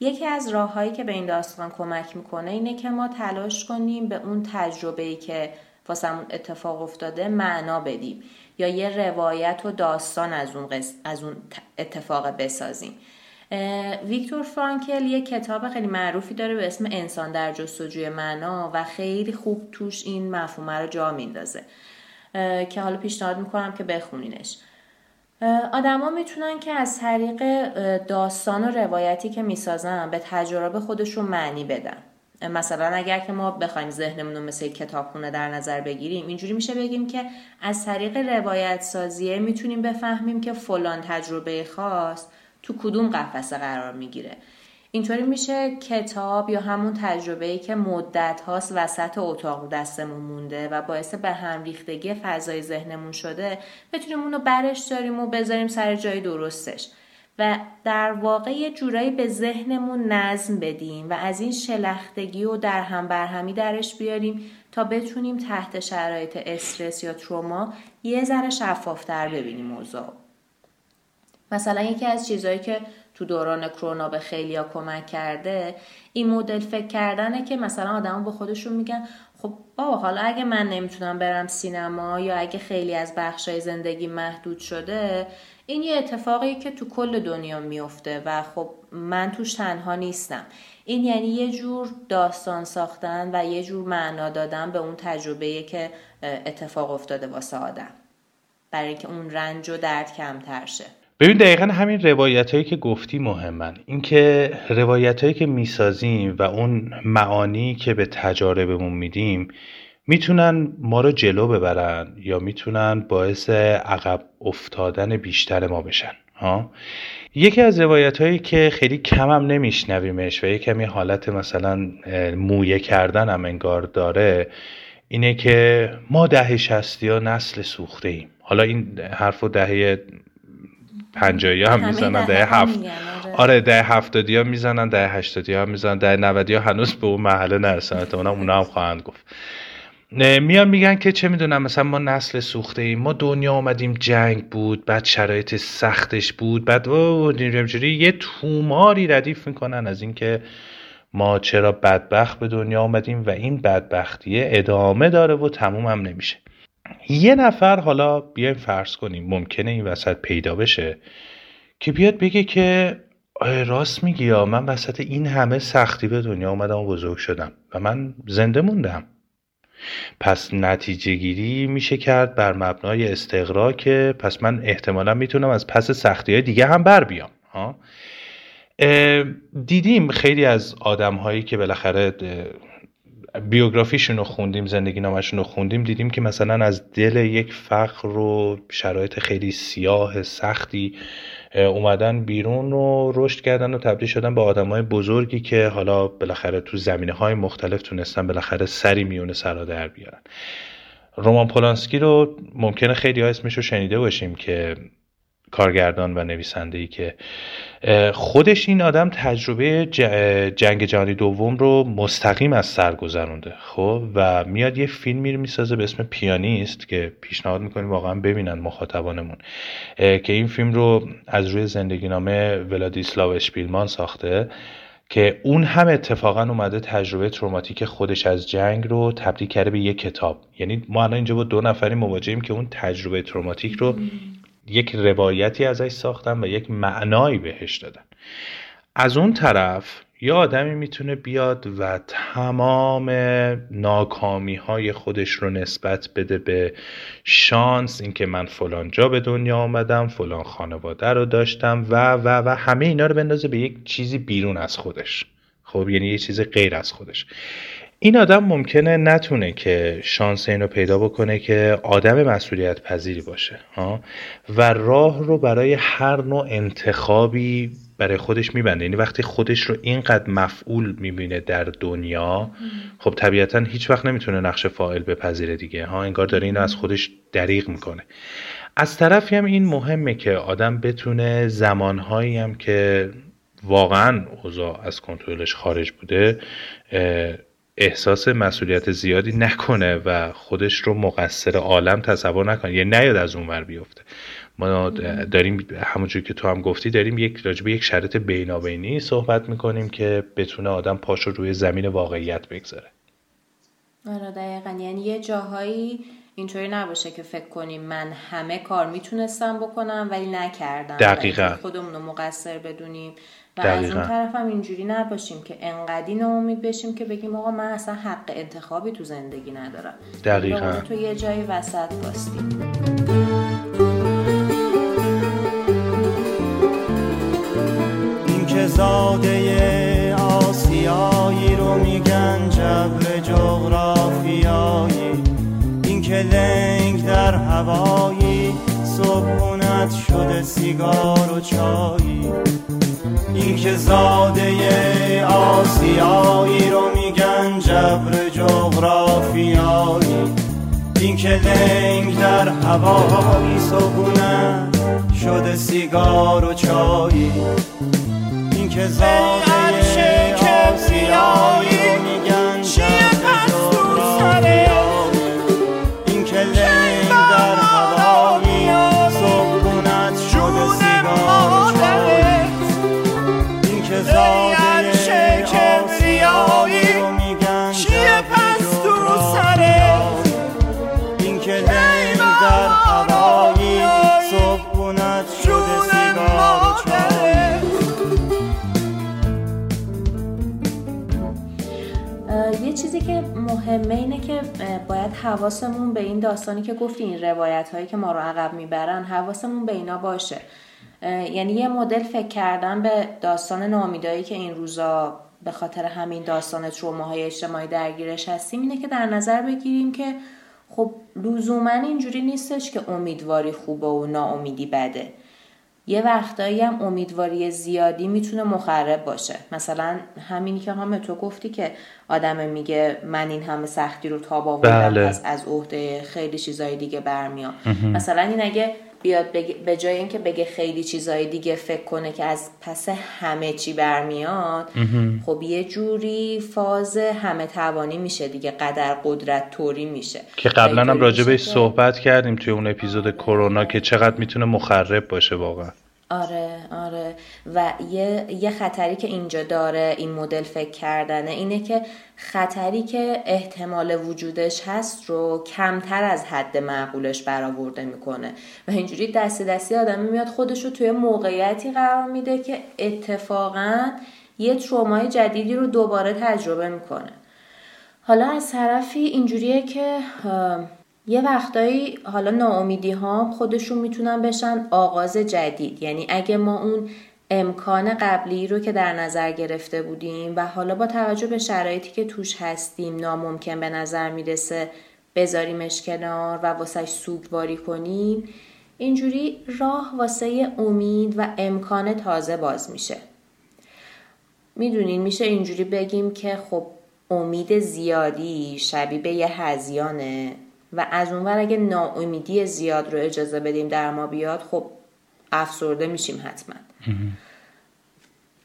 یکی از راههایی که به این داستان کمک می‌کنه اینه که ما تلاش کنیم به اون تجربه ای که واسمون اتفاق افتاده معنا بدیم یا یه روایت و داستان از اون, از اون اتفاق بسازیم. ویکتور فرانکل یه کتاب خیلی معروفی داره به اسم انسان در جستجوی معنا و خیلی خوب توش این مفهومه رو جا میندازه. که حالا پیشنهاد می‌کنم که بخونینش. آدما می‌تونن که از طریق داستان و روایتی که می‌سازن به تجربه خودشون معنی بدن. مثلا اگر که ما بخوایم ذهنمون رو مثل کتابخونه در نظر بگیریم اینجوری میشه بگیم که از طریق روایت سازیه می‌تونیم بفهمیم که فلان تجربه خاص تو کدوم قفسه قرار می‌گیره. اینطوری میشه کتاب یا همون تجربه ای که مدت هاست وسط اتاق دستمون مونده و باعث به هم ریختگی فضای ذهنمون شده بتونیم اونو برش داریم و بذاریم سر جای درستش. و در واقع یه جورایی به ذهنمون نظم بدیم و از این شلختگی و در هم برهمی درش بیاریم تا بتونیم تحت شرایط استرس یا تروما یه ذره شفافتر ببینیم موضوع مثلا یکی از چیزهایی که تو دوران کرونا به خیلیا کمک کرده این مدل فکر کردنه که مثلا آدما به خودشون میگن خب بابا حالا اگه من نمی‌تونم برم سینما یا اگه خیلی از بخشای زندگی محدود شده این یه اتفاقی که تو کل دنیا میفته و خب من توش تنها نیستم. این یعنی یه جور داستان ساختن و یه جور معنا دادن به اون تجربه که اتفاق افتاده واسه آدم. برای اینکه اون رنج و درد کمتر شه. ببین دقیقا همین روایت هایی که گفتی مهمن. اینکه روایت هایی که می‌سازیم و اون معانی که به تجاربمون میدیم می‌تونن ما رو جلو ببرن یا می‌تونن باعث عقب افتادن بیشتر ما بشن. ها؟ یکی از روایت هایی که خیلی کم هم نمیشنویمش و یه حالت مثلا مویه کردن هم انگار داره اینه که ما دهه شستی ها نسل سوخته ایم. حالا این حرف و دهه پنجایی هم می‌زنن ده هفت. آره. آره ده هفتادی ها می‌زنن ده هشتادی ها می‌زنن ده نودی ها هنوز به اون محله نرسن. اونا هم خواهند گفت. میان میگن که چه می‌دونم مثلا ما نسل سوخته ایم. ما دنیا آمدیم جنگ بود بعد شرایط سختش بود بعد یه توماری ردیف می‌کنن از اینکه ما چرا بدبخت به دنیا آمدیم و این بدبختیه ادامه داره و تموم هم نمیشه. یه نفر حالا بیایم فرض کنیم ممکنه این وسط پیدا بشه که بیاد بگه که راست میگی یا من وسط این همه سختی به دنیا آمدم و بزرگ شدم و من زنده موندم. پس نتیجه گیری میشه کرد بر مبنای استقرا که پس من احتمالا می‌تونم از پس سختی های دیگه هم بر بیام. دیدیم خیلی از آدم هایی که بالاخره بیوگرافیشون رو خوندیم زندگی نامشون رو خوندیم دیدیم که مثلا از دل یک فقر و شرایط خیلی سیاه سختی اومدن بیرون و رشد کردن و تبدیل شدن به آدم های بزرگی که حالا بالاخره تو زمینه های مختلف تونستن بالاخره سری میونه سرا در بیارن. رومان پولانسکی رو ممکنه خیلی ها اسمش رو شنیده باشیم که کارگردان و نویسنده ای که خودش این آدم تجربه جنگ جهانی دوم رو مستقیم از سر گذرونده خب؟ و میاد یه فیلمی رو می‌سازه به اسم پیانیست که پیشنهاد می‌کنیم واقعا ببینن مخاطبانمون که این فیلم رو از روی زندگی نامه ولادیسلاو اشپیلمان ساخته که اون هم اتفاقا اومده تجربه تروماتیک خودش از جنگ رو تبدیل کرده به یک کتاب. یعنی ما الان اینجا با دو نفری مواجهیم که اون تجربه تروماتیک رو یک روایتی ازش ساختن و یک معنایی بهش دادن. از اون طرف یه آدمی می‌تونه بیاد و تمام ناکامی های خودش رو نسبت بده به شانس اینکه من فلان جا به دنیا آمدم فلان خانواده رو داشتم و و و همه اینا رو بندازه به یک چیزی بیرون از خودش. خب یعنی یه چیز غیر از خودش. این آدم ممکنه نتونه که شانس اینو پیدا بکنه که آدم مسئولیت پذیری باشه ها؟ و راه رو برای هر نوع انتخابی برای خودش میبنده. یعنی وقتی خودش رو اینقدر مفعول می‌بینه در دنیا خب طبیعتا هیچ وقت نمی‌تونه نقش فاعل بپذیره دیگه ها؟ انگار داره اینو از خودش دریغ می‌کنه. از طرفی هم این مهمه که آدم بتونه زمانهایی هم که واقعا اوضاع از کنترلش خارج بوده احساس مسئولیت زیادی نکنه و خودش رو مقصر عالم تصور نکنه. یه نیاد از اون ور بیفته. ما داریم همونجور که تو هم گفتی داریم یک راجب یک شرط بینابینی صحبت می‌کنیم که بتونه آدم پاش رو روی زمین واقعیت بگذاره. آره دقیقا. یعنی یه جاهایی اینطوری نباشه که فکر کنیم من همه کار می‌تونستم بکنم ولی نکردم. دقیقا. خودمون رو مقصر بدونیم. و از اون طرف هم اینجوری نباشیم که انقدی ناامید بشیم که بگیم آقا من اصلا حق انتخابی تو زندگی ندارم. دقیقا. تو یه جایی وسط باستیم این که زاده آسیایی رو میگن جبر جغرافیایی. این که لنگ در هوایی صبحونت شده سیگار و چایی. که زاده آسیایی رو میگن جبر جغرافیایی. این که لنگ در هوایی صبونه شده سیگار و چایی. این که زاده آسیایی مهمه اینه که باید حواسمون به این داستانی که گفتی این روایت هایی که ما رو عقب می‌برن حواسمون به اینا باشه. یعنی یه مدل فکر کردن به داستان نامیدایی که این روزا به خاطر همین داستان تروماهای اجتماعی درگیرش هستیم اینه که در نظر بگیریم که خب لزوما اینجوری نیستش که امیدواری خوبه و ناامیدی بده. یه وقتایی هم امیدواری زیادی می‌تونه مخرب باشه. مثلا همینی که همه تو گفتی که آدم میگه من این همه سختی رو تاب آوردم بله. پس از عهده خیلی چیزای دیگه برمیام. مثلا این اگه بیاد به جای اینکه بگه خیلی چیزای دیگه فکر کنه که از پس همه چی برمیاد خب یه جوری فاز همه توانی میشه دیگه قدر قدرت طوری میشه. که قبلا هم راجع صحبت کردیم توی اون اپیزود کرونا که چقدر می‌تونه مخرب باشه واقعا. آره آره. و یه, یه خطری که اینجا داره این مدل فکر کردنه اینه که خطری که احتمال وجودش هست رو کمتر از حد معقولش برآورده می‌کنه. و اینجوری دست دستی آدمی میاد خودش رو توی موقعیتی قرار میده که اتفاقا یه ترومای جدیدی رو دوباره تجربه می‌کنه. حالا از طرفی اینجوریه که یه وقتایی حالا ناامیدی ها خودشون می‌تونن بشن آغاز جدید. یعنی اگه ما اون امکان قبلی رو که در نظر گرفته بودیم و حالا با توجه به شرایطی که توش هستیم ناممکن به نظر می‌رسه بذاریمش کنار و واسهش سوگواری کنیم اینجوری راه واسه امید و امکان تازه باز میشه. می‌دونین میشه اینجوری بگیم که خب امید زیادی شبیه به یه هزیانه. و از اونور اگه ناامیدی زیاد رو اجازه بدیم در ما بیاد خب افسرده میشیم حتما.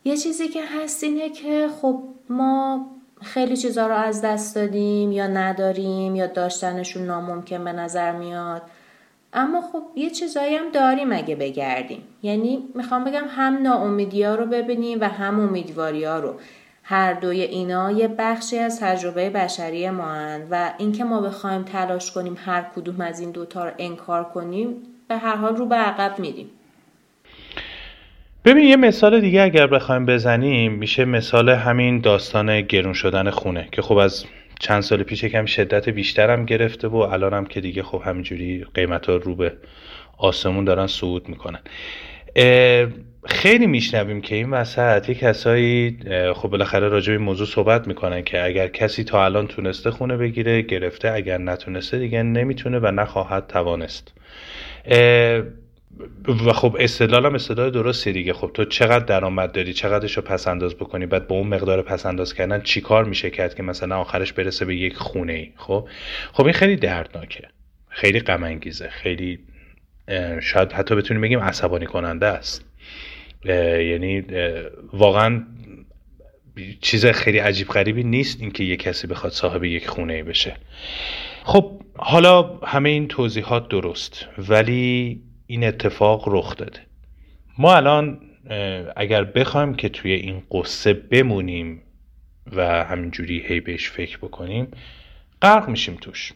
یه چیزی که هست اینه که خب ما خیلی چیزا رو از دست دادیم یا نداریم یا داشتنشون ناممکن به نظر میاد. اما خب یه چیزایی هم داریم اگه بگردیم. یعنی می‌خوام بگم هم ناامیدی ها رو ببینیم و هم امیدواری ها رو. هر دوی اینا یه بخشی از تجربه بشری ما هن و اینکه ما بخوایم تلاش کنیم هر کدوم از این دوتا رو انکار کنیم به هر حال رو به عقب میریم. ببین یه مثال دیگه اگر بخوایم بزنیم میشه مثال همین داستان گرون شدن خونه که خب از چند سال پیش کم شدت بیشتر هم گرفته و الان هم که دیگه خب همینجوری قیمت ها رو به آسمون دارن صعود می‌کنن. خیلی میشنویم که این وسط یه کسایی خب بالاخره راجع به موضوع صحبت می‌کنن که اگر کسی تا الان تونسته خونه بگیره گرفته اگر نتونسته دیگه نمی‌تونه و نخواهد توانست. و خب استدلال هم استدلال درستی دیگه. خب تو چقدر درآمد داری؟ چقدرش رو پس انداز بکنی؟ بعد با اون مقدار پس انداز کردن چیکار میشه کرد که مثلا آخرش برسه به یک خونه ای خب؟ خب این خیلی دردناکه. خیلی غم خیلی شاید حتی بتونیم بگیم عصبانی کننده است. یعنی واقعا چیز خیلی عجیب غریبی نیست اینکه یه کسی بخواد صاحب یک خونه بشه. خب حالا همه این توضیحات درست ولی این اتفاق رخ داده. ما الان اگر بخوایم که توی این قصه بمونیم و همینجوری هی بهش فکر بکنیم غرق میشیم توش.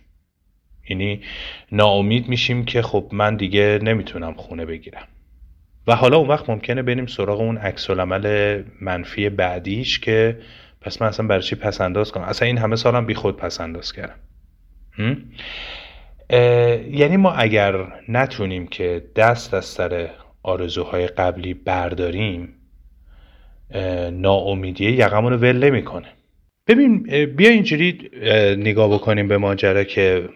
یعنی ناامید میشیم که خب من دیگه نمی‌تونم خونه بگیرم. و حالا اون وقت ممکنه بریم سراغ اون عکس منفی بعدیش که پس من اصلا برای چی پس انداز کنم؟ اصلا این همه سالم بی خود پس انداز کردم یعنی ما اگر نتونیم که دست از سر آرزوهای قبلی برداریم ناامیدی یقمون ول نمی‌کنه. ببین بیا اینجوری نگاه بکنیم به ماجرا که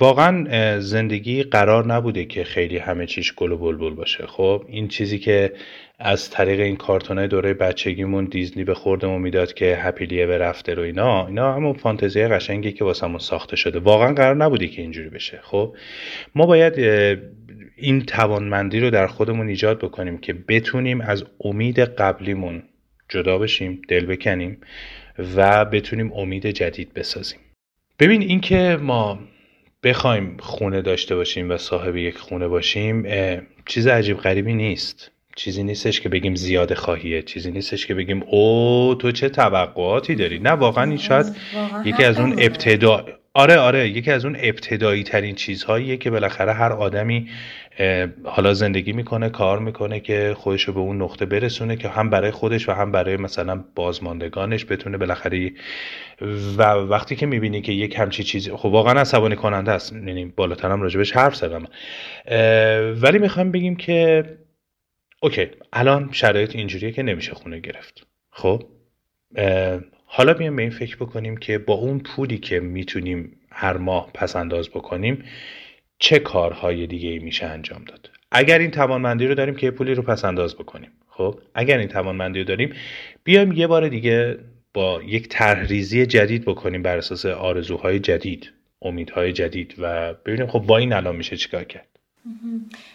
واقعا زندگی قرار نبوده که خیلی همه چیش گل و بلبل باشه. خب این چیزی که از طریق این کارتونای دوره بچگیمون دیزنی به خوردمون می‌داد که هپیلیه به رفته رو اینا اینا همون فانتزی قشنگی که واسمون ساخته شده. واقعا قرار نبوده که اینجوری بشه. خب ما باید این توانمندی رو در خودمون ایجاد بکنیم که بتونیم از امید قبلیمون جدا بشیم دل بکنیم و بتونیم امید جدید بسازیم. ببین اینکه ما بخوایم خونه داشته باشیم و صاحب یک خونه باشیم چیز عجیب غریبی نیست. چیزی نیستش که بگیم زیاده خواهیه. چیزی نیستش که بگیم او تو چه توقعاتی داری؟ نه واقعا این شاید یکی از اون ابتدا آره آره یکی از اون ابتدایی ترین چیزهاییه که بالاخره هر آدمی حالا زندگی می‌کنه کار می‌کنه که خودش رو به اون نقطه برسونه که هم برای خودش و هم برای مثلا بازماندگانش بتونه بالاخره و وقتی که می‌بینی که یک همچی چیزی خب واقعا عصبانی کننده است یعنی بالاتر هم راجبش حرف زدم. ولی می‌خوایم بگیم که اوکی الان شرایط اینجوریه که نمیشه خونه گرفت. خب؟ حالا بیایم به این فکر بکنیم که با اون پولی که می‌تونیم هر ماه پس انداز بکنیم چه کارهای دیگه ای میشه انجام داد؟ اگر این توانمندی رو داریم که پولی رو پس انداز بکنیم خب؟ اگر این توانمندی رو داریم بیایم یه بار دیگه با یک طرحریزی جدید بکنیم بر اساس آرزوهای جدید امیدهای جدید و ببینیم خب با این الان میشه چیکار کرد.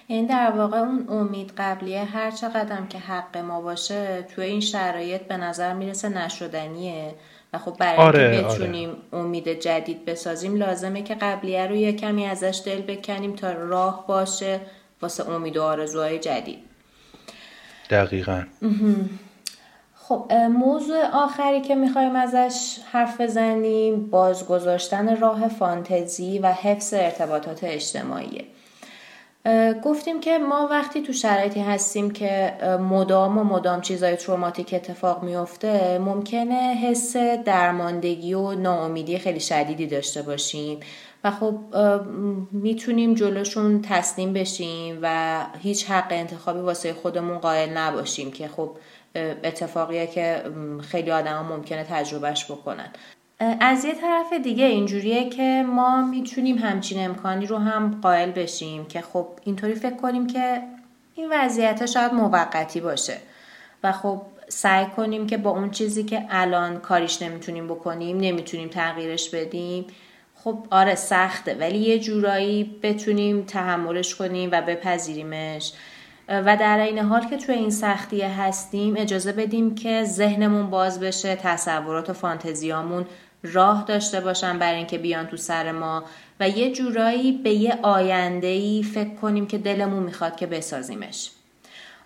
این در واقع اون امید قبلیه هر چقدر که حق ما باشه توی این شرایط به نظر می‌رسه نشدنیه. و خب برای آره، اینکه. بتونیم آره. امید جدید بسازیم لازمه که قبلیه رو یه کمی ازش دل بکنیم تا راه باشه واسه امید و آرزوهای جدید. دقیقا. خب موضوع آخری که می‌خوایم ازش حرف بزنیم بازگذاشتن راه فانتزی و حفظ ارتباطات اجتماعیه. گفتیم که ما وقتی تو شرایطی هستیم که مدام و مدام چیزای تروماتیک اتفاق میفته ممکنه حس درماندگی و ناامیدی خیلی شدیدی داشته باشیم. و خب می‌تونیم جلوشون تسلیم بشیم و هیچ حق انتخابی واسه خودمون قائل نباشیم که خب اتفاقیه که خیلی آدم ممکنه تجربهش بکنن. از یه طرف دیگه اینجوریه که ما می‌تونیم همچین امکانی رو هم قائل بشیم که خب اینطوری فکر کنیم که این وضعیت شاید موقتی باشه و خب سعی کنیم که با اون چیزی که الان کاریش نمی‌تونیم بکنیم نمی‌تونیم تغییرش بدیم خب آره سخته. ولی یه جورایی بتونیم تحملش کنیم و بپذیریمش. و در این حال که توی این سختیه هستیم اجازه بدیم که ذهنمون باز بشه تصورات و فانتزیامون راه داشته باشن برای اینکه بیان تو سر ما و یه جورایی به یه آینده ای فکر کنیم که دلمون می‌خواد که بسازیمش.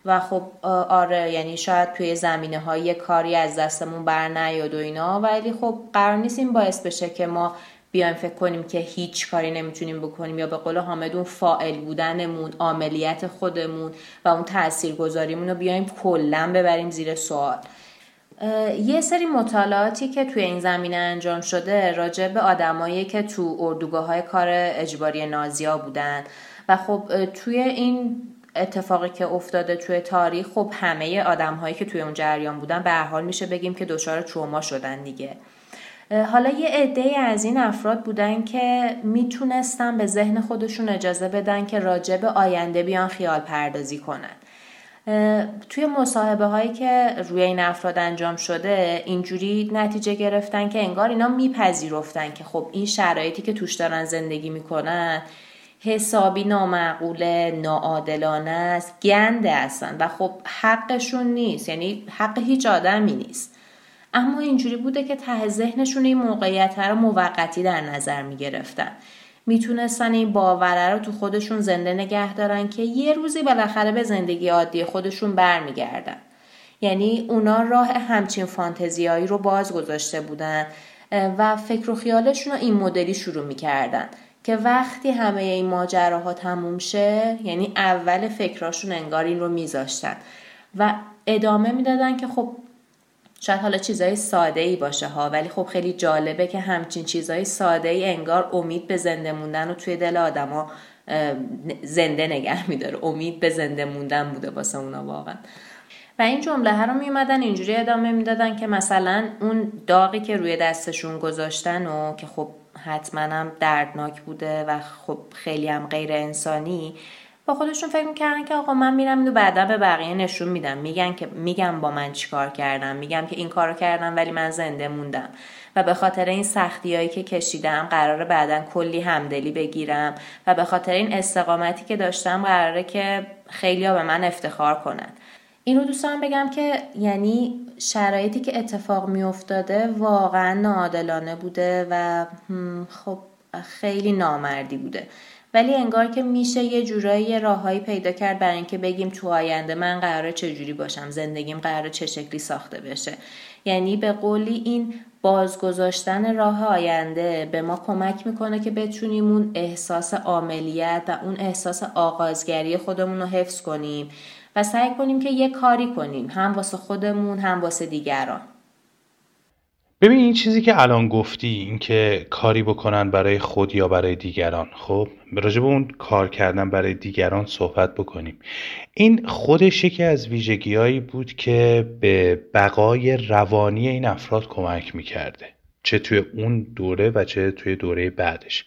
و خب آره یعنی شاید توی زمینه های کاری از دستمون بر نیاد و اینا ولی خب قرار نیست این باعث بشه که ما بیایم فکر کنیم که هیچ کاری نمی‌تونیم بکنیم یا به قول حامد فائل بودنمون عملیات خودمون و اون تاثیرگذاریمون رو بیایم کلا ببریم زیر سوال. یه سری مطالعاتی که توی این زمینه انجام شده راجع به آدمایی که تو اردوگاه های کار اجباری نازیا بودن. و خب توی این اتفاقی که افتاده توی تاریخ خب همه آدم هایی که توی اون جریان بودن به حال میشه بگیم که دچار تروما شدن دیگه. حالا یه عده از این افراد بودن که می‌تونستن به ذهن خودشون اجازه بدن که راجع به آینده بیان خیال پردازی کنن. توی مصاحبه هایی که روی این افراد انجام شده اینجوری نتیجه گرفتن که انگار اینا میپذیرفتن که خب این شرایطی که توش دارن زندگی می‌کنن حسابی نامعقوله ناعادلانه است گنده هستن و خب حقشون نیست. یعنی حق هیچ آدمی نیست. اما اینجوری بوده که ته ذهنشون این موقعیت رو موقتی در نظر می‌گرفتن. می‌تونستن این باوره رو تو خودشون زنده نگه دارن که یه روزی بالاخره به زندگی عادی خودشون برمیگردن. یعنی اونا راه همچین فانتزیایی رو باز گذاشته بودن و فکر و خیالشون رو این مدلی شروع می‌کردن که وقتی همه این ماجراها تموم شه یعنی اول فکراشون انگار این رو میذاشتن. و ادامه می‌دادن که خب شاید حالا چیزای ساده ای باشه ها ولی خب خیلی جالبه که همچین چیزای ساده ای انگار امید به زنده موندن رو توی دل آدما زنده نگه میداره. امید به زنده موندن بوده واسه اونا واقعا. و این جمله ها رو میومدن اینجوری ادامه می‌دادن که مثلا اون داغی که روی دستشون گذاشتن و که خب حتما هم دردناک بوده و خب خیلی هم غیر انسانی با خودشون فکر می‌کردن که آقا من میرم اینو بعدا به بقیه نشون میدم. میگن که میگم با من چیکار کردم میگم که این کارو کردم ولی من زنده موندم. و به خاطر این سختی هایی که کشیدم قراره بعدا کلی همدلی بگیرم. و به خاطر این استقامتی که داشتم قراره که خیلی ها به من افتخار کنن. اینو دوستان بگم که یعنی شرایطی که اتفاق میافتاده واقعا ناعادلانه بوده و خب خیلی نامردی بوده. ولی انگار که میشه یه جورایی راههایی پیدا کرد برای اینکه بگیم تو آینده من قراره چه جوری باشم زندگیم قراره چه شکلی ساخته بشه. یعنی به قولی این بازگذاشتن راه آینده به ما کمک می‌کنه که بتونیم اون احساس عملیت و اون احساس آغازگری خودمون رو حفظ کنیم و سعی کنیم که یه کاری کنیم هم واسه خودمون هم واسه دیگران. ببین این چیزی که الان گفتی اینکه کاری بکنن برای خود یا برای دیگران. خب راجع به اون کار کردن برای دیگران صحبت بکنیم. این خودش یکی از ویژگیهایی بود که به بقای روانی این افراد کمک می‌کرده. چه توی اون دوره و چه توی دوره بعدش.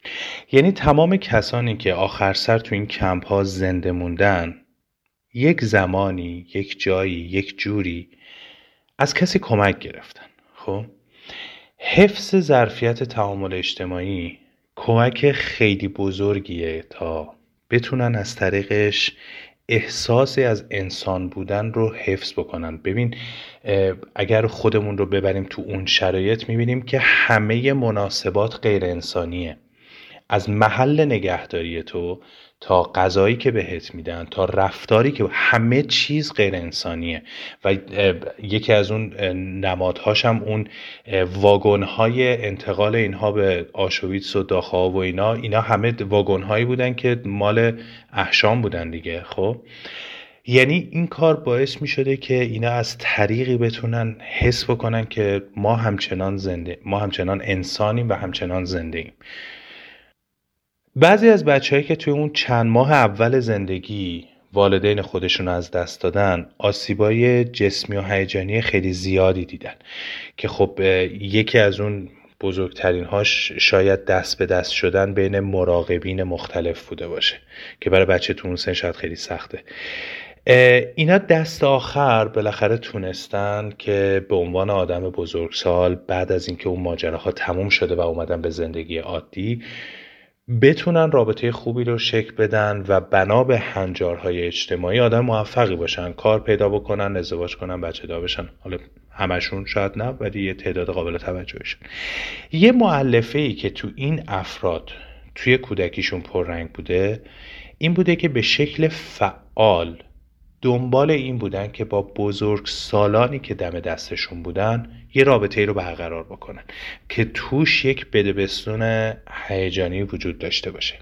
یعنی تمام کسانی که آخر سر توی این کمپ ها زنده موندن یک زمانی یک جایی یک جوری از کسی کمک گرفتن. خب؟ حفظ ظرفیت تعامل اجتماعی کمک خیلی بزرگیه تا بتونن از طریقش احساسی از انسان بودن رو حفظ بکنن. ببین اگر خودمون رو ببریم تو اون شرایط می‌بینیم که همه مناسبات غیر انسانیه. از محل نگهداری تو تا غذایی که بهت میدن تا رفتاری که همه چیز غیر انسانیه. و یکی از اون نمادهاش هم اون واگن های انتقال اینها به آشویتس و داخا و اینا. اینا همه واگن هایی بودن که مال احشام بودن دیگه خب؟ یعنی این کار باعث می شده که اینا از طریقی بتونن حس بکنن که ما همچنان زنده ما همچنان انسانیم و همچنان زنده ایم. بعضی از بچههایی که توی اون چند ماه اول زندگی والدین خودشون از دست دادن آسیبای جسمی و هیجانی خیلی زیادی دیدن که خب یکی از اون بزرگترین هاش شاید دست به دست شدن بین مراقبین مختلف بوده باشه که برای بچه تو اون سن شاید خیلی سخته. اینا دست آخر بالاخره تونستن که به عنوان آدم بزرگسال بعد از اینکه اون ماجراها تموم شده و اومدن به زندگی عادی بتونن رابطه خوبی رو شکل بدن و بنا به هنجارهای اجتماعی آدم موفقی باشن کار پیدا بکنن ازدواج کنن بچه دار بشن. حالا همشون شاید نه ولی یه تعداد قابل توجهشون یه معلفه ای که تو این افراد توی کودکیشون پررنگ بوده این بوده که به شکل فعال دنبال این بودن که با بزرگ سالانی که دم دستشون بودن یه رابطه ای رو برقرار بکنن که توش یک بدبستون هیجانی وجود داشته باشه.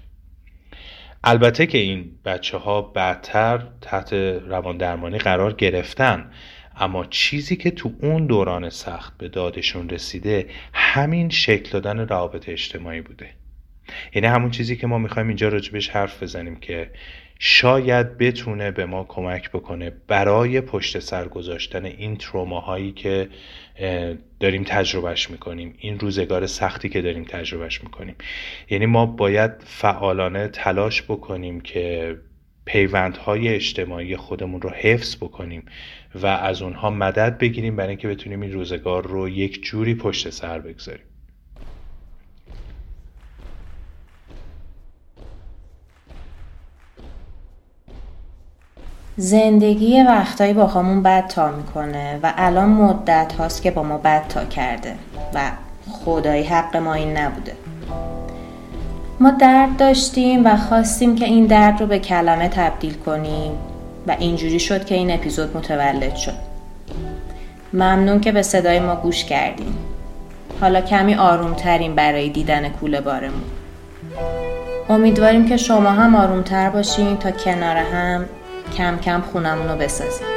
البته که این بچه ها بعدتر تحت روان درمانی قرار گرفتن اما چیزی که تو اون دوران سخت به دادشون رسیده همین شکل دادن روابط اجتماعی بوده. یعنی همون چیزی که ما می‌خوایم اینجا راجبش حرف بزنیم که شاید بتونه به ما کمک بکنه برای پشت سر گذاشتن این تروماهایی که داریم تجربهش می‌کنیم این روزگار سختی که داریم تجربهش می‌کنیم. یعنی ما باید فعالانه تلاش بکنیم که پیوندهای اجتماعی خودمون رو حفظ بکنیم و از اونها مدد بگیریم برای اینکه بتونیم این روزگار رو یک جوری پشت سر بگذاریم. زندگی وقتایی با همون بد تا می‌کنه و الان مدت هاست که با ما بد تا کرده و خدایی حق ما این نبوده. ما درد داشتیم و خواستیم که این درد رو به کلمه تبدیل کنیم و اینجوری شد که این اپیزود متولد شد. ممنون که به صدای ما گوش کردیم حالا کمی آرومترین برای دیدن کوله بارمون. امیدواریم که شما هم آرومتر باشین تا کنار هم کم کم خونمون رو بسازیم.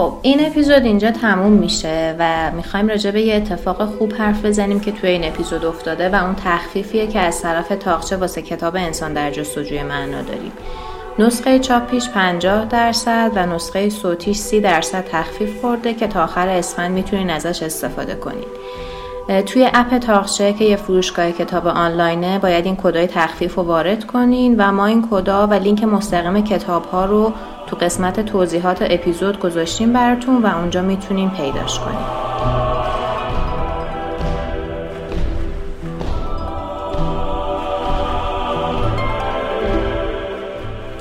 خب این اپیزود اینجا تموم میشه و می‌خوایم راجع به یه اتفاق خوب حرف بزنیم که توی این اپیزود افتاده و اون تخفیفیه که از طرف تاقچه واسه کتاب انسان در جستجوی معنا داریم. نسخه چاپیش 50 درصد و نسخه صوتیش 30 درصد تخفیف خورده که تا آخر اسفند می‌تونین ازش استفاده کنید توی اپ تاخچه که یه فروشگاه کتاب آنلاینه باید این کدای تخفیف رو وارد کنین و ما این کدا و لینک مستقیم کتاب ها رو تو قسمت توضیحات اپیزود گذاشتیم براتون و اونجا می‌تونین پیداش کنین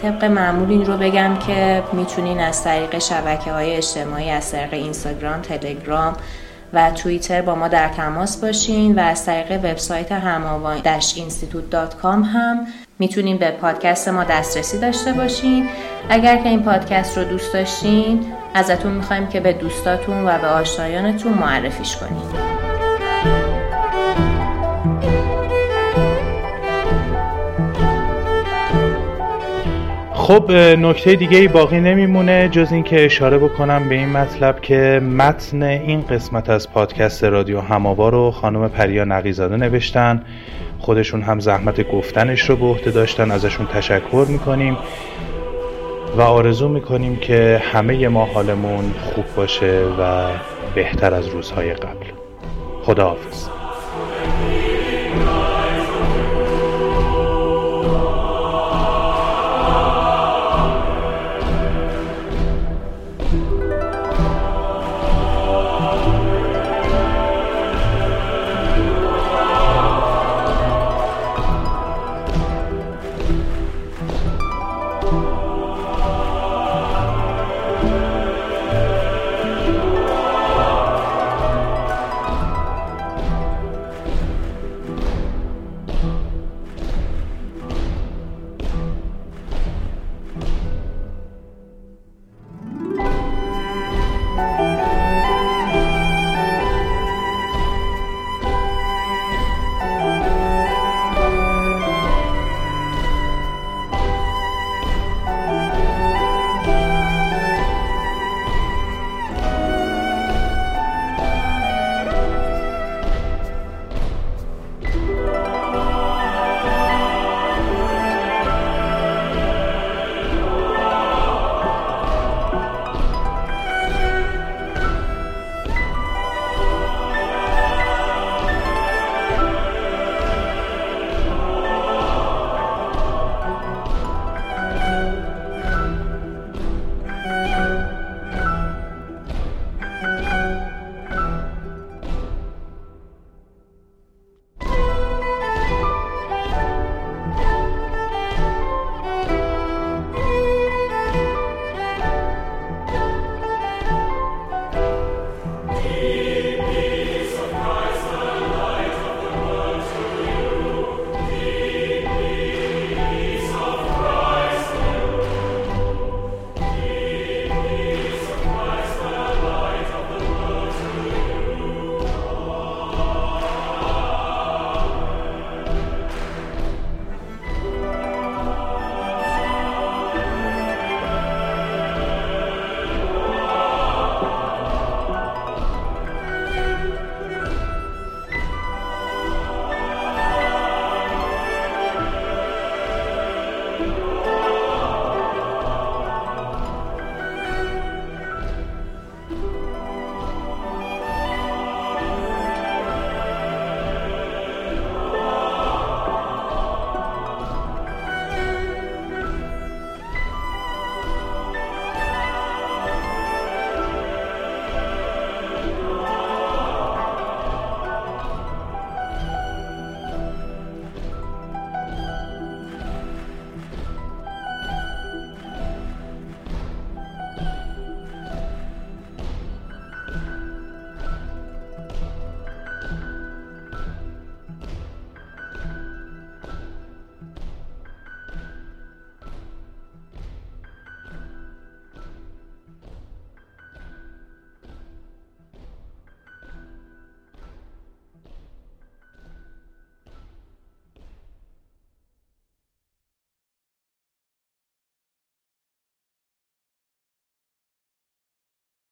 طبق معمول این رو بگم که می‌تونین از طریق شبکه های اجتماعی از طریق اینستاگرام، تلگرام و توییتر با ما در تماس باشین و از طریق وبسایت هماوان institute.com هم می‌تونین به پادکست ما دسترسی داشته باشین. اگر که این پادکست رو دوست داشتین ازتون می‌خوایم که به دوستاتون و به آشنایانتون معرفیش کنین. خب نکته دیگه ای باقی نمیمونه جز اینکه اشاره بکنم به این مطلب که متن این قسمت از پادکست رادیو هماوا رو خانم پریا نقیزاده نوشتن. خودشون هم زحمت گفتنش رو به عهده داشتن ازشون تشکر می‌کنیم و آرزو می‌کنیم که همه ما حالمون خوب باشه و بهتر از روزهای قبل. خداحافظ.